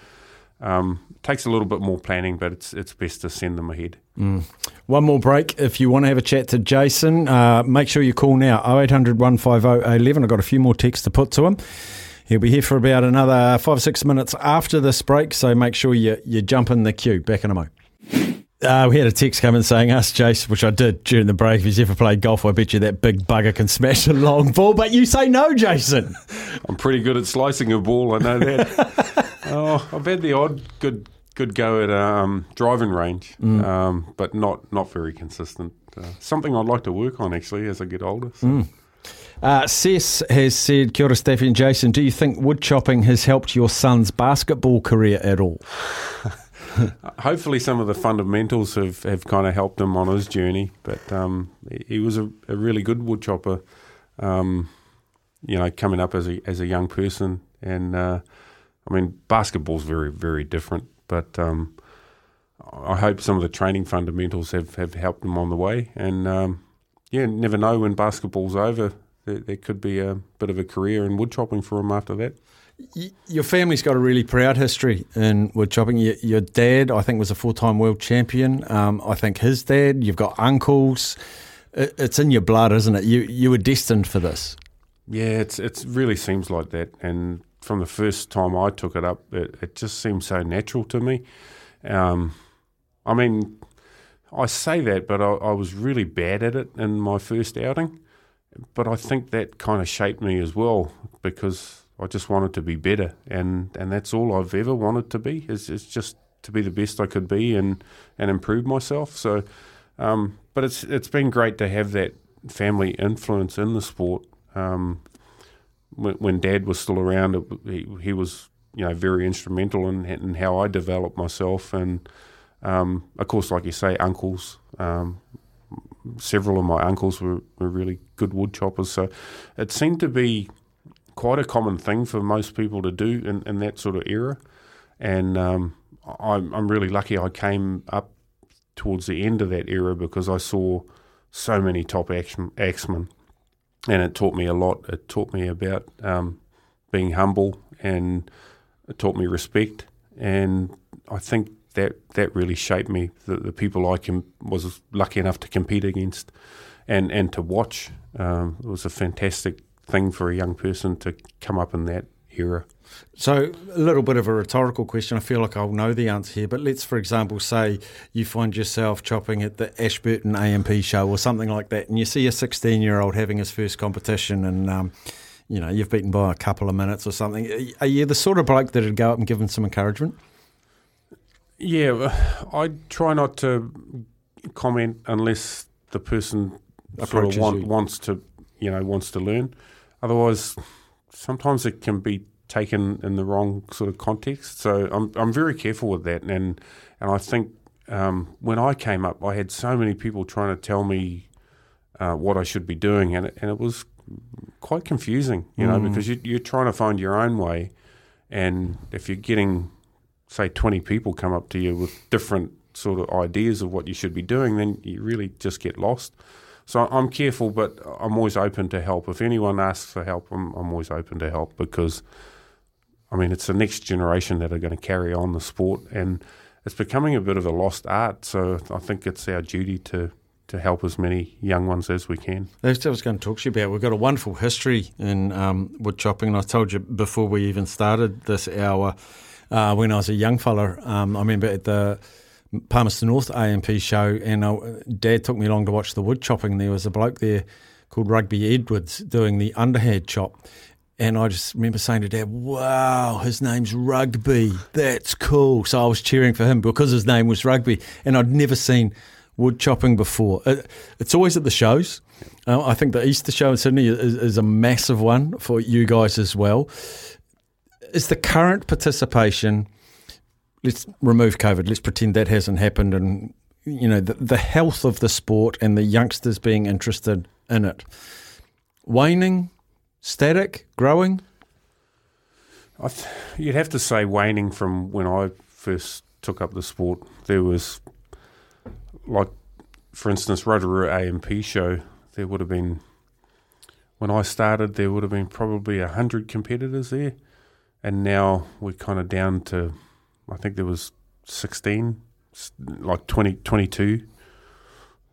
um, takes a little bit more planning, but it's it's best to send them ahead. Mm. One more break. If you want to have a chat to Jason, uh, make sure you call now 0800 150 11. I've got a few more texts to put to him. He'll be here for about another five or six minutes after this break, so make sure you, you jump in the queue. Back in a mo. Uh, we had a text come in saying, Ask Jason, which I did during the break, if he's ever played golf, I bet you that big bugger can smash a long ball. But you say no, Jason. [LAUGHS] I'm pretty good at slicing a ball. I know that. [LAUGHS] oh, I've had the odd good good go at um, driving range, Mm. um, but not not very consistent. Uh, something I'd like to work on actually as I get older. So. Mm. Uh, has said, Kia ora, Staffy and Jason, do you think wood chopping has helped your son's basketball career at all? [LAUGHS] Hopefully, some of the fundamentals have, have kind of helped him on his journey. But um, he- he was a, a really good wood chopper, um, you know, coming up as a as a young person. And uh, I mean, basketball's very very different. But um, I hope some of the training fundamentals have, have helped him on the way. And um, yeah, never know when basketball's over. There, there could be a bit of a career in wood chopping for him after that. Your family's got a really proud history in wood chopping. Your, your dad, I think, was a full time world champion. Um, I think his dad. You've got uncles. It, it's in your blood, isn't it? You you were destined for this. Yeah, it's it really seems like that. And from the first time I took it up, it, it just seemed so natural to me. Um, I mean, I say that, but I, I was really bad at it in my first outing. But I think that kind of shaped me as well because I just wanted to be better, and, and that's all I've ever wanted to be is, is just to be the best I could be and, and improve myself. So, um, but it's it's been great to have that family influence in the sport. Um, when, when Dad was still around, it, he, he was you know very instrumental in, in how I developed myself, and um, of course, like you say, uncles. Several of my uncles were, were really good wood choppers, so it seemed to be quite a common thing for most people to do in, in that sort of era. And um, I'm, I'm really lucky I came up towards the end of that era because I saw so many top action, axemen and it taught me a lot. It taught me about um, being humble and it taught me respect. And I think that that really shaped me. The, the people I com- was lucky enough to compete against and, and to watch. Um, it was a fantastic thing for a young person to come up in that era. So, a little bit of a rhetorical question. I feel like I'll know the answer here, but let's, for example, say you find yourself chopping at the Ashburton AMP show or something like that, and you see a 16 year old having his first competition, and um, you know you've beaten by a couple of minutes or something. Are you the sort of bloke that'd go up and give him some encouragement? Yeah, [SIGHS] I try not to comment unless the person sort of want, wants to, you know, wants to learn. Otherwise, sometimes it can be taken in the wrong sort of context. So I'm I'm very careful with that, and and I think um, when I came up, I had so many people trying to tell me uh, what I should be doing, and it, and it was quite confusing, you know, Mm. because you, you're trying to find your own way, and if you're getting, say, 20 people come up to you with different sort of ideas of what you should be doing, then you really just get lost. So I'm careful, but I'm always open to help. If anyone asks for help, I'm, I'm always open to help because, I mean, it's the next generation that are going to carry on the sport, and it's becoming a bit of a lost art. So I think it's our duty to to help as many young ones as we can. That's what I was going to talk to you about. We've got a wonderful history in um, wood chopping, and I told you before we even started this hour, uh, when I was a young fella, um, I remember at the Palmerston North AMP show, and uh, Dad took me along to watch the wood chopping. There was a bloke there called Rugby Edwards doing the underhand chop. And I just remember saying to Dad, wow, his name's Rugby. That's cool. So I was cheering for him because his name was Rugby. And I'd never seen wood chopping before. It, it's always at the shows. Uh, I think the Easter show in Sydney is, is a massive one for you guys as well. Is the current participation, let's remove COVID, let's pretend that hasn't happened, and you know, the, the health of the sport and the youngsters being interested in it, waning, static, growing? Th- you'd have to say waning from when I first took up the sport. There was, like, for instance, Rotorua AMP show. There would have been, when I started, there would have been probably hundred competitors there, and now we're kind of down to, I think there was sixteen, like 20, 22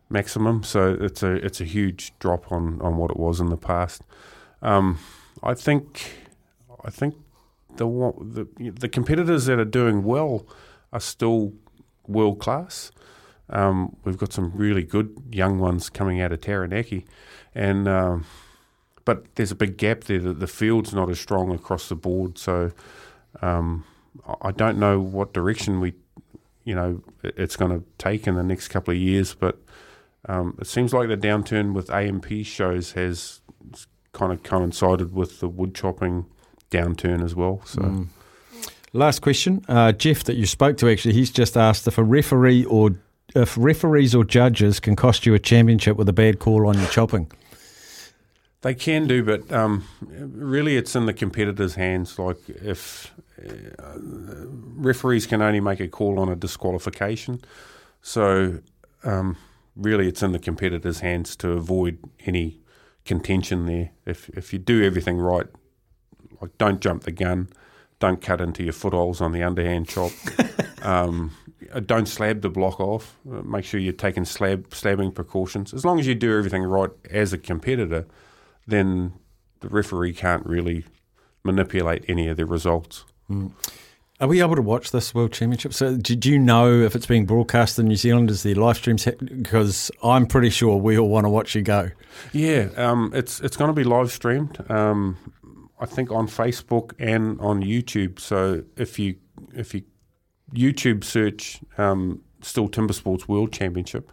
maximum. So it's a it's a huge drop on, on what it was in the past. Um, I think I think the the the competitors that are doing well are still world class. Um, we've got some really good young ones coming out of Taranaki, and um, but there's a big gap there. that the field's not as strong across the board, so um, I- I don't know what direction we, you know, it's going to take in the next couple of years. But um, it seems like the downturn with AMP shows has kind of coincided with the wood chopping downturn as well. So. Mm. Last question, uh, Jeff, that you spoke to actually, he's just asked if a referee or if referees or judges can cost you a championship with a bad call on your chopping. They can do, but um, really it's in the competitor's hands. Like if uh, referees can only make a call on a disqualification, so um, really it's in the competitor's hands to avoid any contention there. If if you do everything right, like don't jump the gun, don't cut into your footholes on the underhand chop. [LAUGHS] um, uh, don't slab the block off. Uh, make sure you're taking slab slabbing precautions. As long as you do everything right as a competitor, then the referee can't really manipulate any of the results. Mm. Are we able to watch this World Championship? So, did you know if it's being broadcast in New Zealand? Is there live streams? Because I'm pretty sure we all want to watch you go. Yeah, um, it's it's going to be live streamed. Um, I think on Facebook and on YouTube. So if you if you YouTube search um, Stihl Timber Sports World Championship,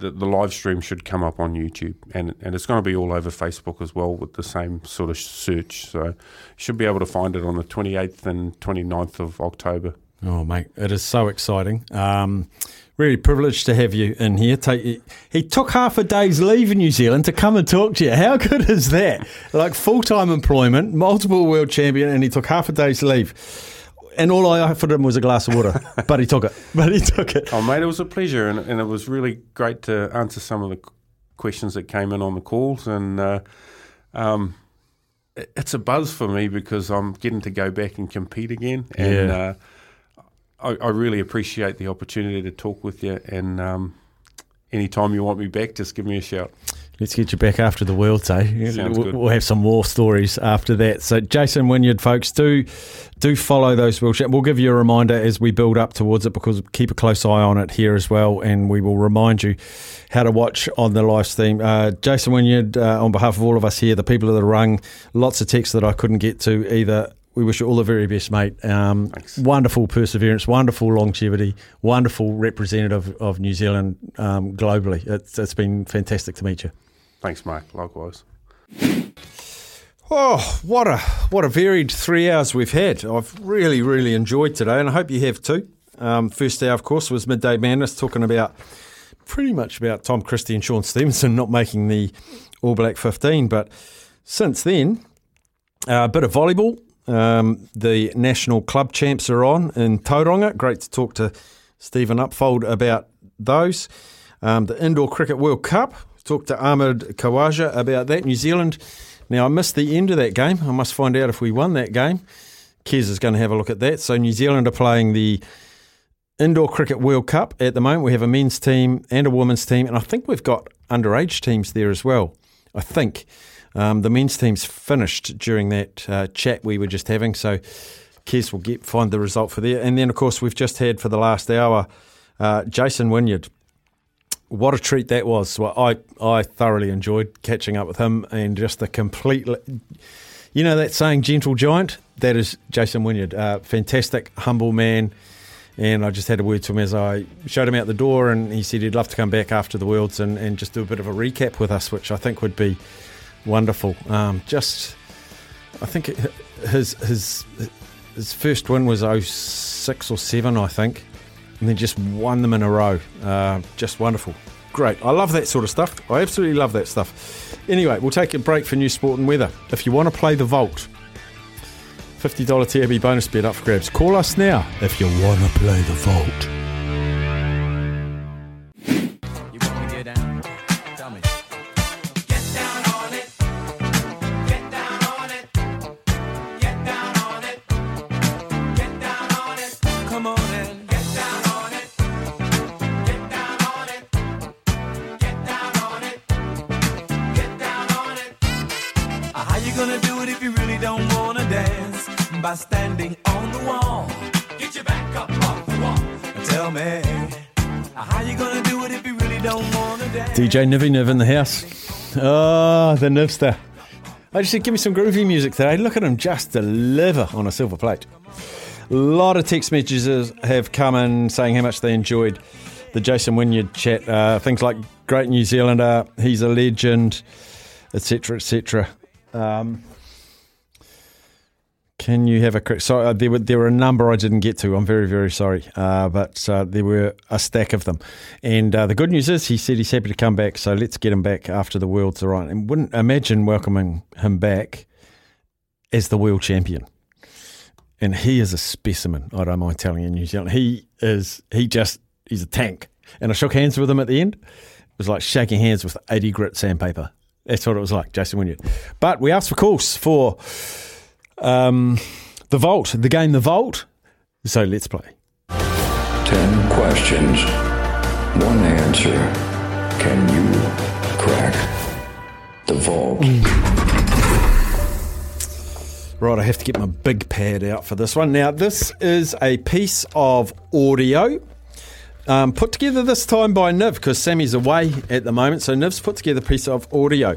the, the live stream should come up on YouTube, and and it's going to be all over Facebook as well with the same sort of search. So you should be able to find it on the 28th and 29th of October. Oh, mate, it is so exciting. Um, really privileged to have you in here. Take, he took half a day's leave in New Zealand to come and talk to you. How good is that? Like full time employment, multiple world champion, and he took half a day's leave. And all I offered him was a glass of water, [LAUGHS] but he took it. But he took it. Oh, mate, it was a pleasure, and, and it was really great to answer some of the questions that came in on the calls. And uh, um, it- it's a buzz for me because I'm getting to go back and compete again. And Yeah. uh, I, I really appreciate the opportunity to talk with you. And um, anytime you want me back, just give me a shout. Let's get you back after the World eh? Sounds we'll, we'll have some more stories after that. So, Jason Wynyard, folks, do do follow those We'll give you a reminder as we build up towards it because keep a close eye on it here as well, and we will remind you how to watch on the live stream. Uh, Jason Wynyard, uh, on behalf of all of us here, the people of the rung, lots of texts that I couldn't get to either. We wish you all the very best, mate. Um, wonderful perseverance, wonderful longevity, wonderful representative of New Zealand um, globally. It's, it's been fantastic to meet you. Thanks, Mike. Likewise. Oh, what a what a varied three hours we've had. I've really, really enjoyed today, and I hope you have too. Um, first hour, of course, was Midday Madness, talking about pretty much about Tom Christie and Shaun Stevenson not making the All Black 15. But since then, uh, a bit of volleyball. Um, the national club champs are on in Tauranga. Great to talk to Steven Upfold about those. Um, the Indoor Cricket World Cup. Talked to Ahmad Khawaja about that. New Zealand. Now, I missed the end of that game. I must find out if we won that game. Kez is going to have a look at that. So, New Zealand are playing the Indoor Cricket World Cup at the moment. We have a men's team and a women's team, and I think we've got underage teams there as well. I think. Um, the men's team's finished during that uh, chat we were just having, so Kez will get find the result for there. And then, of course, we've just had for the last hour uh, Jason Wynyard. What a treat that was! Well, I I thoroughly enjoyed catching up with him and just the complete. You know that saying, "Gentle giant." That is Jason Wynyard. Uh, fantastic, humble man. And I just had a word to him as I showed him out the door, and he said he'd love to come back after the Worlds and, and just do a bit of a recap with us, which I think would be wonderful. Um, just, I think his his his first win was 06 or 7, I think, and then just won them in a row. Uh, just wonderful. Great. I love that sort of stuff. I absolutely love that stuff. Anyway, we'll take a break for new sport and weather. If you want to play the Vault, $50 TAB bonus bet up for grabs. Call us now if you want to play the Vault. DJ Nivy Niv in the house. Oh, the Nivster. I just said, give me some groovy music today. Look at him just deliver on a silver plate. A lot of text messages have come in saying how much they enjoyed the Jason Wynyard chat. Uh, things like great New Zealander, he's a legend, etc., etc. Um, can you have a quick? Sorry, uh, there were there were a number I didn't get to. I'm very very sorry, uh, but uh, there were a stack of them. And uh, the good news is he said he's happy to come back. So let's get him back after the world's all right. And wouldn't imagine welcoming him back as the world champion. And he is a specimen. I don't mind telling you, New Zealand. He is. He just he's a tank. And I shook hands with him at the end. It was like shaking hands with 80 grit sandpaper. That's what it was like, Jason Wynyard. But we asked for calls for um, the Vault, the game The Vault. So let's play. Ten questions, one answer. Can you crack the vault? Right, I have to get my big pad out for this one. Now, this is a piece of audio um, put together this time by Niv because Sammy's away at the moment. So Niv's put together a piece of audio.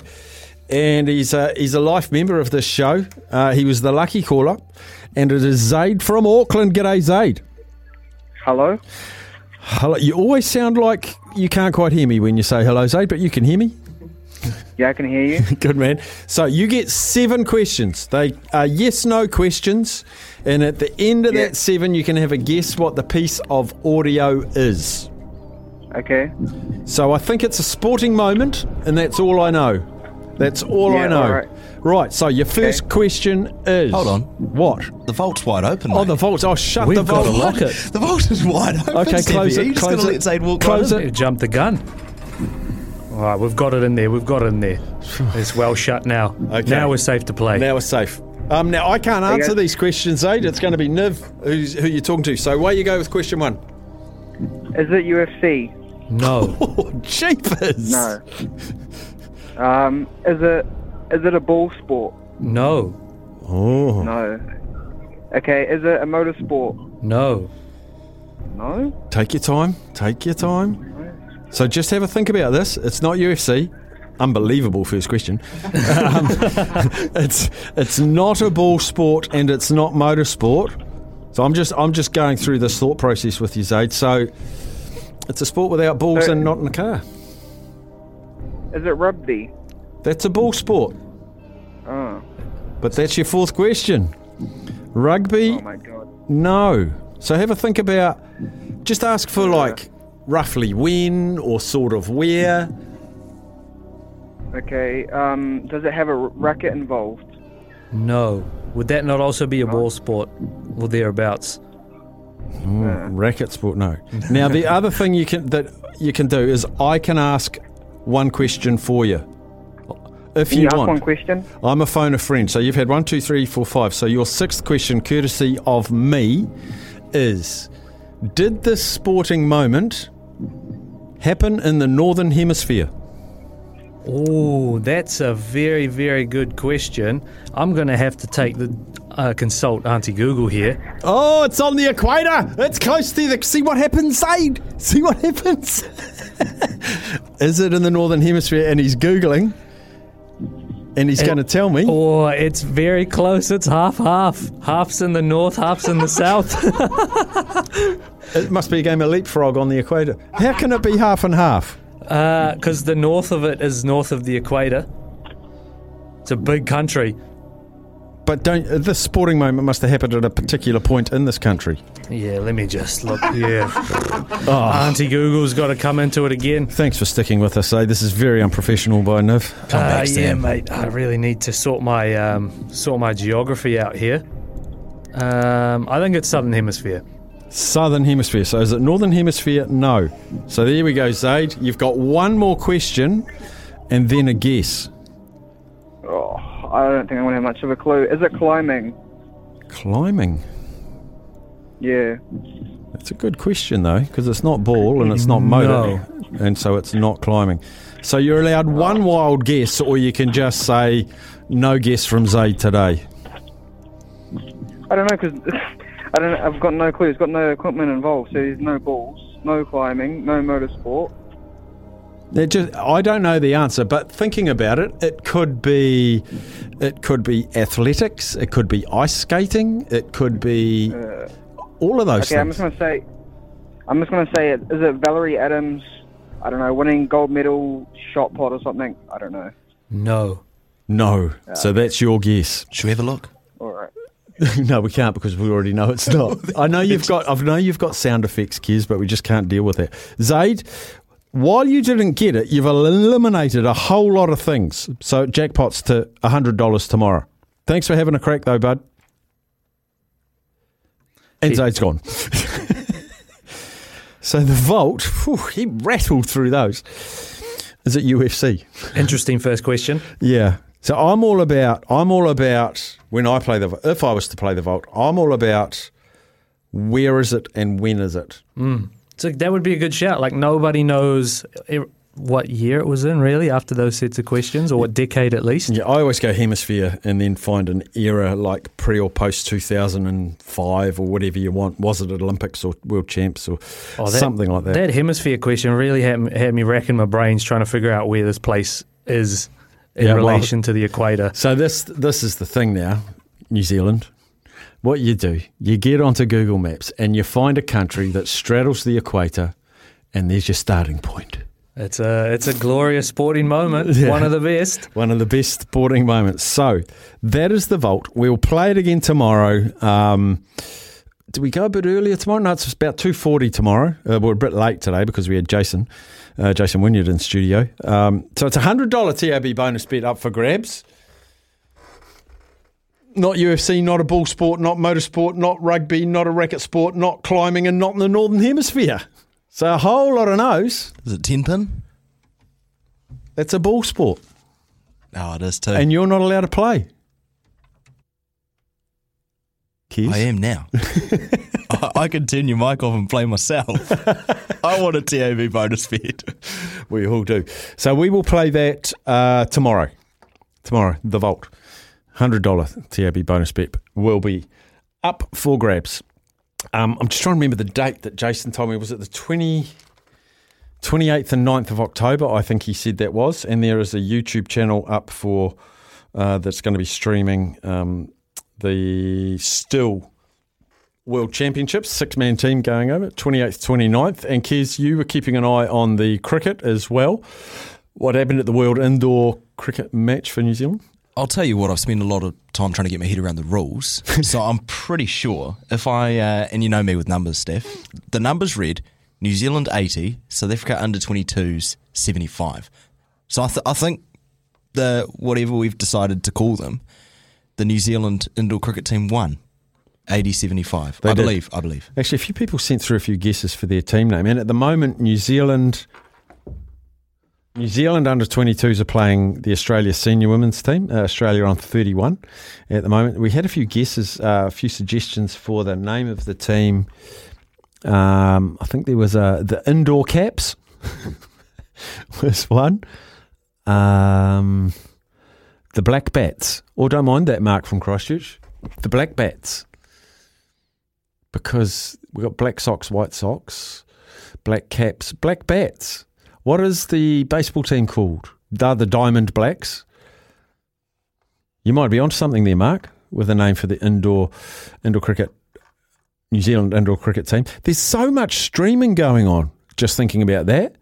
And he's a, he's a life member of this show. Uh, he was the lucky caller. And it is Zaid from Auckland. G'day, Zaid. Hello. Hello. You always sound like you can't quite hear me when you say hello, Zaid, but you can hear me. Yeah, I can hear you. [LAUGHS] Good man. So you get seven questions. They are yes no questions. And at the end of that seven, you can have a guess what the piece of audio is. Okay. So I think it's a sporting moment, and that's all I know. That's all I know. all right. Right, so your first question is. Hold on. What? The vault's wide open. Oh, the vault. Oh, shut We've the got vault. to lock it. The vault is wide open. Okay, close Are it. you just close gonna it. let Zaid walk close right it. in? Jump the gun. All right, we've got it in there. We've got it in there. [SIGHS] It's well shut now. Okay. Now we're safe to play. Now we're safe. Um, now I can't answer these questions, Aid. It's going to be Niv who's, who you're talking to. So where you go with question one. Is it UFC? No. [LAUGHS] Oh, jeepers. No. [LAUGHS] Um, is it is it a ball sport? No. Oh. No. Okay, is it a motorsport? No. No. Take your time. Take your time. So just have a think about this. It's not UFC. Unbelievable first question. [LAUGHS] um, [LAUGHS] it's it's not a ball sport and it's not motorsport. So I'm just I'm just going through this thought process with you, Zaid. So it's a sport without balls Uh, and not in a car. Is it rugby? That's a ball sport. Oh. But that's your fourth question. Rugby? Oh my god. No. So have a think about. Just ask for like roughly when or sort of where? Okay. Um, does it have a racket involved? No. Would that not also be a ball sport or thereabouts? Mm, racket sport, no. Now the [LAUGHS] other thing you can that you can do is I can ask one question for you. If Can you you ask want. one question? I'm a phone a friend. So you've had one, two, three, four, five. So your sixth question, courtesy of me, is Did this sporting moment happen in the Northern Hemisphere? Oh, that's a very, very good question. I'm going to have to take the uh, consult Auntie Google here. Oh, it's on the equator. It's close to the. See what happens, Zaid. See what happens. [LAUGHS] is it in the Northern Hemisphere? And he's Googling. And he's going to tell me. Oh, it's very close. It's half half. Half's in the north, half's in the south. [LAUGHS] It must be a game of leapfrog on the equator. How can it be half and half? Because Uh, the north of it is north of the equator. It's a big country. But don't this sporting moment must have happened at a particular point in this country. Yeah, let me just look. Yeah. [LAUGHS] Auntie Google's got to come into it again. Thanks for sticking with us, eh? This is very unprofessional by Niv. Uh, yeah, mate. I really need to sort my um, sort my geography out here. Um, I think it's southern hemisphere. Southern Hemisphere. So is it Northern Hemisphere? No. So there we go, Zaid. You've got one more question and then a guess. I don't think I'm gonna have much of a clue. Is it climbing? Climbing. Yeah. That's a good question though, because it's not ball and it's not motor, and so it's not climbing. So you're allowed one wild guess, or you can just say no guess from Zaid today. I don't know because [LAUGHS] I don't. I've got no clue. It's got no equipment involved, so there's no balls, no climbing, no motorsport. It just, I don't know the answer, but thinking about it, it could be, it could be athletics, it could be ice skating, it could be uh, all of those okay, I'm things. just gonna say. I'm just gonna say it. Is it Valerie Adams? I don't know, winning gold medal shot put or something. I don't know. No. No, so that's your guess. Should we have a look? All right. [LAUGHS] no, we can't because we already know it's not. [LAUGHS] I know you've got, I know you've got sound effects, Kiz, but we just can't deal with it. Zaid, while you didn't get it, you've eliminated a whole lot of things. So jackpots to hundred dollars tomorrow. Thanks for having a crack, though, bud. And Zaid's gone. [LAUGHS] so the vault, whew, he rattled through those. Is it UFC? Interesting first question. Yeah. So I'm all about. I'm all about when I play the. If I was to play the vault, I'm all about where is it and when is it. Mm. So that would be a good shout. Like nobody knows i- what year it was in, really, after those sets of questions, or what decade at least. Yeah, I always go hemisphere and then find an era like pre or post 2005 or whatever you want. Was it Olympics or World Champs or Oh, that- something like that? That hemisphere question really had, had me racking my brains trying to figure out where this place is in Yeah, well- relation to the equator. So this this is the thing now, New Zealand. What you do, you get onto Google Maps and you find a country that straddles the equator, and there's your starting point. It's a it's a glorious sporting moment. [LAUGHS] Yeah. One of the best. One of the best sporting moments. So that is the vault. We'll play it again tomorrow. Um, do we go a bit earlier tomorrow? No, it's about two forty tomorrow. Uh, we're a bit late today because we had Jason, uh, Jason Wynyard in studio. Um, so it's a hundred dollar TAB bonus bet up for grabs. Not UFC, not a ball sport, not motorsport, not rugby, not a racket sport, not climbing, and not in the northern hemisphere. So a whole lot of no's. Is it 10 pin? It's a ball sport. Oh, it is too. And you're not allowed to play. I am now. [LAUGHS] I, I can turn your mic off and play myself. [LAUGHS] I want a TAB bonus bet. We all do. So we will play that uh, tomorrow. Tomorrow, the Vault. $100 TAB bonus bet will be up for grabs. Um, I'm just trying to remember the date that Jason told me. Was it the 20, 28th and 9th of October? I think he said that was. And there is a YouTube channel up for uh, that's going to be streaming um, the Stihl World Championships, six man team going over, 28th, 29th. And Kez, you were keeping an eye on the cricket as well. What happened at the World Indoor Cricket match for New Zealand? I'll tell you what, I've spent a lot of time trying to get my head around the rules. [LAUGHS] so I'm pretty sure if I, uh, and you know me with numbers, Steph, the numbers read New Zealand 80, South Africa under 22s 75. So I, th- I think the whatever we've decided to call them, the New Zealand indoor cricket team won 80 75. They I did. believe. I believe. Actually, a few people sent through a few guesses for their team name, and at the moment, New Zealand, New Zealand under 22s are playing the Australia senior women's team. Uh, Australia on 31 at the moment. We had a few guesses, uh, a few suggestions for the name of the team. Um, I think there was uh, the indoor caps [LAUGHS] was one. Um, the black bats. Or don't mind that, Mark from Christchurch. The black bats because we've got black socks, white socks, black caps, black bats. What is the baseball team called? They're the Diamond Blacks. You might be onto something there, Mark, with a name for the indoor indoor cricket, New Zealand indoor cricket team. There's so much streaming going on. Just thinking about that,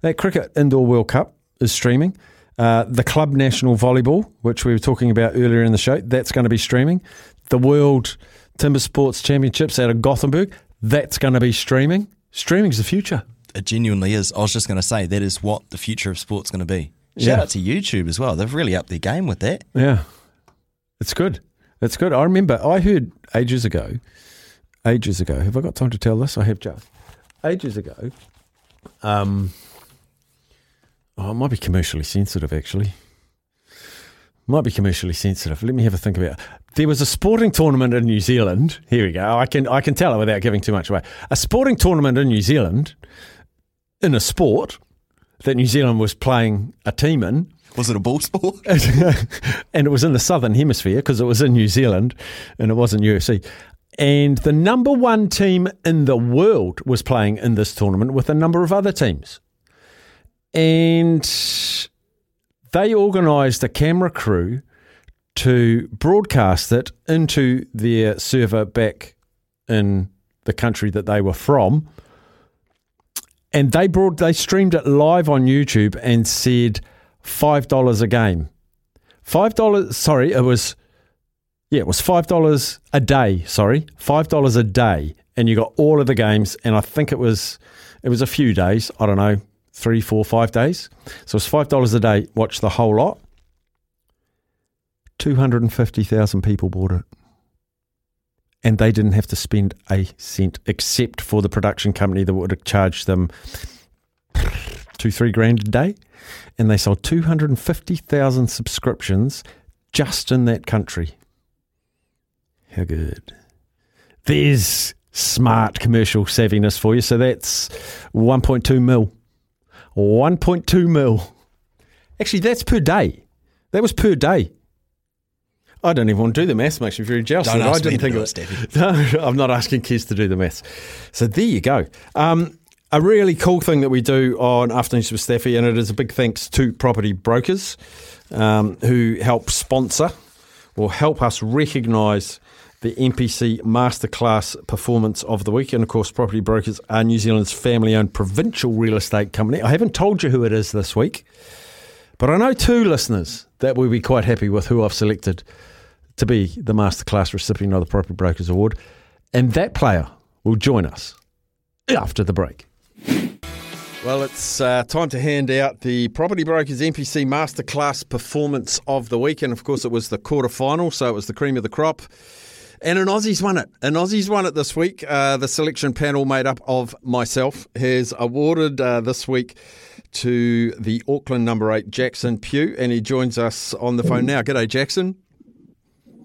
that cricket indoor World Cup is streaming. Uh, the club national volleyball, which we were talking about earlier in the show, that's going to be streaming. The World Timber Sports Championships out of Gothenburg, that's going to be streaming. Streaming's the future. It genuinely is. I was just going to say that is what the future of sport's going to be. Shout Yeah. out to YouTube as well. They've really upped their game with that. Yeah, it's good. It's good. I remember I heard ages ago, ages ago. Have I got time to tell this? I have just ages ago. Um, oh, it might be commercially sensitive. Actually, might be commercially sensitive. Let me have a think about. it. There was a sporting tournament in New Zealand. Here we go. I can I can tell it without giving too much away. A sporting tournament in New Zealand, in a sport that New Zealand was playing a team in. Was it a ball sport? [LAUGHS] and it was in the southern hemisphere because it was in New Zealand and it wasn't UFC. And the number one team in the world was playing in this tournament with a number of other teams. And they organised a camera crew to broadcast it into their server back in the country that they were from. And they brought they streamed it live on YouTube and said five dollars a game. Five dollars sorry, it was yeah, it was five dollars a day, sorry. Five dollars a day. And you got all of the games and I think it was it was a few days, I don't know, three, four, five days. So it's five dollars a day, watch the whole lot. Two hundred and fifty thousand people bought it. And they didn't have to spend a cent except for the production company that would have charged them two, three grand a day. And they sold 250,000 subscriptions just in that country. How good. There's smart commercial savviness for you. So that's 1.2 mil. 1.2 mil. Actually, that's per day. That was per day. I don't even want to do the maths. Makes me very jealous. Don't ask I didn't think do of it, [LAUGHS] No, I'm not asking kids to do the maths. So there you go. Um, a really cool thing that we do on Afternoons with Staffy, and it is a big thanks to property brokers um, who help sponsor or help us recognise the NPC Masterclass Performance of the Week. And of course, Property Brokers are New Zealand's family owned provincial real estate company. I haven't told you who it is this week, but I know two listeners that will be quite happy with who I've selected to be the Masterclass recipient of the Property Brokers Award. And that player will join us after the break. Well, it's uh, time to hand out the Property Brokers NPC Masterclass Performance of the Week. And of course, it was the quarter final, so it was the cream of the crop. And an Aussie's won it. An Aussie's won it this week. Uh, the selection panel, made up of myself, has awarded uh, this week to the Auckland number eight, Jackson Pugh. And he joins us on the phone now. G'day, Jackson.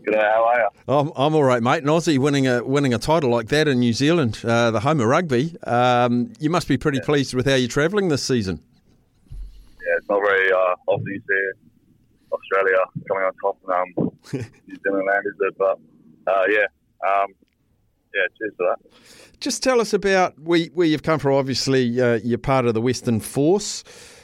G'day, how are you? I'm, I'm all right, mate. An Aussie winning a winning a title like that in New Zealand, uh, the home of rugby. Um, you must be pretty pleased with how you're travelling this season. Yeah, it's not very uh, often you see Australia coming on top and um, [LAUGHS] New Zealand land, is it? But uh, yeah, um, yeah, cheers for that. Just tell us about where, where you've come from. Obviously, uh, you're part of the Western Force.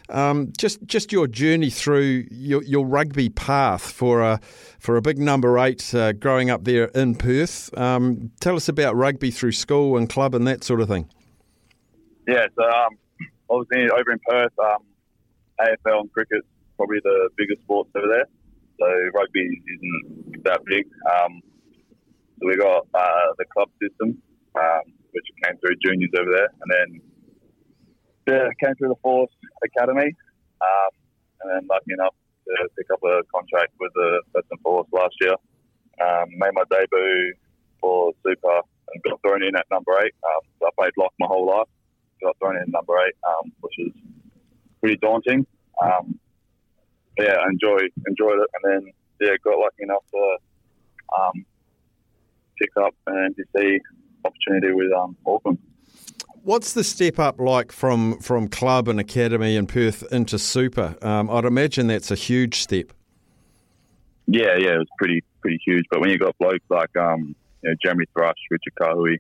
Um, just just your journey through your, your rugby path for a for a big number eight uh, growing up there in Perth. Um, tell us about rugby through school and club and that sort of thing. Yeah, so um, obviously over in Perth, um, AFL and cricket's probably the biggest sports over there. So rugby isn't that big. Um, so we got uh, the club system, um, which came through juniors over there, and then yeah, came through the Force Academy, um, and then lucky enough to pick up a contract with the Western Force last year. Um, made my debut for Super and got thrown in at number eight. Um, so I played lock my whole life. Got thrown in at number eight, um, which was pretty daunting. Um, yeah, enjoy enjoyed it, and then yeah, got lucky enough to um, pick up an NPC opportunity with um, Auckland. What's the step up like from, from club and academy in Perth into super? Um, I'd imagine that's a huge step. Yeah, yeah, it was pretty pretty huge. But when you got blokes like um, you know, Jeremy Thrush, Richard Kahui,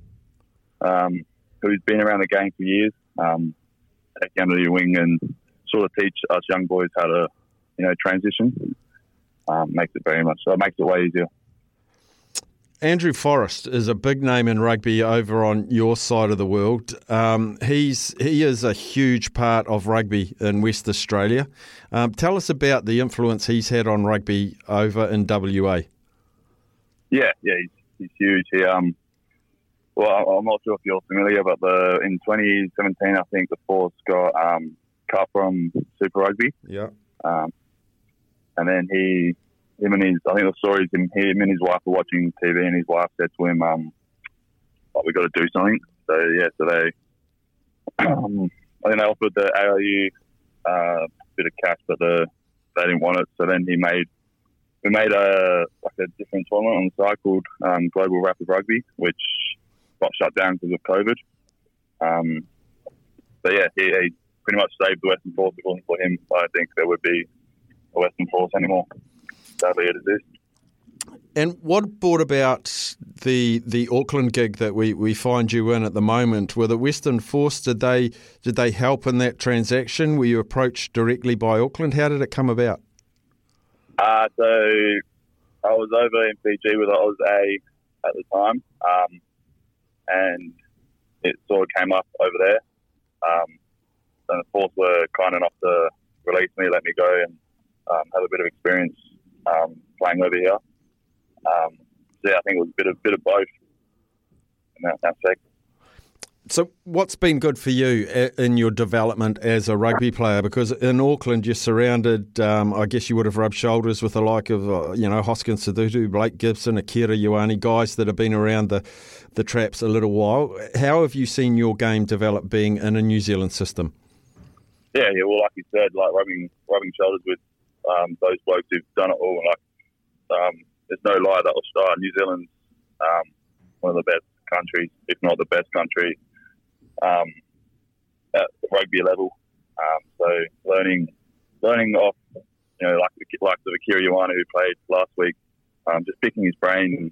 um, who's been around the game for years, um, take under your wing and sort of teach us young boys how to, you know, transition, um, makes it very much so. It makes it way easier. Andrew Forrest is a big name in rugby over on your side of the world. Um, he's he is a huge part of rugby in West Australia. Um, tell us about the influence he's had on rugby over in WA. Yeah, yeah, he's, he's huge. He, um, well, I'm not sure if you're familiar, but the in 2017, I think the Force got um, cut from Super Rugby. Yeah. Um, and then he, him and his, I think the story is him, him and his wife were watching TV, and his wife said to him, um, like, "We got to do something." So yeah, so they, um, [CLEARS THROAT] I think they offered the ARU uh, bit of cash, but the they didn't want it. So then he made, we made a like a different tournament on the side called um, Global Rapid Rugby, which got shut down because of COVID. Um, but yeah, he, he pretty much saved the Western Force. It wasn't for him, I think there would be a Western Force anymore. Sadly, it exists. And what brought about the the Auckland gig that we, we find you in at the moment? Were the Western Force did they did they help in that transaction? Were you approached directly by Auckland? How did it come about? Uh, so I was over in Fiji with Oz A at the time, um, and it sort of came up over there. Um, and the Force were kind enough to release me, let me go and um, have a bit of experience um, playing over here. Um, so yeah, I think it was a bit of bit of both in that aspect. So, what's been good for you in your development as a rugby player? Because in Auckland, you're surrounded. Um, I guess you would have rubbed shoulders with the like of uh, you know Hoskins Sotutu, Blake Gibson, Akira Ioane, guys that have been around the the traps a little while. How have you seen your game develop being in a New Zealand system? Yeah, yeah. Well, like you said, like rubbing rubbing shoulders with um, those blokes who've done it all. Like, um, there's no lie that will start. New Zealand's um, one of the best countries, if not the best country, um, at rugby level. Um, so learning, learning off, you know, like the like the Akira Ioane who played last week, um, just picking his brain,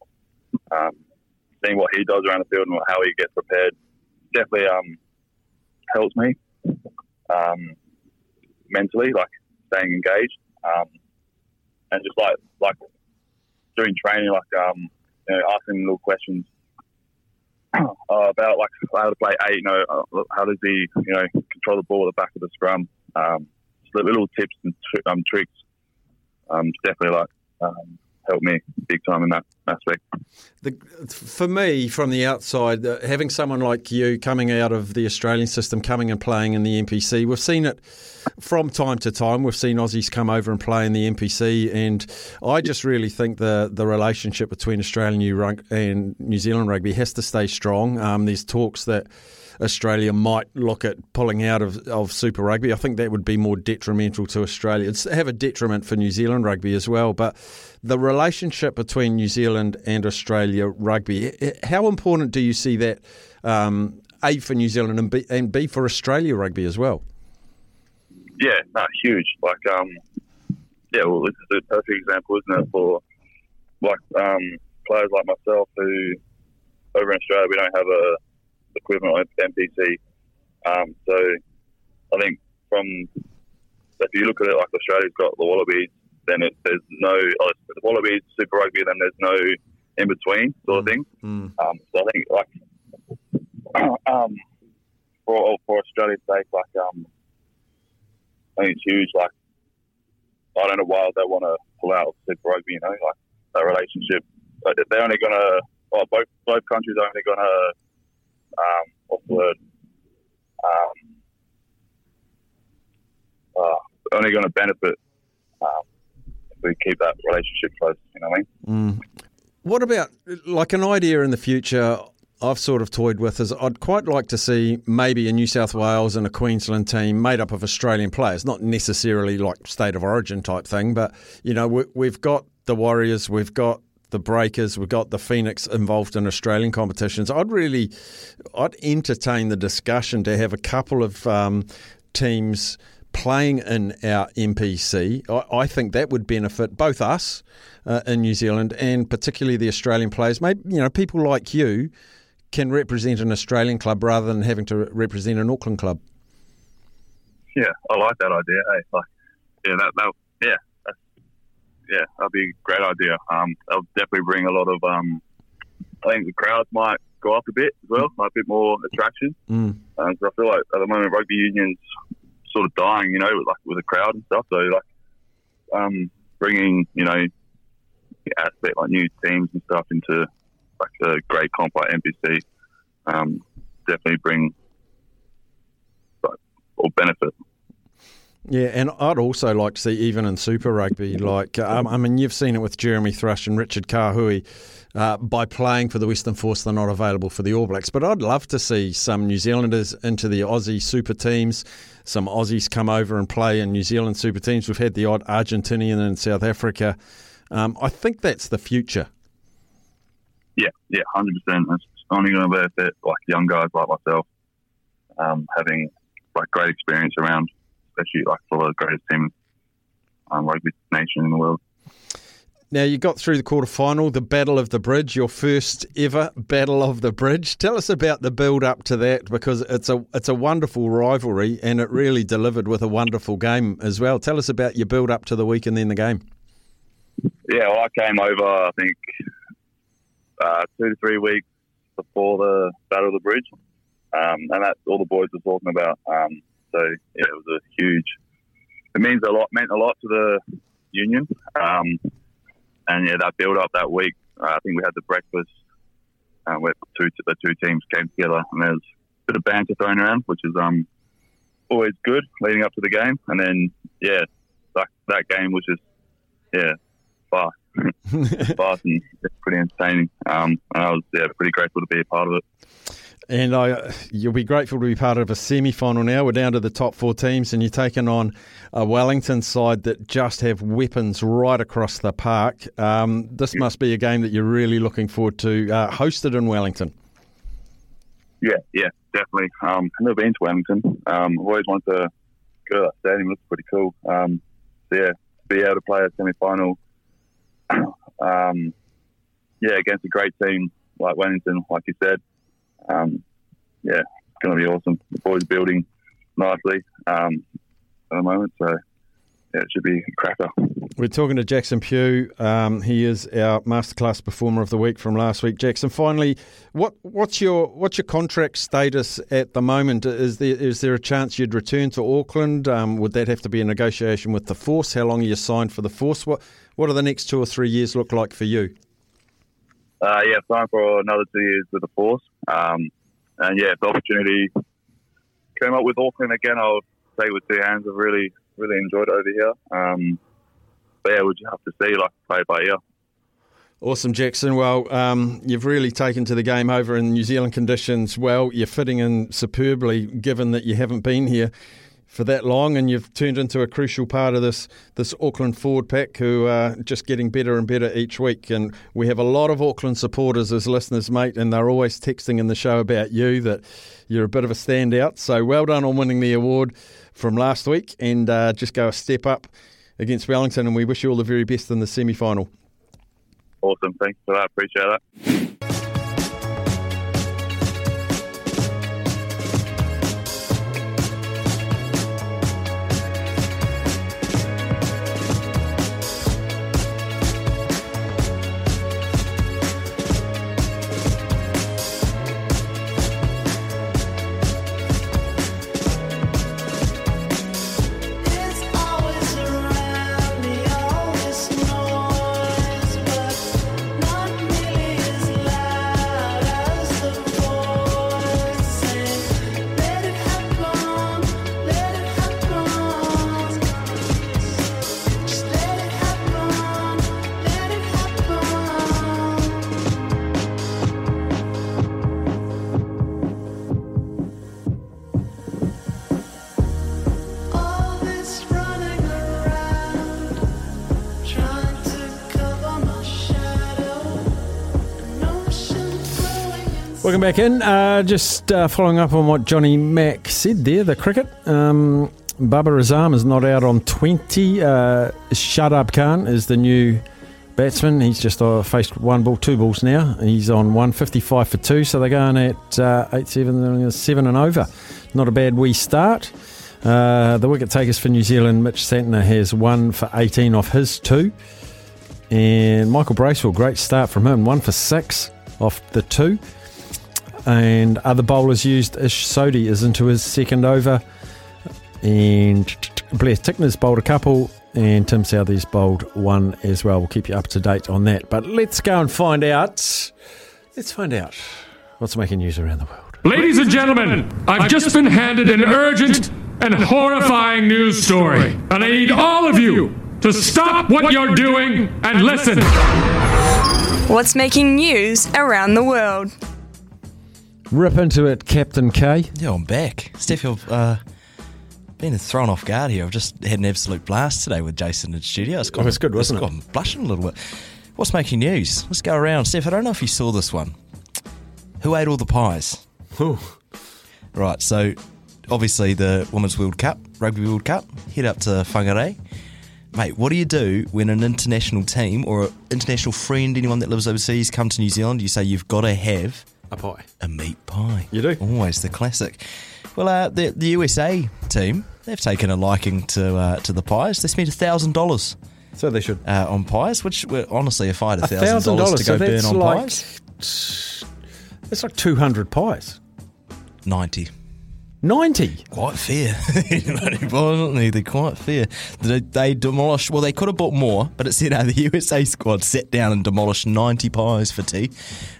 and seeing what he does around the field and how he gets prepared, definitely helps me mentally, like staying engaged, um, and just like like doing training, like um, you know, asking little questions [CLEARS THROAT] uh, about like how to play eight. You know, uh, how does he you know control the ball at the back of the scrum? Um, just little tips and tr- um, tricks. Um, definitely like um, help me big time in that aspect. The, for me, from the outside, uh, having someone like you coming out of the Australian system, coming and playing in the NPC, we've seen it from time to time. We've seen Aussies come over and play in the NPC, and I just really think the the relationship between Australian and New Zealand rugby has to stay strong. Um, there's talks that. Australia might look at pulling out of, of Super Rugby. I think that would be more detrimental to Australia. It's have a detriment for New Zealand rugby as well. But the relationship between New Zealand and Australia rugby, how important do you see that? Um, a for New Zealand and B, and B for Australia rugby as well. Yeah, no, huge. Like, um, yeah, well, this is a perfect example, isn't it, for like um, players like myself who over in Australia we don't have a equivalent of NPC. Um, so I think from if you look at it like Australia's got the Wallabies, then it, there's no oh, it's the Wallabies Super Rugby, then there's no in between sort of thing. Um, so I think like [CLEARS THROAT] um, for for Australia's sake, like um, I think it's huge. Like I don't know why they want to pull out of Super Rugby. You know, like that relationship. Like, they're only gonna. Well, both both countries are only gonna. Um, what's the word? Um, uh, only going to benefit um, if we keep that relationship close. You know what I mean? Mm. What about like an idea in the future? I've sort of toyed with is I'd quite like to see maybe a New South Wales and a Queensland team made up of Australian players, not necessarily like state of origin type thing, but you know we, we've got the Warriors, we've got the Breakers, we've got the Phoenix involved in Australian competitions. I'd really, I'd entertain the discussion to have a couple of um, teams playing in our NPC. I, I think that would benefit both us uh, in New Zealand and particularly the Australian players. Maybe you know people like you can represent an Australian club rather than having to represent an Auckland club. Yeah, I like that idea. Hey, like, yeah, that, that yeah, yeah, that'd be a great idea. Um, that'll definitely bring a lot of. Um, I think the crowds might go up a bit as well, like a bit more attraction. Mm. Um, 'cause I feel like at the moment rugby union's sort of dying, you know, with, like with a crowd and stuff. So like, um, bringing you know, the aspect like new teams and stuff into like a great comp like NPC, um, definitely bring like or benefit. Yeah, and I'd also like to see even in Super Rugby, like um, I mean, you've seen it with Jeremy Thrush and Richard Kahui. Uh, by playing for the Western Force, they're not available for the All Blacks. But I'd love to see some New Zealanders into the Aussie super teams, some Aussies come over and play in New Zealand super teams. We've had the odd Argentinian in South Africa. Um, I think that's the future. Yeah, yeah, hundred percent. It's only going to benefit like young guys like myself, um, having like great experience around, especially like for the greatest team, um, rugby nation in the world. Now you got through the quarter final, the Battle of the Bridge, your first ever Battle of the Bridge. Tell us about the build up to that because it's a it's a wonderful rivalry and it really delivered with a wonderful game as well. Tell us about your build up to the week and then the game. Yeah, well, I came over I think uh, two to three weeks before the Battle of the Bridge, um, and that's all the boys were talking about. Um, so yeah, it was a huge. It means a lot. Meant a lot to the union. Um, and yeah, that build up that week. Uh, I think we had the breakfast uh, where two the two teams came together, and there was a bit of banter thrown around, which is um always good leading up to the game. And then yeah, that that game was just yeah fast, fast and pretty entertaining. Um, and I was yeah pretty grateful to be a part of it. And I, you'll be grateful to be part of a semi final now. We're down to the top four teams, and you're taking on a Wellington side that just have weapons right across the park. Um, this must be a game that you're really looking forward to, uh, hosted in Wellington. Yeah, yeah, definitely. Um, I've never been to Wellington. Um, I've always wanted to go to that stadium. It looks pretty cool. Um, so yeah, to be able to play a semi final, [CLEARS THROAT] um, yeah, against a great team like Wellington, like you said, um, yeah, it's going to be awesome. The boys building nicely um, at the moment, so yeah, it should be a cracker. We're talking to Jackson Pugh. Um, he is our masterclass performer of the week from last week. Jackson, finally, what what's your what's your contract status at the moment? Is there is there a chance you'd return to Auckland? Um, would that have to be a negotiation with the Force? How long are you signed for the Force? What what do the next two or three years look like for you? Uh, yeah, signed for another two years with the Force. Um, and yeah, the opportunity came up with Auckland again, I'll say with two hands. I've really, really enjoyed it over here. Um, but yeah, we'll just have to see, like, play by ear. Awesome, Jackson. Well, um, you've really taken to the game over in New Zealand conditions well. You're fitting in superbly, given that you haven't been here for that long, and you've turned into a crucial part of this this Auckland forward pack, who are just getting better and better each week. And we have a lot of Auckland supporters as listeners, mate, and they're always texting in the show about you that you're a bit of a standout. So well done on winning the award from last week, and uh, just go a step up against Wellington. And we wish you all the very best in the semi final. Awesome. Thanks for that. Appreciate that. Back in. Uh, just uh, following up on what Johnny Mack said there, the cricket. Um, Babar Azam is not out on 20. Uh, Shadab Khan is the new batsman. He's just uh, faced one ball, two balls now. He's on 155 for two, so they're going at uh, 8 7, 7 and over. Not a bad wee start. Uh, the wicket takers for New Zealand, Mitch Santner, has one for 18 off his two. And Michael Bracewell, great start from him, one for six off the two. And uh, other bowlers used Ish Sodhi is into his second over. And Blair Tickner's bowled a couple. And Tim Southee's bowled one as well. We'll keep you up to date on that. But let's go and find out. Let's find out what's making news around the world. Ladies and gentlemen, I've just been handed an urgent and horrifying news story, and I need all of you to stop what you're doing and listen. What's making news around the world? Rip into it, Captain K. Yeah, I'm back. Steph, I've uh, been thrown off guard here. I've just had an absolute blast today with Jason in the studio. It's Oh, it's good, wasn't it? I'm blushing a little bit. What's making news? Let's go around. Steph, I don't know if you saw this one. Who ate all the pies? Right, so obviously the Women's World Cup, Rugby World Cup, head up to Whangarei. Mate, what do you do when an international team or an international friend, anyone that lives overseas, come to New Zealand? You say you've got to have a pie, a meat pie. You do always the classic. Well, uh, the the USA team they've taken a liking to uh, to the pies. They spent thousand dollars. So they should uh, on pies. Which well, honestly, if I had a thousand dollars to go so burn that's on like, pies, That's like 200 pies. ninety. 90. Quite fair. Violently, [LAUGHS] they're quite fair. They, they demolished, well, they could have bought more, but it said uh, the [LAUGHS] USA squad sat down and demolished 90 pies for tea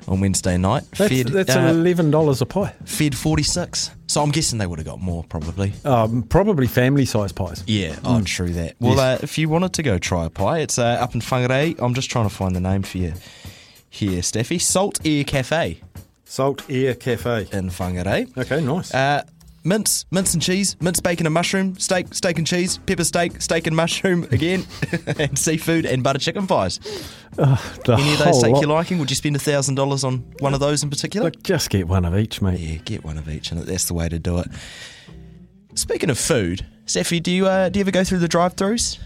on Wednesday night. That's, fed, that's uh, $11 a pie. fed 46. So I'm guessing they would have got more, probably. Um, probably family size pies. Yeah, oh, Mm. true that. Well, Yes. uh, if you wanted to go try a pie, it's uh, up in Whangarei. I'm just trying to find the name for you here, Staffy. Salt Air Cafe. Salt Air Cafe. In Whangarei. Okay, nice. Mince, mince and cheese, mince, bacon and mushroom, steak, steak and cheese, pepper steak, steak and mushroom [LAUGHS] again, [LAUGHS] and seafood and butter chicken pies. Uh, Any of those take lot. your liking? Would you spend thousand dollars on one of those in particular? Look, just get one of each, mate. Yeah, get one of each, and that's the way to do it. Speaking of food, Staffy, do you uh, do you ever go through the drive-throughs?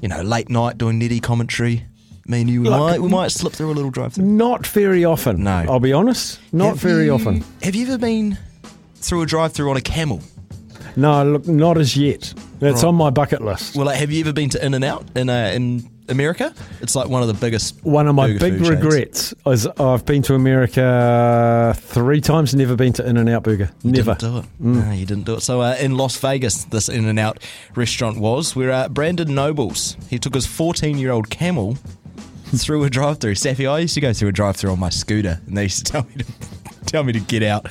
You know, late night doing nitty commentary. Me and you Look, might we might slip through a little drive-through. Not very often. No. I'll be honest. Not Have very you- often. Have you ever been through a drive-through on a camel? No, look, not as yet. That's Right. on my bucket list. Well, like, have you ever been to In and Out in uh, in America? It's like one of the biggest. One of my big food chains. regrets is I've been to America three times, never been to In and Out Burger. You never. didn't do it. Mm. No, you didn't do it. So uh, in Las Vegas, this In and Out restaurant was where uh, Brandon Nobles he took his 14 year old camel through a drive through. Safi, I used to go through a drive through on my scooter, and they used to tell me to [LAUGHS] tell me to get out.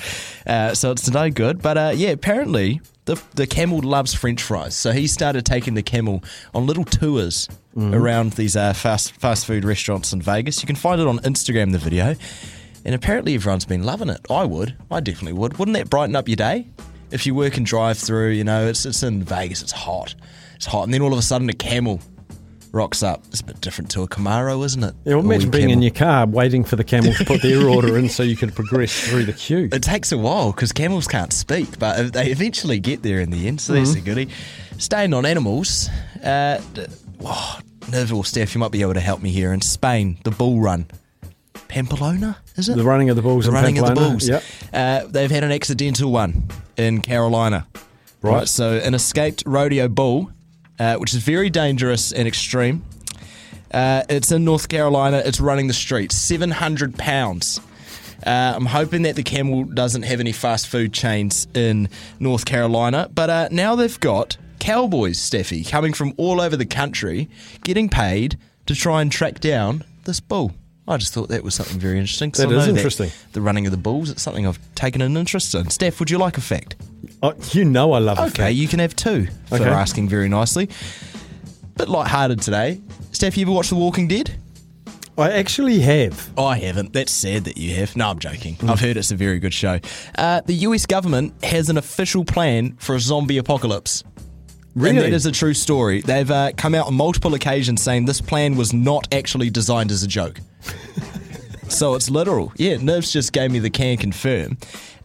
Uh, so it's no good. But uh, yeah, apparently the the camel loves French fries, so he started taking the camel on little tours. Mhm. Around these uh, fast fast food restaurants in Vegas, you can find it on Instagram. The video, and apparently everyone's been loving it. I would. I definitely would. Wouldn't that brighten up your day? If you work and drive through, you know, it's, it's in Vegas, it's hot. It's hot. And then all of a sudden a camel rocks up. It's a bit different to a Camaro, isn't it? Yeah, well, imagine being camel. in your car waiting for the camel to put their order in so you could progress through the queue. It takes a while because camels can't speak, but they eventually get there in the end, so that's Mhm. a goodie. Staying on animals, uh, oh, Niv Steph, you might be able to help me here. In Spain, the bull run. Pamplona, is it? The running of the bulls The in running of the bulls. yep. Uh, they've had an accidental one in Carolina. Right. So, an escaped rodeo bull, uh, which is very dangerous and extreme. Uh, it's in North Carolina. It's running the streets. 700 pounds. Uh, I'm hoping that the camel doesn't have any fast food chains in North Carolina. But uh, now they've got cowboys, Staffy, coming from all over the country, getting paid to try and track down this bull. I just thought that was something very interesting. That I is interesting. the running of the bulls, it's something I've taken an interest in. Steph, would you like a fact? Oh, you know I love a Okay, you can have two for Okay. asking very nicely. Bit light-hearted today. Steph, you ever watched The Walking Dead? I actually have. I haven't. That's sad that you have. No, I'm joking. Mm. I've heard it's a very good show. Uh, the US government has an official plan for a zombie apocalypse. And Really? that is a true story. They've uh, come out on multiple occasions saying this plan was not actually designed as a joke. [LAUGHS] So it's literal. Yeah, Nerves just gave me the can confirm.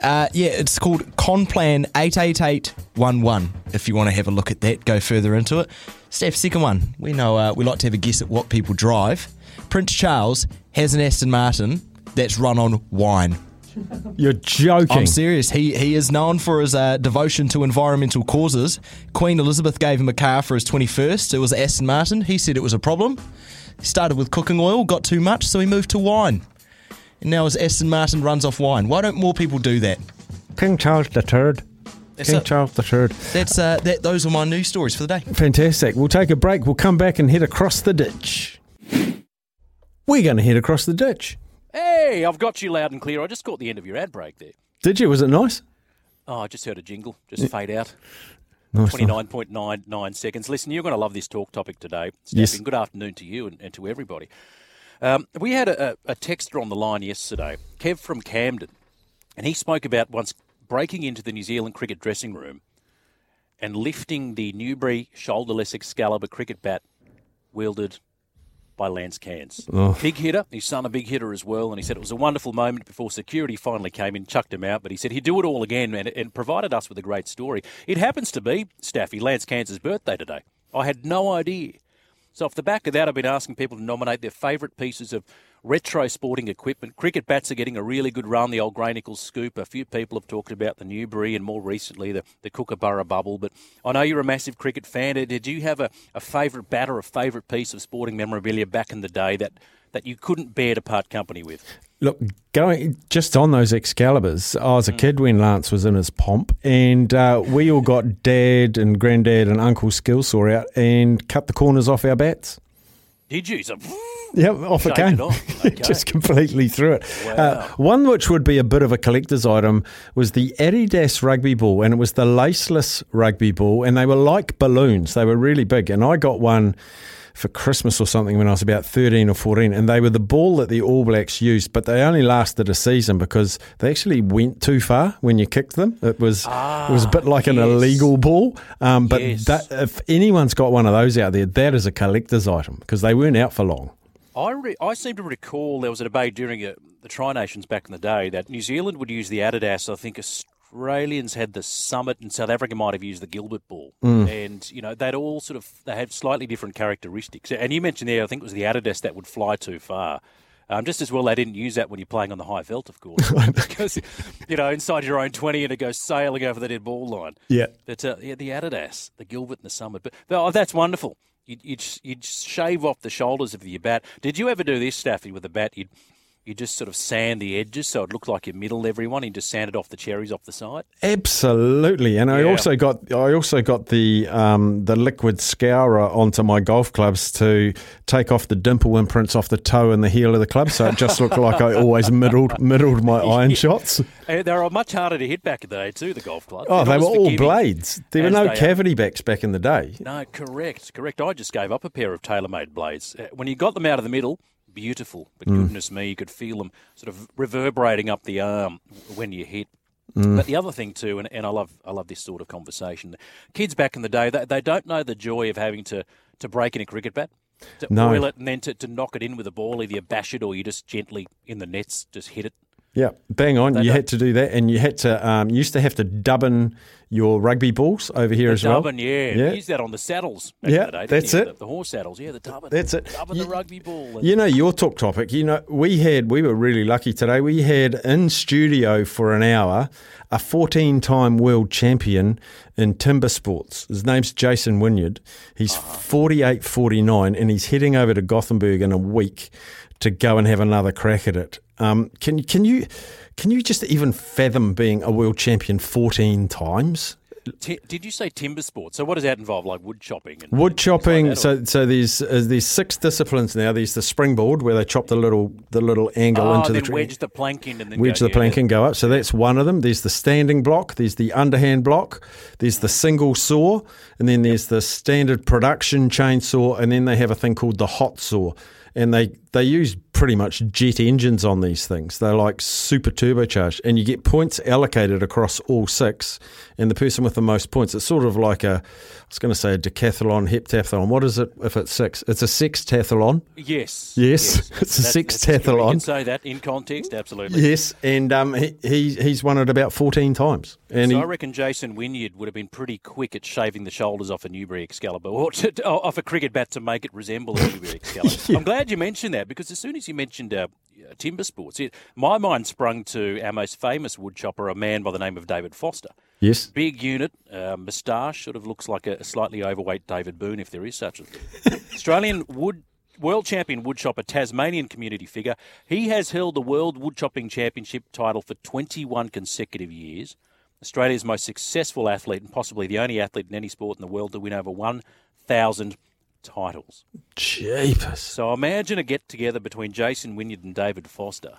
Uh, yeah, it's called Conplan 88811. If you want to have a look at that, go further into it. Steph, second one. We know uh, we like to have a guess at what people drive. Prince Charles has an Aston Martin that's run on wine. [LAUGHS] You're joking. I'm serious. He he is known for his uh, devotion to environmental causes. Queen Elizabeth gave him a car for his 21st. It was Aston Martin. He said it was a problem. He started with cooking oil, got too much, so he moved to wine. And now his Aston Martin runs off wine. Why don't more people do that? King Charles the Third. That's King it. Charles the Third. That's uh, that. Those are my news stories for the day. Fantastic. We'll take a break. We'll come back and head across the ditch. We're going to head across the ditch. Hey, I've got you loud and clear. I just caught the end of your ad break there. Did you? Was it nice? Oh, I just heard a jingle just fade out. Nice, 29.99 seconds. Listen, you're going to love this talk topic today. Stephen, Yes. good afternoon to you and, and to everybody. Um, we had a, a texter on the line yesterday, Kev from Camden, and he spoke about once breaking into the New Zealand cricket dressing room and lifting the Newbery shoulderless Excalibur cricket bat wielded by Lance Cairns. Oh. Big hitter. His son a big hitter as well. And he said it was a wonderful moment before security finally came in, chucked him out. But he said he'd do it all again and, and provided us with a great story. It happens to be, Staffy, Lance Cairns' birthday today. I had no idea. So off the back of that, I've been asking people to nominate their favourite pieces of retro sporting equipment. Cricket bats are getting a really good run. The old Gray-Nicolls scoop. A few people have talked about the Newbery and more recently the, the Kookaburra bubble. But I know you're a massive cricket fan. Did you have a, a favourite bat or a favourite piece of sporting memorabilia back in the day that, that you couldn't bear to part company with? Look, going just on those Excaliburs, I was a Mm. kid when Lance was in his pomp, and uh, we all got dad and granddad and uncle skill saw out and cut the corners off our bats. Did you? So, Yep, off it came. [LAUGHS] it off. Okay. Just completely through it. Wow. Uh, one which would be a bit of a collector's item was the Adidas rugby ball, and it was the laceless rugby ball, and they were like balloons. They were really big, and I got one for Christmas or something when I was about 13 or 14, and they were the ball that the All Blacks used, but they only lasted a season because they actually went too far when you kicked them. It was it was a bit like an illegal ball, um, but Yes. that, if anyone's got one of those out there, that is a collector's item because they weren't out for long. I, re- I seem to recall there was a debate during uh the Tri Nations back in the day that New Zealand would use the Adidas. I think Australians had the Summit, and South Africa might have used the Gilbert ball. Mm. And you know they'd all sort of they had slightly different characteristics. And you mentioned there, I think it was the Adidas that would fly too far. Um, just as well, they didn't use that when you're playing on the high veld, of course, [LAUGHS] because you know inside your own twenty and it goes sailing over the dead ball line. Yeah. But uh, yeah, the Adidas, the Gilbert and the Summit. But, but oh, that's wonderful. You'd, you'd, you'd shave off the shoulders of your bat. Did you ever do this, Staffy, with a bat? You'd you just sort of sand the edges so it looked like you middled everyone. You just sanded off the cherries off the side. Absolutely, and I Yeah. also got I also got the um, the liquid scourer onto my golf clubs to take off the dimple imprints off the toe and the heel of the club, so it just looked [LAUGHS] like I always middled middled my [LAUGHS] iron shots. Uh, they were much harder to hit back in the day too. The golf club. Oh, they were all blades. There were no they are. cavity backs back in the day. No, correct, correct. I just gave up a pair of tailor-made blades. Uh, When you got them out of the middle, beautiful. But Mm. goodness me, you could feel them sort of reverberating up the arm when you hit. Mm. But the other thing too, and, and I love I love this sort of conversation. Kids back in the day, they, they don't know the joy of having to, to break in a cricket bat, to No. oil it, and then to, to knock it in with a ball. Either you bash it or you just gently in the nets just hit it. Yeah, bang on. They you don't- had to do that, and you had to um, you used to have to dubbin your rugby balls over here The as well. dubbin, yeah. yeah. Use that on the saddles. Yeah, the day, that's you? it. The, the horse saddles, yeah, the dubbin. That's it. Dubbin the rugby ball. You know your talk topic. You know we had we were really lucky today. We had in studio for an hour a 14-time world champion in timber sports. His name's Jason Wynyard. He's 48, 49, and he's heading over to Gothenburg in a week to go and have another crack at it. Um, can can you can you just even fathom being a world champion 14 times? Ti- did you say timber sports? So what does that involve? Like wood chopping? And, Wood chopping. that, so so there's uh, there's six disciplines now. There's the springboard where they chop the little the little angle oh, into the tree. wedge the plank in and then wedge go, the plank yeah. and go up. So that's one of them. There's the standing block. There's the underhand block. There's the single saw, and then there's the standard production chainsaw, and then they have a thing called the hot saw. And they they use pretty much jet engines on these things. They're like super turbocharged, and you get points allocated across all six. And the person with the most points, it's sort of like a, I was going to say a decathlon, heptathlon. What is it if it's six? It's a sextathlon. Yes. Yes, [LAUGHS] it's a That's- that's- You can say that in context, absolutely. Yes, and um, he, he he's won it about fourteen times, and so he, I reckon Jason Wynyard would have been pretty quick at shaving the shoulders off a Newbery Excalibur, or [LAUGHS] to, off a cricket bat to make it resemble a Newbery Excalibur. [LAUGHS] I'm glad you mentioned that because as soon as you mentioned uh, timber sports, it, my mind sprung to our most famous woodchopper, a man by the name of David Foster. Yes. Big unit, uh, moustache, sort of looks like a, a slightly overweight David Boon, if there is such a thing. [LAUGHS] Australian wood world champion woodchopper, Tasmanian community figure. He has held the World Woodchopping Championship title for 21 consecutive years. Australia's most successful athlete and possibly the only athlete in any sport in the world to win over 1,000 titles. Jeepers. So imagine a get together between Jason Wynyard and David Foster.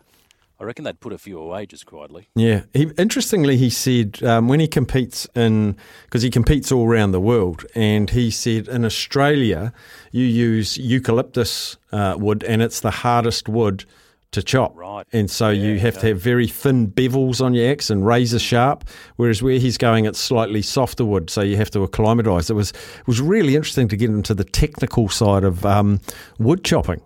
I reckon they'd put a few away just quietly. Yeah. He, interestingly, he said um, when he competes in, because he competes all around the world, and he said in Australia, you use eucalyptus uh, wood, and it's the hardest wood to chop. Right. And so you have to have very thin bevels on your axe and razor sharp, whereas where he's going, it's slightly softer wood, so you have to acclimatise. It was, it was really interesting to get into the technical side of um, wood chopping.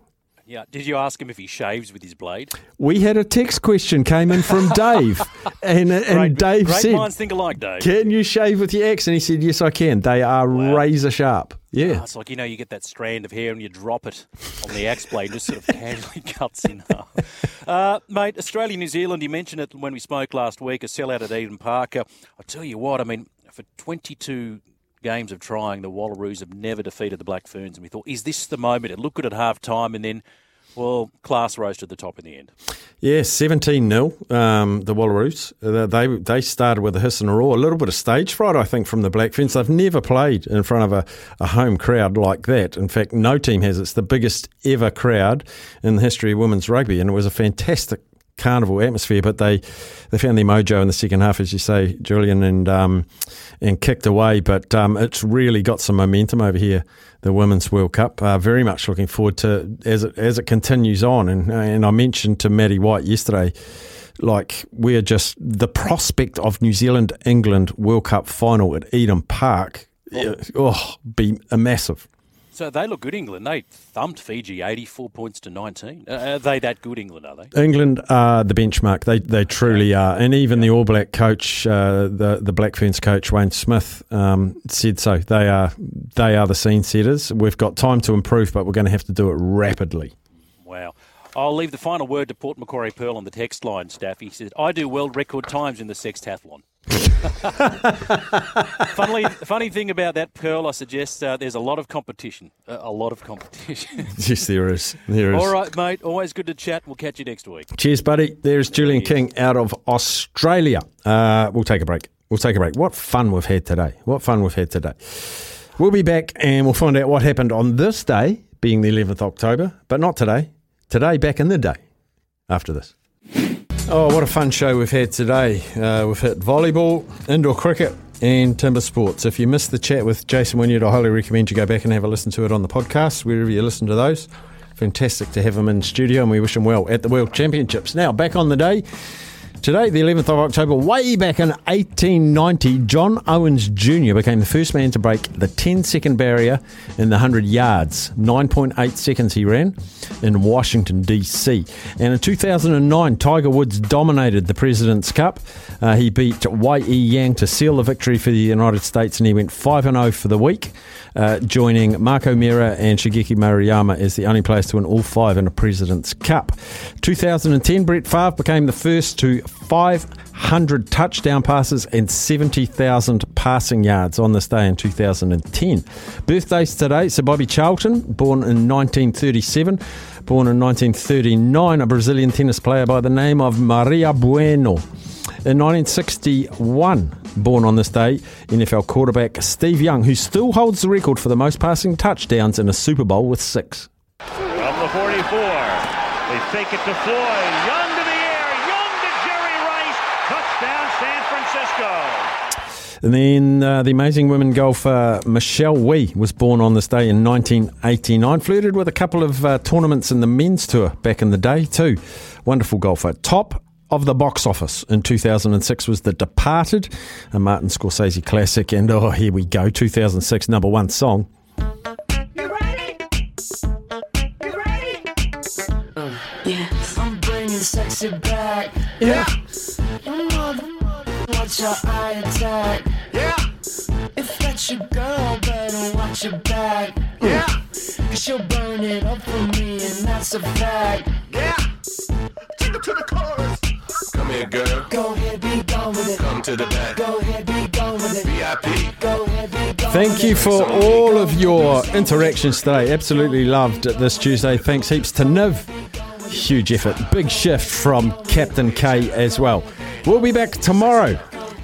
Yeah. Did you ask him if he shaves with his blade? We had a text question came in from [LAUGHS] Dave, and, and Great- Dave great said, minds think alike, Dave. Can you shave with your axe? And he said, Yes, I can. They are razor sharp. Yeah. Oh, it's like, you know, you get that strand of hair and you drop it on the axe blade, just sort of casually [LAUGHS] cuts in half. Uh, mate, Australia, New Zealand, you mentioned it when we spoke last week, a sellout at Eden Park. Uh, I'll tell you what, I mean, for 22 games of trying, the Wallaroos have never defeated the Black Ferns. And we thought, is this the moment? It looked good at half time and then, well, class rose to the top in the end. Yeah, 17 0, um, the Wallaroos. Uh, They, they started with a hiss and a roar. A little bit of stage fright, I think, from the Black Ferns. They've never played in front of a, a home crowd like that. In fact, no team has. It's the biggest ever crowd in the history of women's rugby, and it was a fantastic carnival atmosphere. But they, they found their mojo in the second half, as you say, Julian, and um, and kicked away. But um, it's really got some momentum over here. The Women's World Cup. Uh, very much looking forward to as it as it continues on. And and I mentioned to Maddie White yesterday, like we're just the prospect of New Zealand England World Cup final at Eden Park. Oh, be a massive. So they look good, England. They thumped Fiji 84 points to 19. Uh, are they that good, England, are they? England are the benchmark. They they truly are, and even the All Black coach, uh, the the Black Ferns coach Wayne Smith, um, said so. They are they are the scene setters. We've got time to improve, but we're going to have to do it rapidly. Wow. I'll leave the final word to Port Macquarie Pearl on the text line, Staff. He said, I do world record times in the sextathlon. [LAUGHS] Funnily, funny thing about that, Pearl, I suggest uh, there's a lot of competition. Uh, a lot of competition. [LAUGHS] yes, there is. There is. All right, mate. Always good to chat. We'll catch you next week. Cheers, buddy. There's Julian King out of Australia. Uh, we'll take a break. We'll take a break. What fun we've had today. What fun we've had today. We'll be back and we'll find out what happened on this day, being the 11th October, but not today. Today, back in the day, after this. Oh, what a fun show we've had today. Uh, we've hit volleyball, indoor cricket, and timber sports. If you missed the chat with Jason Wynyard, I highly recommend you go back and have a listen to it on the podcast, wherever you listen to those. Fantastic to have him in studio, and we wish him well at the World Championships. Now, back on the day. Today, the 11th of October, way back in 1890, John Owens Jr. became the first man to break the 10 second barrier in the 100 yards. 9.8 seconds he ran in Washington, D.C. And in 2009, Tiger Woods dominated the President's Cup. Uh, he beat Y.E. Yang to seal the victory for the United States, and he went 5 0 for the week. Uh, joining Mark O'Meara and Shigeki Maruyama as the only players to win all five in a President's Cup. 2010, Brett Favre became the first to 500 touchdown passes and 70,000 passing yards on this day in 2010. Birthdays today, Sir Bobby Charlton, born in 1937. Born in 1939, a Brazilian tennis player by the name of Maria Bueno. In 1961, born on this day, NFL quarterback Steve Young, who still holds the record for the most passing touchdowns in a Super Bowl with six. From the 44, they fake it to Floyd. Young to the air. Young to Jerry Rice. Touchdown, San Francisco. And then uh, the amazing women golfer Michelle Wie was born on this day in 1989. Flirted with a couple of uh, tournaments in the men's tour back in the day, too. Wonderful golfer. Top of the box office in 2006 was The Departed, a Martin Scorsese classic. And oh, here we go 2006 number one song. Yeah, I'm bringing sexy back. Yeah. You mother, watch your eye attack. Yeah. If that's your girl, better watch your back. Yeah. Cause she'll burn it up for me, and that's a fact. Yeah. Take it to the chorus. Come here, girl. Go ahead, be gone with it. Come to the back. Go ahead, be gone with it. VIP. Go ahead, be gone Thank you for all of your interactions today. Absolutely loved it this Tuesday. Thanks heaps to Niv. Huge effort. Big shift from Captain K as well. We'll be back tomorrow.